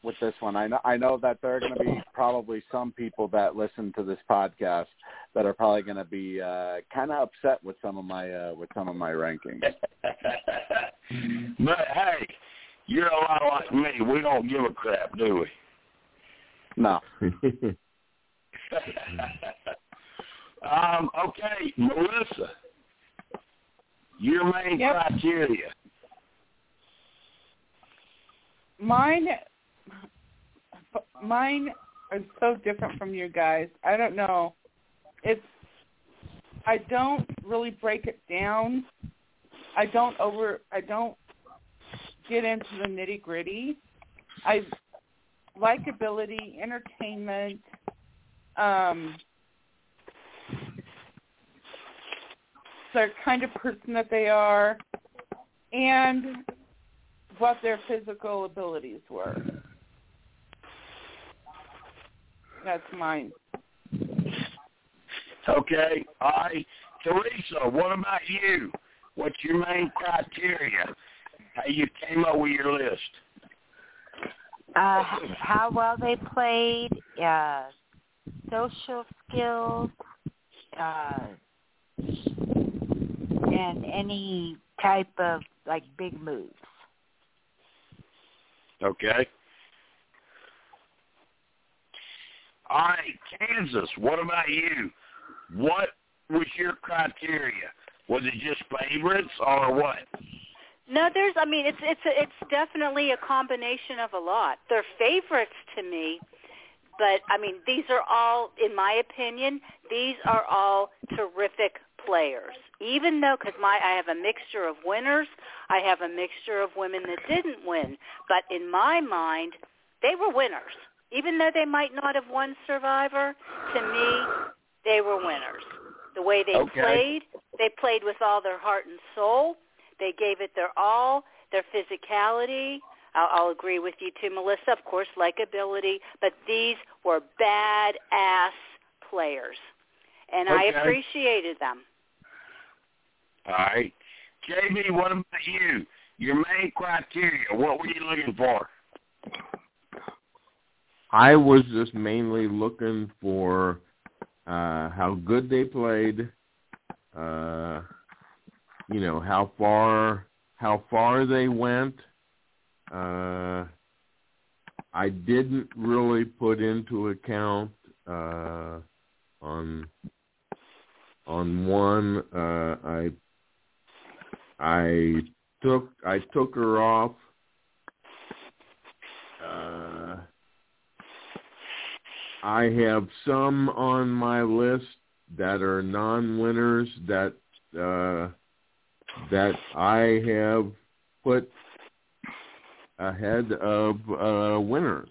with this one. I know, I know that there are going to be probably some people that listen to this podcast that are probably going to be uh, kind of upset with some of my, uh, with some of my rankings. but hey, you're a lot like me. We don't give a crap, do we? No. um, okay, Melissa, your main Yep. criteria. Mine, mine are so different from you guys. I don't know. It's I don't really break it down. I don't over. I don't get into the nitty gritty. I likability, entertainment, um, the kind of person that they are, and what their physical abilities were. That's mine. Okay, I, Teresa, what about you? What's your main criteria? How you came up with your list? Uh, how well they played, uh, social skills, uh, in any type of like big moves. Okay. All right, Kansas. What about you? What was your criteria? Was it just favorites or what? No, there's. I mean, it's it's it's definitely a combination of a lot. They're favorites to me, but I mean, these are all, in my opinion, these are all terrific players. Even though, because my I have a mixture of winners, I have a mixture of women that didn't win. But in my mind, they were winners. Even though they might not have won Survivor, to me, they were winners. The way they Okay. played, they played with all their heart and soul. They gave it their all, their physicality. I'll, I'll agree with you too, Melissa. Of course, likability, but these were badass players, and I appreciated them. All right. JB, what about you? Your main criteria, what were you looking for? I was just mainly looking for uh how good they played, uh you know, how far how far they went. Uh I didn't really put into account uh on on one uh I I took I took her off uh I have some on my list that are non-winners that uh, that I have put ahead of uh, winners,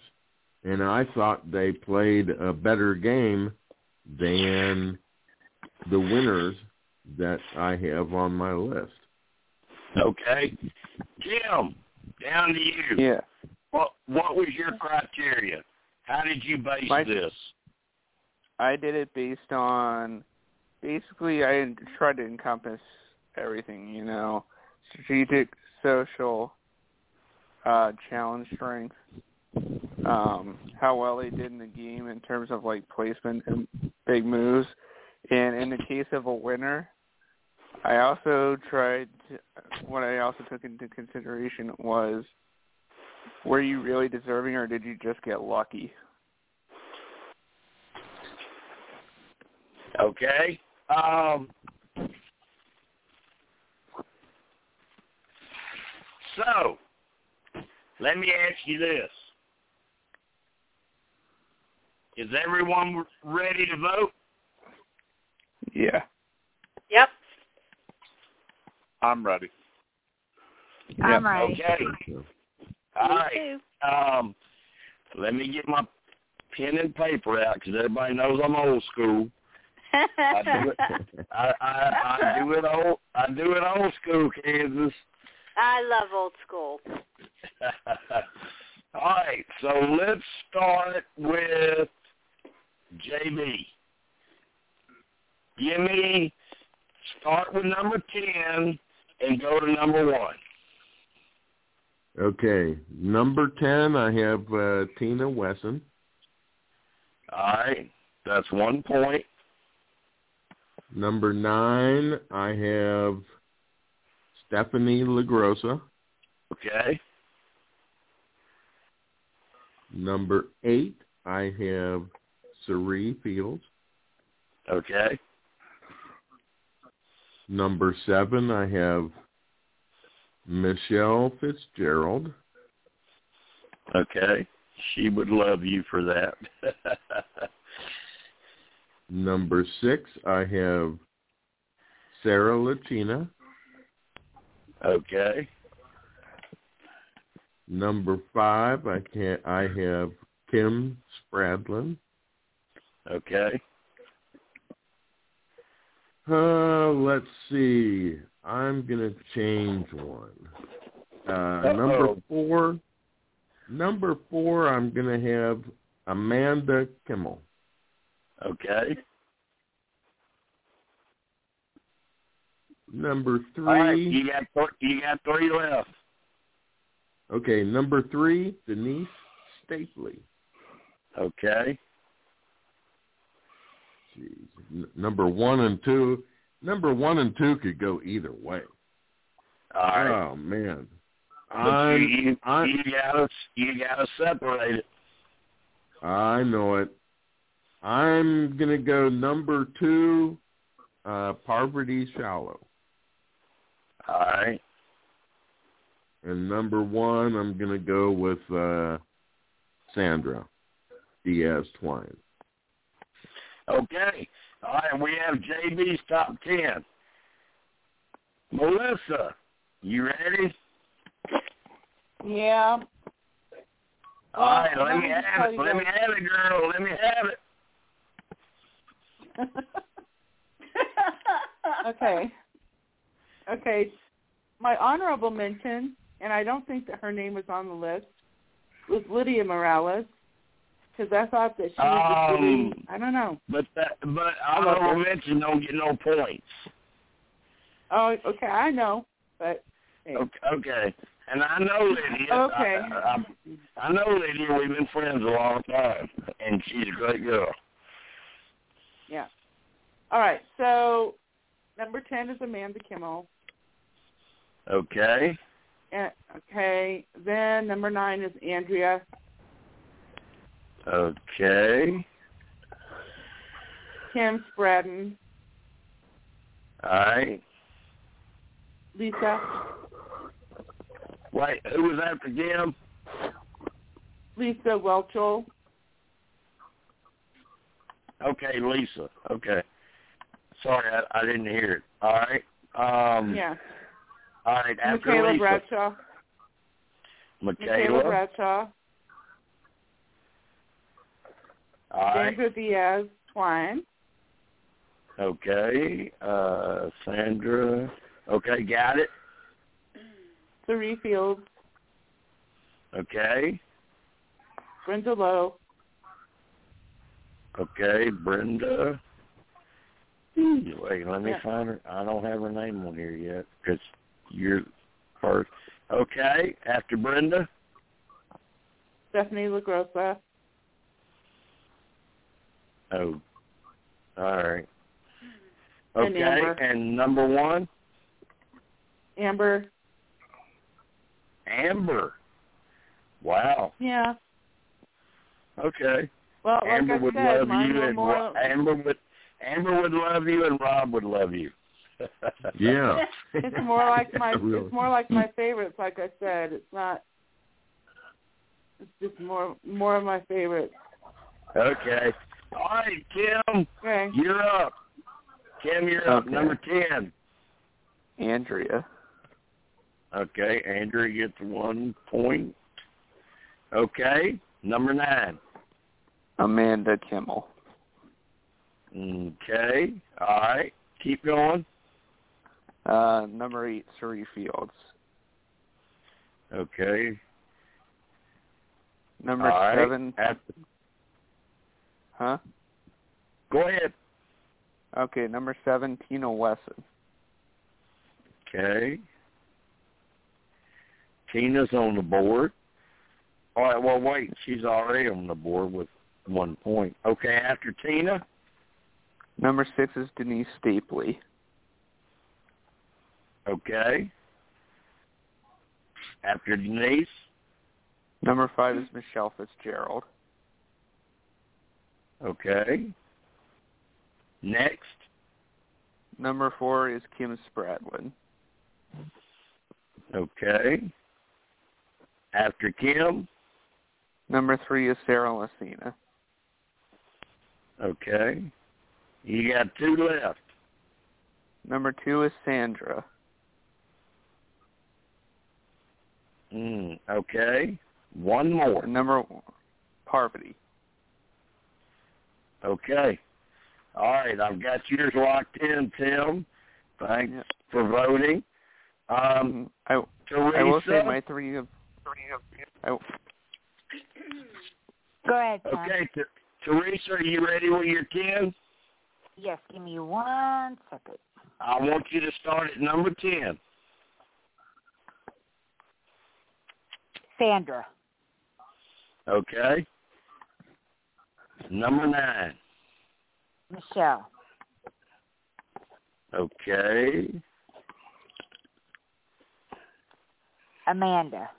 and I thought they played a better game than the winners that I have on my list. Okay. Jim, down to you. Yeah. What what was your criteria? How did you base My- this? I did it based on basically I tried to encompass everything, you know, strategic, social, uh, challenge strength, um, how well they did in the game in terms of like placement and big moves, and in the case of a winner, I also tried. To, what I also took into consideration was, were you really deserving, or did you just get lucky? Okay. Um, so, let me ask you this. Is everyone ready to vote? Yeah. Yep. I'm ready. I'm ready. Okay. All Me right. too. Um, let me get my pen and paper out because everybody knows I'm old school. I do it. I, I, I do it old. I do it old school, Kansas. I love old school. All right, so let's start with JB. Give me start with number ten and go to number one. Okay, number ten, I have uh, Tina Wesson. All right, that's one point. Number nine, I have Stephenie LaGrossa. Okay, Number eight, I have Cerie Fields. okay, Number seven, I have Michelle Fitzgerald. okay. She would love you for that. Number six, I have Sarah Lacina. Okay, Number five, I can I have Kim Spradlin. okay, Uh, let's see. I'm gonna change one. Uh, number four. Number four, I'm gonna have Amanda Kimmel. okay. Number right, three. you got th- you got three left. Okay, number three, Denise Stapley. Okay, jeez. N- number one and two. Number one and two could go either way. All right. Oh man. I'm, you, you, I'm, you gotta you gotta separate it. I know it. I'm gonna go number two, uh, Parvati Shallow, All right. and number one, I'm gonna go with uh, Sandra Diaz Twine. Okay. All right. We have JB's top ten. Melissa, you ready? Yeah. All right. Well, Let let me me have it. Let me guys- have it, girl. Let me have it. okay. Okay. My honorable mention, and I don't think that her name was on the list, was Lydia Morales, because I thought that she was Um, I don't know. But that, but honorable mention don't get no points. Oh, okay, I know, but hey. Okay. okay. And I know Lydia. Okay. I, I, I know Lydia. We've been friends a long time, and she's a great girl. Yeah. All right. So number ten is Amanda Kimmel. Okay. Okay. Then number nine is Andrea. Okay. Kim Spradlin. All right. Lisa. Wait, who was after Jim? Lisa Whelchel. Okay, Lisa. Okay. Sorry, I, I didn't hear it. All right. Um, Yeah. All right. After Michaela Lisa, Bradshaw. Michaela Michaela. Bradshaw. All right. Sandra Diaz Twine. Okay. Uh, Sandra. Okay, got it. Three Fields. Okay. Brenda Lowe. Okay, Brenda. Wait, let me Yeah. find her. I don't have her name on here yet because you're first. Okay, after Brenda. Stephenie LaGrossa. Oh, all right. And Okay, Amber. and number one, Amber. Amber. Wow. Yeah. Okay. Well, Amber I would said, love you, and more. Amber would Amber would love you, and Rob would love you. Yeah. it's more like my. Really. It's more like my favorites. Like I said, it's not. It's just more more of my favorites. Okay. All right, Kim, Okay. you're up. Kim, you're up. Okay. Number ten. Andrea. Okay, Andrea gets one point. Okay, number nine. Amanda Kimmel. Okay, all right, keep going. Uh, number eight, Cerie Fields. Okay, Number all right. seven. After- Huh? go ahead. Okay, number seven, Tina Wesson. Okay. Tina's on the board. All right, well, wait, she's already on the board with one point. Okay, after Tina, Number six is Denise Stapley. Okay. After Denise, Number five hmm. is Michelle Fitzgerald. okay. Next, Number four is Kim Spradlin. okay. After Kim, Number three is Sarah Lacina. okay. You got two left. Number two is Sandra. Mm, okay. One more. And number Parvati. Okay. All right, I've got yours locked in, Tim. Thanks Yeah. for voting. Um, Um, I Teresa, I will say my three of I, Go ahead, Tom. okay, T- Teresa, are you ready with your ten? Yes, give me one second. I want you to start at number ten. Sandra. Okay. Number nine. Michelle. Okay. Amanda.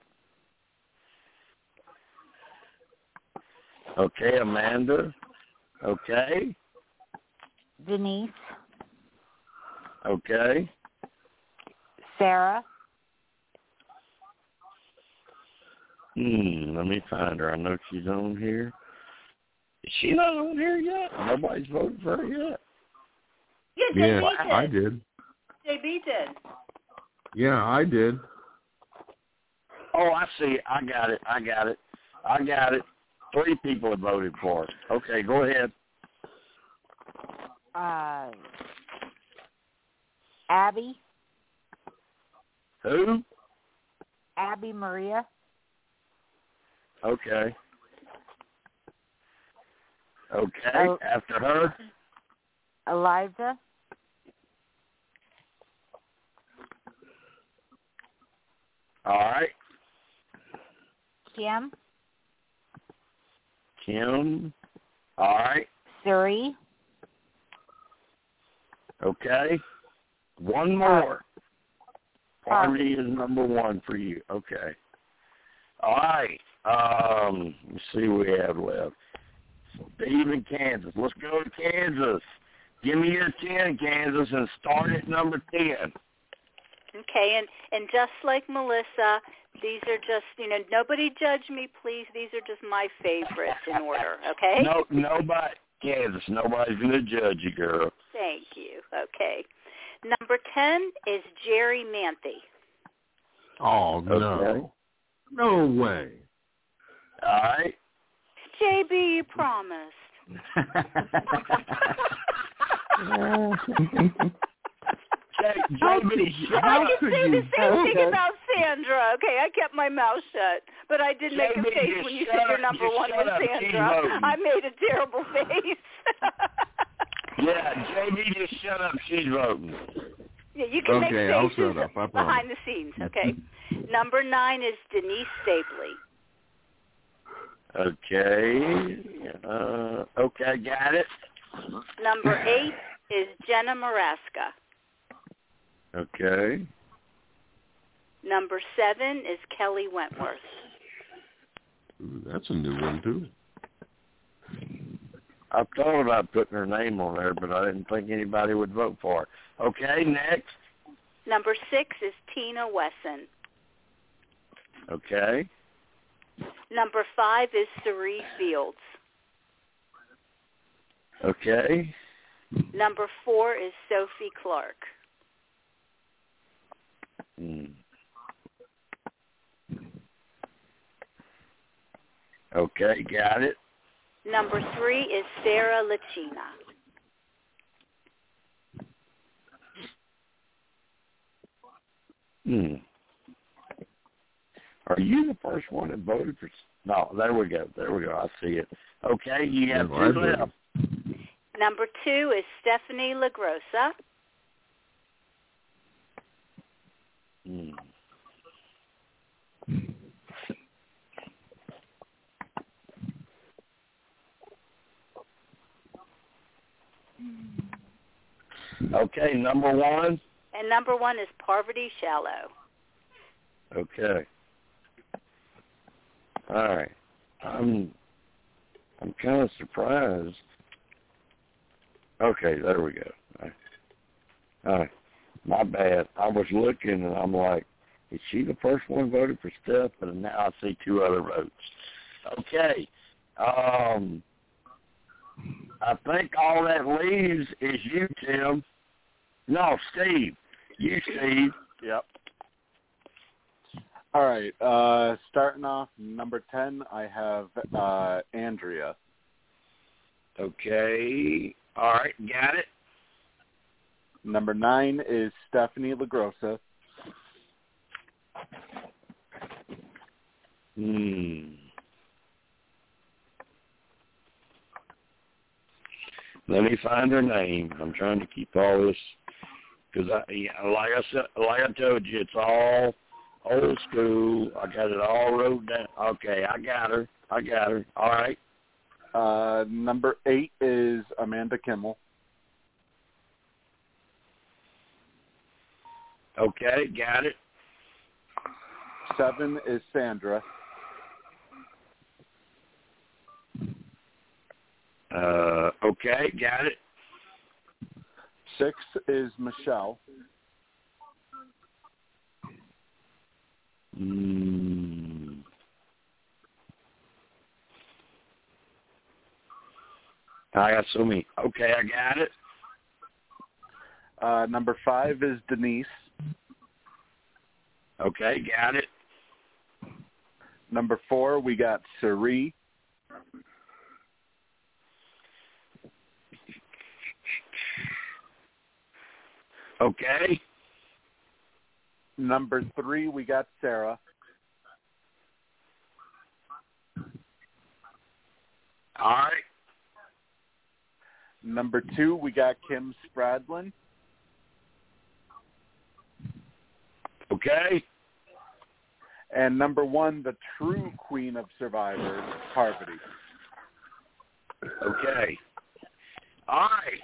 Okay, Amanda. Okay. Denise. Okay. Sarah. Hmm, let me find her. I know she's on here. Is she not on here yet? Nobody's voted for her yet. Yeah, Yeah, did. I did. JB did. Yeah, I did. Oh, I see. it. I got it. I got it. I got it. Three people have voted for it. Okay, go ahead. Uh, Abi. Who? Abi-Maria. Okay. Okay. Oh. After her. Eliza. All right. Kim. Kim. All right. Cerie. Okay. One more. Party is number one for you. Okay. All right. Um, let's see what we have left. Steve in Kansas. Let's go to Kansas. Give me your ten, Kansas, and start at number ten. Okay, and and just like Melissa, these are just you know nobody judge me, please. These are just my favorites in order. Okay. No, nobody, Kansas. Nobody's gonna judge you, girl. Thank you. Okay. Number ten is Jerri Manthey. Oh no, Okay. no way. All right. JB, you promised. J- JB, could I how can say you the same thing that? about Sandra. Okay, I kept my mouth shut, but I did make a JB, face just when you shut said your up. number Just one shut was up. Sandra. I made a terrible face. Yeah, JB, just shut up. She's voting. Yeah, you can Okay, make I'll faces shut up, I behind the scenes. Okay. Number nine is Denise Stapley. Okay. Uh, okay, got it. Number eight is Jenna Morasca. Okay. Number seven is Kelley Wentworth. Ooh, that's a new one too. I thought about putting her name on there, but I didn't think anybody would vote for her. Okay, next. Number six is Tina Wesson. Okay. Number five is Cerie Fields. Okay. Number four is Sophie Clark. Hmm. Okay, got it. Number three is Sarah Lacina. Hmm. Are you the first one that voted for? No, there we go. There we go. I see it. Okay, you have No, two left. Number two is Stephenie LaGrossa. Hmm. Okay, number one. And number one is Parvati Shallow. Okay. All right. I'm I'm kind of surprised. Okay, there we go. All right. My bad. I was looking and I'm like, is she the first one voted for Steph? And now I see two other votes. Okay. Um I think all that leaves is you, Tim. No, Steve. You, Steve. Yep. All right. Uh, starting off, number 10, I have uh, Andrea. Okay. All right, got it. Number 9 is Stephenie LaGrossa. Hmm. Let me find her name. I'm trying to keep all this because I, like I said, like I told you, it's all old school. I got it all wrote down. Okay, I got her. I got her. All right. Uh, number eight is Amanda Kimmel. Okay, got it. Seven is Sandra. Uh, okay, got it. Six is Michelle. Mm. I many. Okay, I got it. Uh, number five is Denise. Okay, got it. Number four, we got Cerie. Okay. Number three, we got Sarah. All right. Number two, we got Kim Spradlin. Okay. And number one, the true queen of Survivor, Parvati. Okay. All right.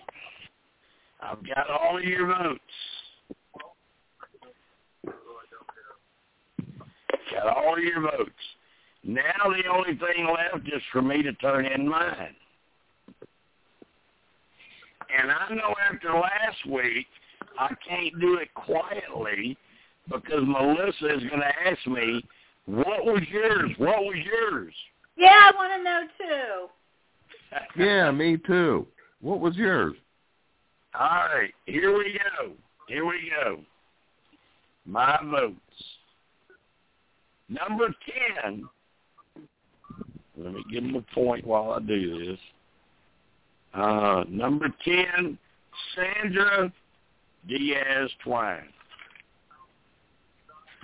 I've got all of your votes. Got all your votes. Now the only thing left is for me to turn in mine. And I know after last week, I can't do it quietly because Melissa is going to ask me, what was yours? What was yours? Yeah, I want to know too. Yeah, me too. What was yours? All right, here we go. Here we go. My votes. Number 10. Let me give them a point while I do this. Uh, number 10, Sandra Diaz Twine.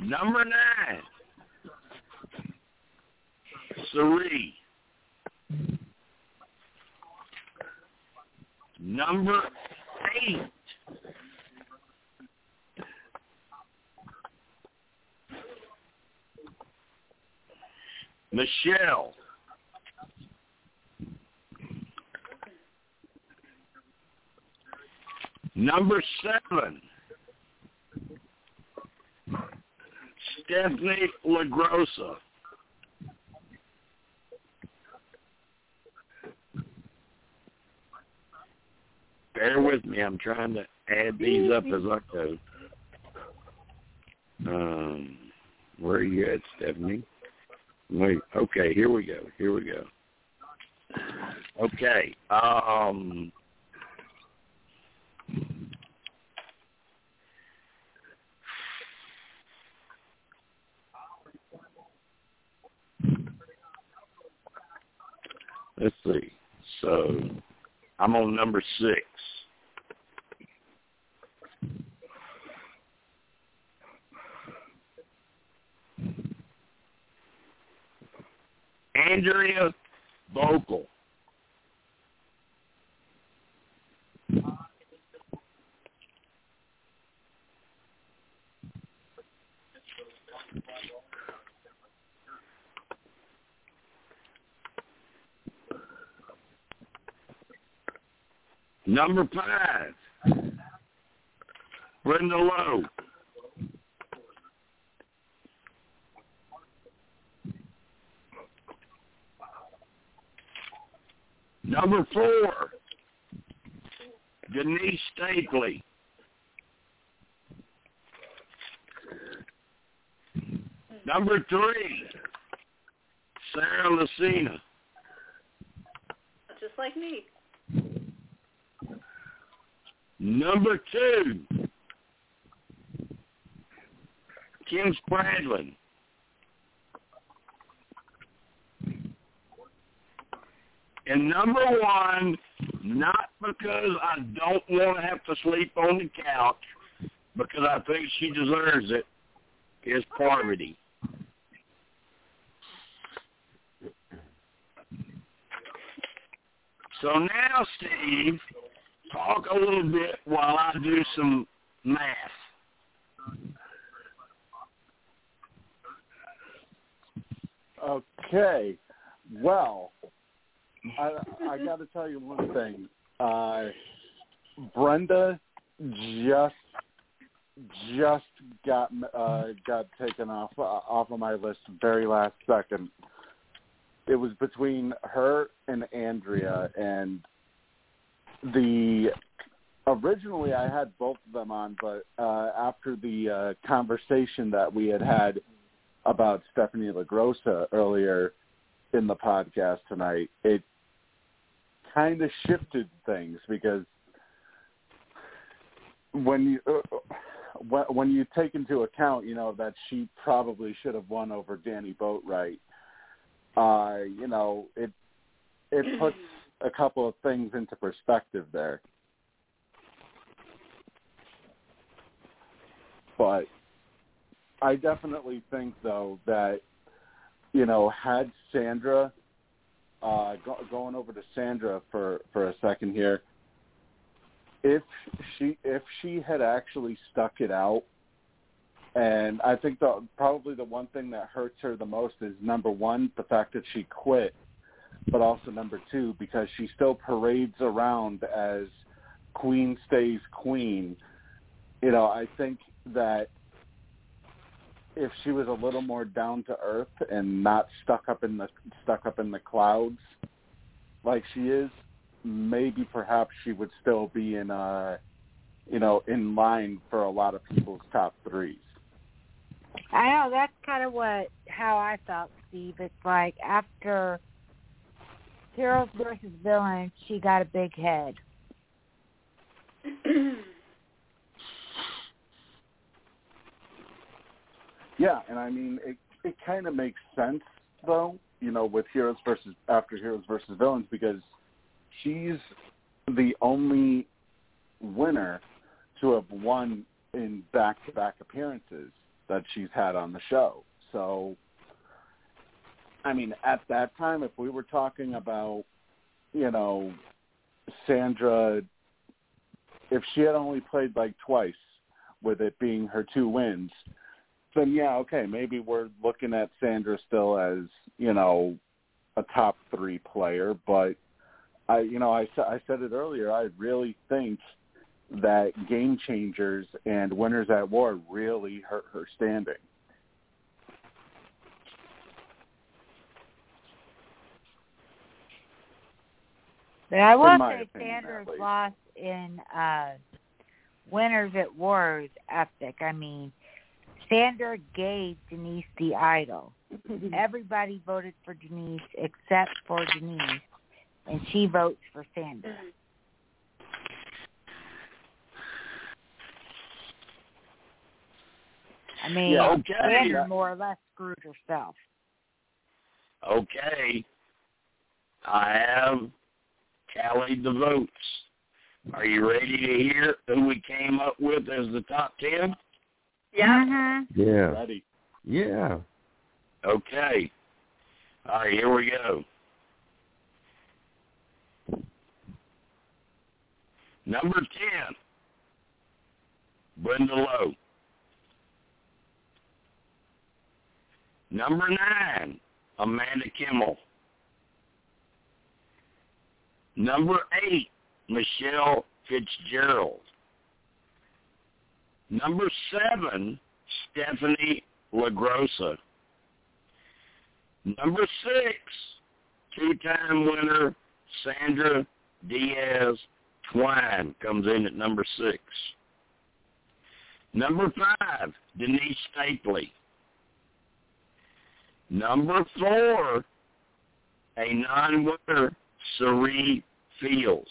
Number 9, Cerie. Number 8, Michelle. Number seven, Stephenie LaGrossa. Bear with me. I'm trying to add these up as I go. Um, where are you at, Stephenie? Wait. Okay, here we go. Here we go. Okay. Um, let's see. So I'm on number six. Andrea Boehlke. Number five, Brenda Lowe. Number four, Denise Stapley. Number three, Sarah Lacina. Just like me. Number two, Kim Spradlin. And number one, not because I don't want to have to sleep on the couch, because I think she deserves it, is Parvati. So now, Steve, talk a little bit while I do some math. Okay. Well, I I got to tell you one thing. Uh, Brenda just just got uh, got taken off uh, off of my list very last second. It was between her and Andrea, and the originally I had both of them on, but uh, after the uh, conversation that we had had about Stephenie LaGrossa earlier in the podcast tonight, it kind of shifted things because when you uh, when you take into account, you know, that she probably should have won over Danni Boatwright, uh, you know, it it puts a couple of things into perspective there. But I definitely think though that you know had Sandra uh, go, going over to Sandra for for a second here, if she if she had actually stuck it out, and I think the probably the one thing that hurts her the most is number one the fact that she quit, but also number two because she still parades around as queen stays queen. You know, I think that if she was a little more down to earth and not stuck up in the stuck up in the clouds like she is, maybe perhaps she would still be in uh you know, in line for a lot of people's top threes. I know that's kind of what how I felt, Steve. It's like after heroes versus villains, she got a big head. Yeah, and I mean it it kind of makes sense though, you know, with heroes versus after heroes versus villains because she's the only winner to have won in back-to-back appearances that she's had on the show. So I mean, at that time if we were talking about, you know, Sandra if she had only played like twice with it being her two wins, then yeah, okay, maybe we're looking at Sandra still as you know a top three player, but I you know I I said it earlier. I really think that game changers and winners at war really hurt her standing. But I will say opinion, least. loss in uh Winners at War is epic. I mean, Sandra gave Denise the idol. Everybody voted for Denise except for Denise, and she votes for Sandra. I mean, Yeah, okay. Sandra more or less screwed herself. Okay. I have tallied the votes. Are you ready to hear who we came up with as the top ten? Yeah. Mhm. Yeah. Ready? Yeah. Okay. All right, here we go. Number 10, Brenda Lowe. Number 9, Amanda Kimmel. Number 8, Michelle Fitzgerald. Number 7, Stephenie LaGrossa. Number six, two-time winner Sandra Diaz Twine comes in at number six. Number five, Denise Stapley. Number four, a non-winner, Cerie Fields.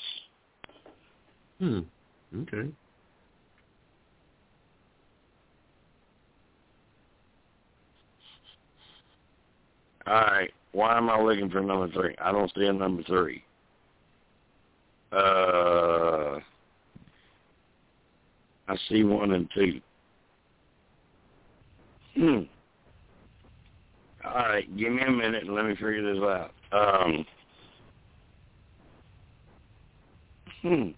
Hmm. Okay. All right. Why am I looking for number three? I don't see a number three. Uh, I see one and two. Hmm. All right, give me a minute and let me figure this out. Um. Hmm.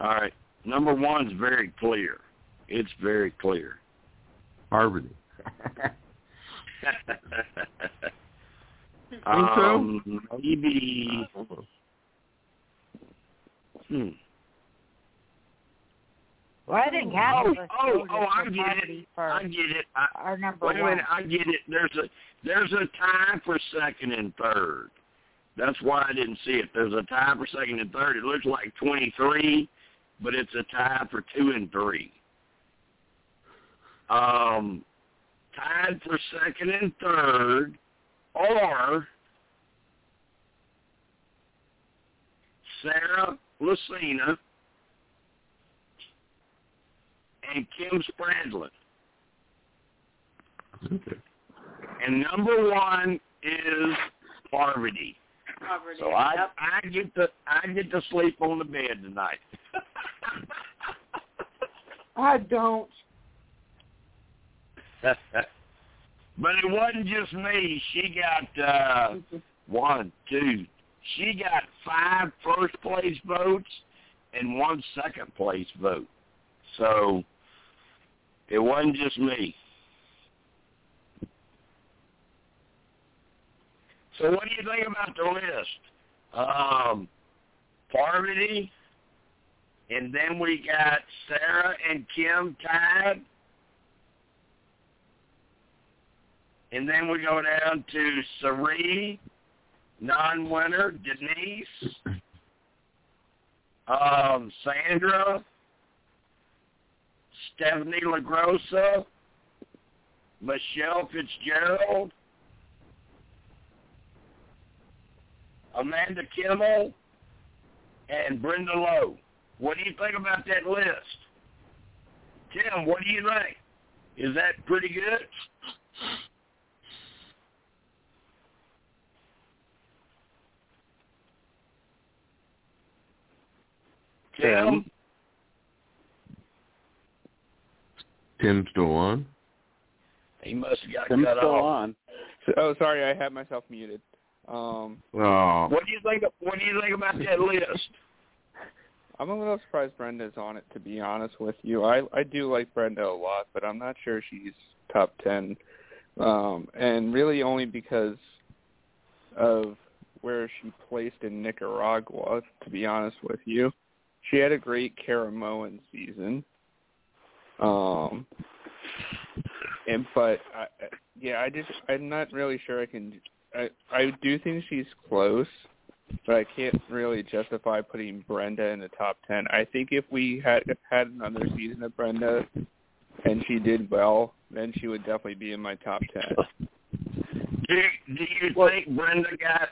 All right. Number one's very clear. It's very clear. Harmony. Think so? um, maybe. Hmm. Well, I think half Oh, oh, oh, I get it. For I get it. I, our number wait a one. minute, I get it. There's a there's a tie for second and third. That's why I didn't see it. There's a tie for second and third. It looks like 23, but it's a tie for two and three. Um, tied for second and third, or Sarah Lacina and Kim Spradlin. Okay. And number one is Parvati. Poverty. So I Yep. I get to I get to sleep on the bed tonight. I don't. but it wasn't just me. She got uh one, two. She got five first place votes and one second place vote. So it wasn't just me. So what do you think about the list? Um, Parvati, and then we got Sarah and Kim tied. And then we go down to Cerie, non-winner, Denise, um, Sandra, Stephenie LaGrossa, Michelle Fitzgerald, Amanda Kimmel, and Brenda Lowe. What do you think about that list? Tim, what do you think? Is that pretty good? Tim? Tim's still on. He must have got Tim's cut still off. on. Oh, sorry, I had myself muted. Um, Oh, What do you think? What do you think about that list? I'm a little surprised Brenda's on it, to be honest with you. I I do like Brenda a lot, but I'm not sure she's top ten, um, and really only because of where she placed in Nicaragua. To be honest with you, she had a great Caramoan season. Um, and but I, I- yeah, I just I'm not really sure I can. I I do think she's close, but I can't really justify putting Brenda in the top ten. I think if we had had another season of Brenda and she did well, then she would definitely be in my top ten. Do Do you think Brenda got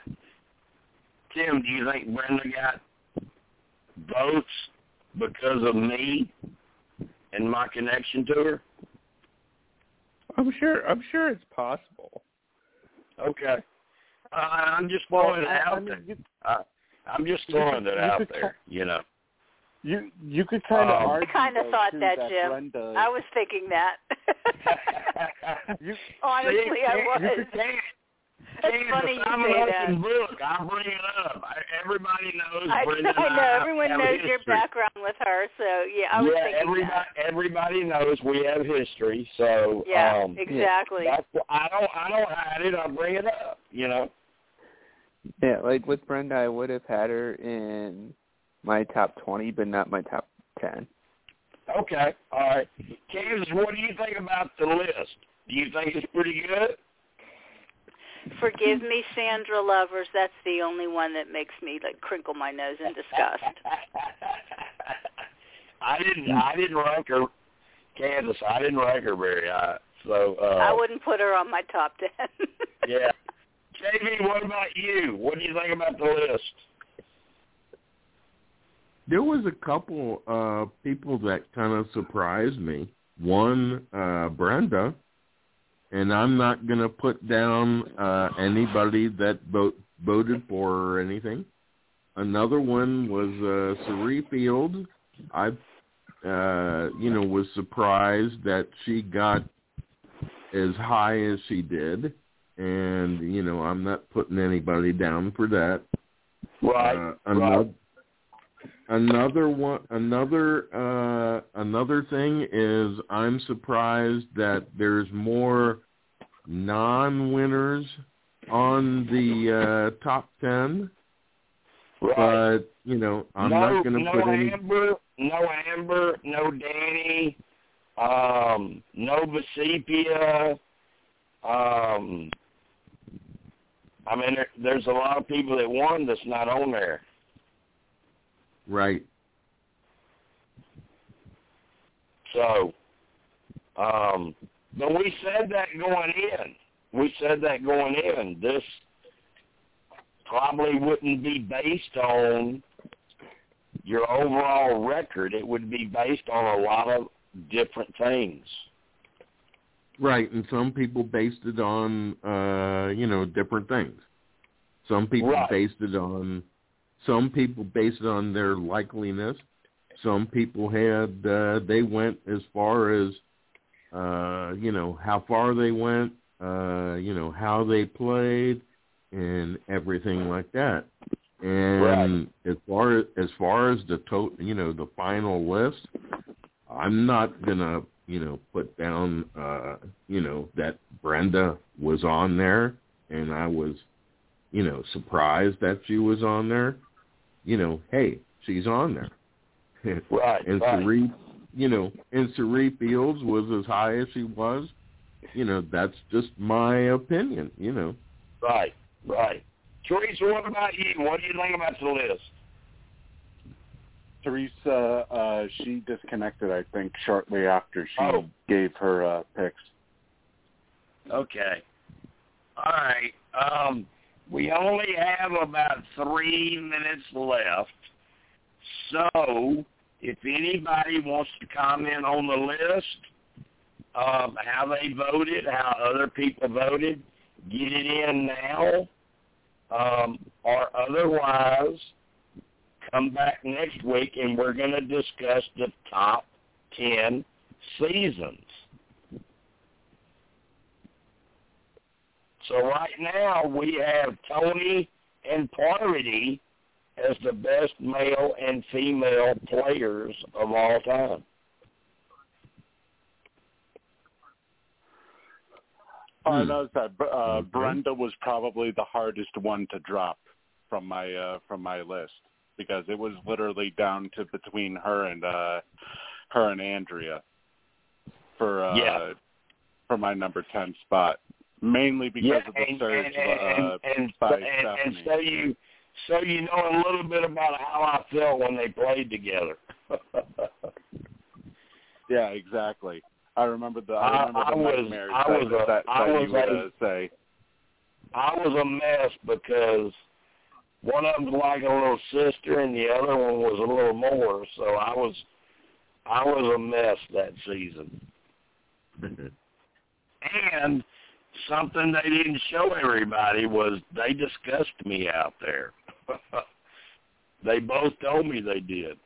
Tim? Do you think Brenda got votes because of me and my connection to her? I'm sure. I'm sure it's possible. Okay. Uh, I'm just throwing it I- I out mean, there. you, Uh, I'm just You throwing could- it out could there. You know. you you could kind of Um, I argue. I kinda thought too, that, that Jim. Brenda, I was thinking that. you, Honestly, See, I was. you can't- It's funny you I'm say that. book. I bring it up. I, everybody knows I, Brenda I and know I everyone have knows your background with her, so yeah, I was yeah, thinking everybody that. everybody knows we have history. So Yeah, um, exactly. That's, I don't I don't hide it. I bring it up. You know. Yeah, like with Brenda, I would have had her in my top twenty, but not my top ten. Okay. All right. Kansas, what do you think about the list? Do you think it's pretty good? Forgive me, Sandra lovers. That's the only one that makes me like crinkle my nose in disgust. I didn't. I didn't rank her, Kansas. I didn't rank her very high. So uh, I wouldn't put her on my top ten. yeah. JV, what about you? What do you think about the list? there was a couple uh people that kind of surprised me. One, uh Brenda, and I'm not going to put down uh anybody that vote, voted for or anything. Another one was uh Cerie Field. I uh you know was surprised that she got as high as she did and you know I'm not putting anybody down for that. Right. Uh, another, another one, another uh, another thing is I'm surprised that there's more non-winners on the uh, top ten, Right. but you know I'm no, not going to no put any. Amber, no Amber, no Danni, um, no Vecepia. Um, I mean, there, there's a lot of people that won that's not on there. Right. So, um, but we said that going in. We said that going in. This probably wouldn't be based on your overall record. It would be based on a lot of different things. Right, and some people based it on uh, you know different things. Some people Right. based it on some people based on their likeliness. Some people had uh, they went as far as uh, you know how far they went, uh, you know how they played, and everything like that. And as far as, as far as the to- you know the final list, I'm not gonna you know put down uh, you know that Brenda was on there, and I was you know surprised that she was on there. You know, hey, she's on there. Right, and right. Cerie, you know, and Cerie Fields was as high as she was. You know, that's just my opinion. You know. Right, right. Teresa, what about you? What do you think about the list? Teresa, uh, she disconnected, I think, shortly after she Oh. gave her uh, picks. Okay. All right. Um, we only have about three minutes left. So, if anybody wants to comment on the list, um, how they voted, how other people voted, get it in now. Um, or otherwise, come back next week and we're going to discuss the top 10 seasons. So right now we have Tony and Parvati as the best male and female players of all time. I Hmm. noticed that uh, Okay. Brenda was probably the hardest one to drop from my uh, from my list because it was literally down to between her and uh, her and Andrea for uh, Yeah. for my number ten spot. Mainly because yeah, of the and, surge and, and, uh, and, by and, and so you so you know a little bit about how I felt when they played together. Yeah, exactly. I remember the I- I remember I the was- nightmares I was a- that, I that was you would a- uh, say. I was a mess because one of them's like a little sister and the other one was a little more. So I was I was a mess that season. And something they didn't show everybody was they discussed me out there. they both told me they did.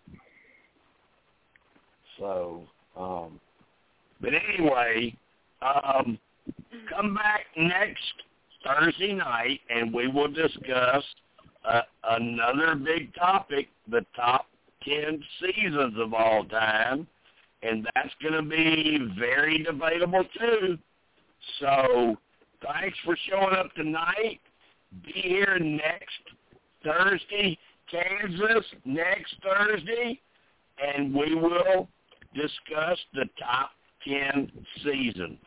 So, um but anyway, um come back next Thursday night and we will discuss uh, another big topic, the top 10 seasons of all time, and that's going to be very debatable too. So thanks for showing up tonight. Be here next Thursday, Kansas, next Thursday, and we will discuss the top 10 seasons.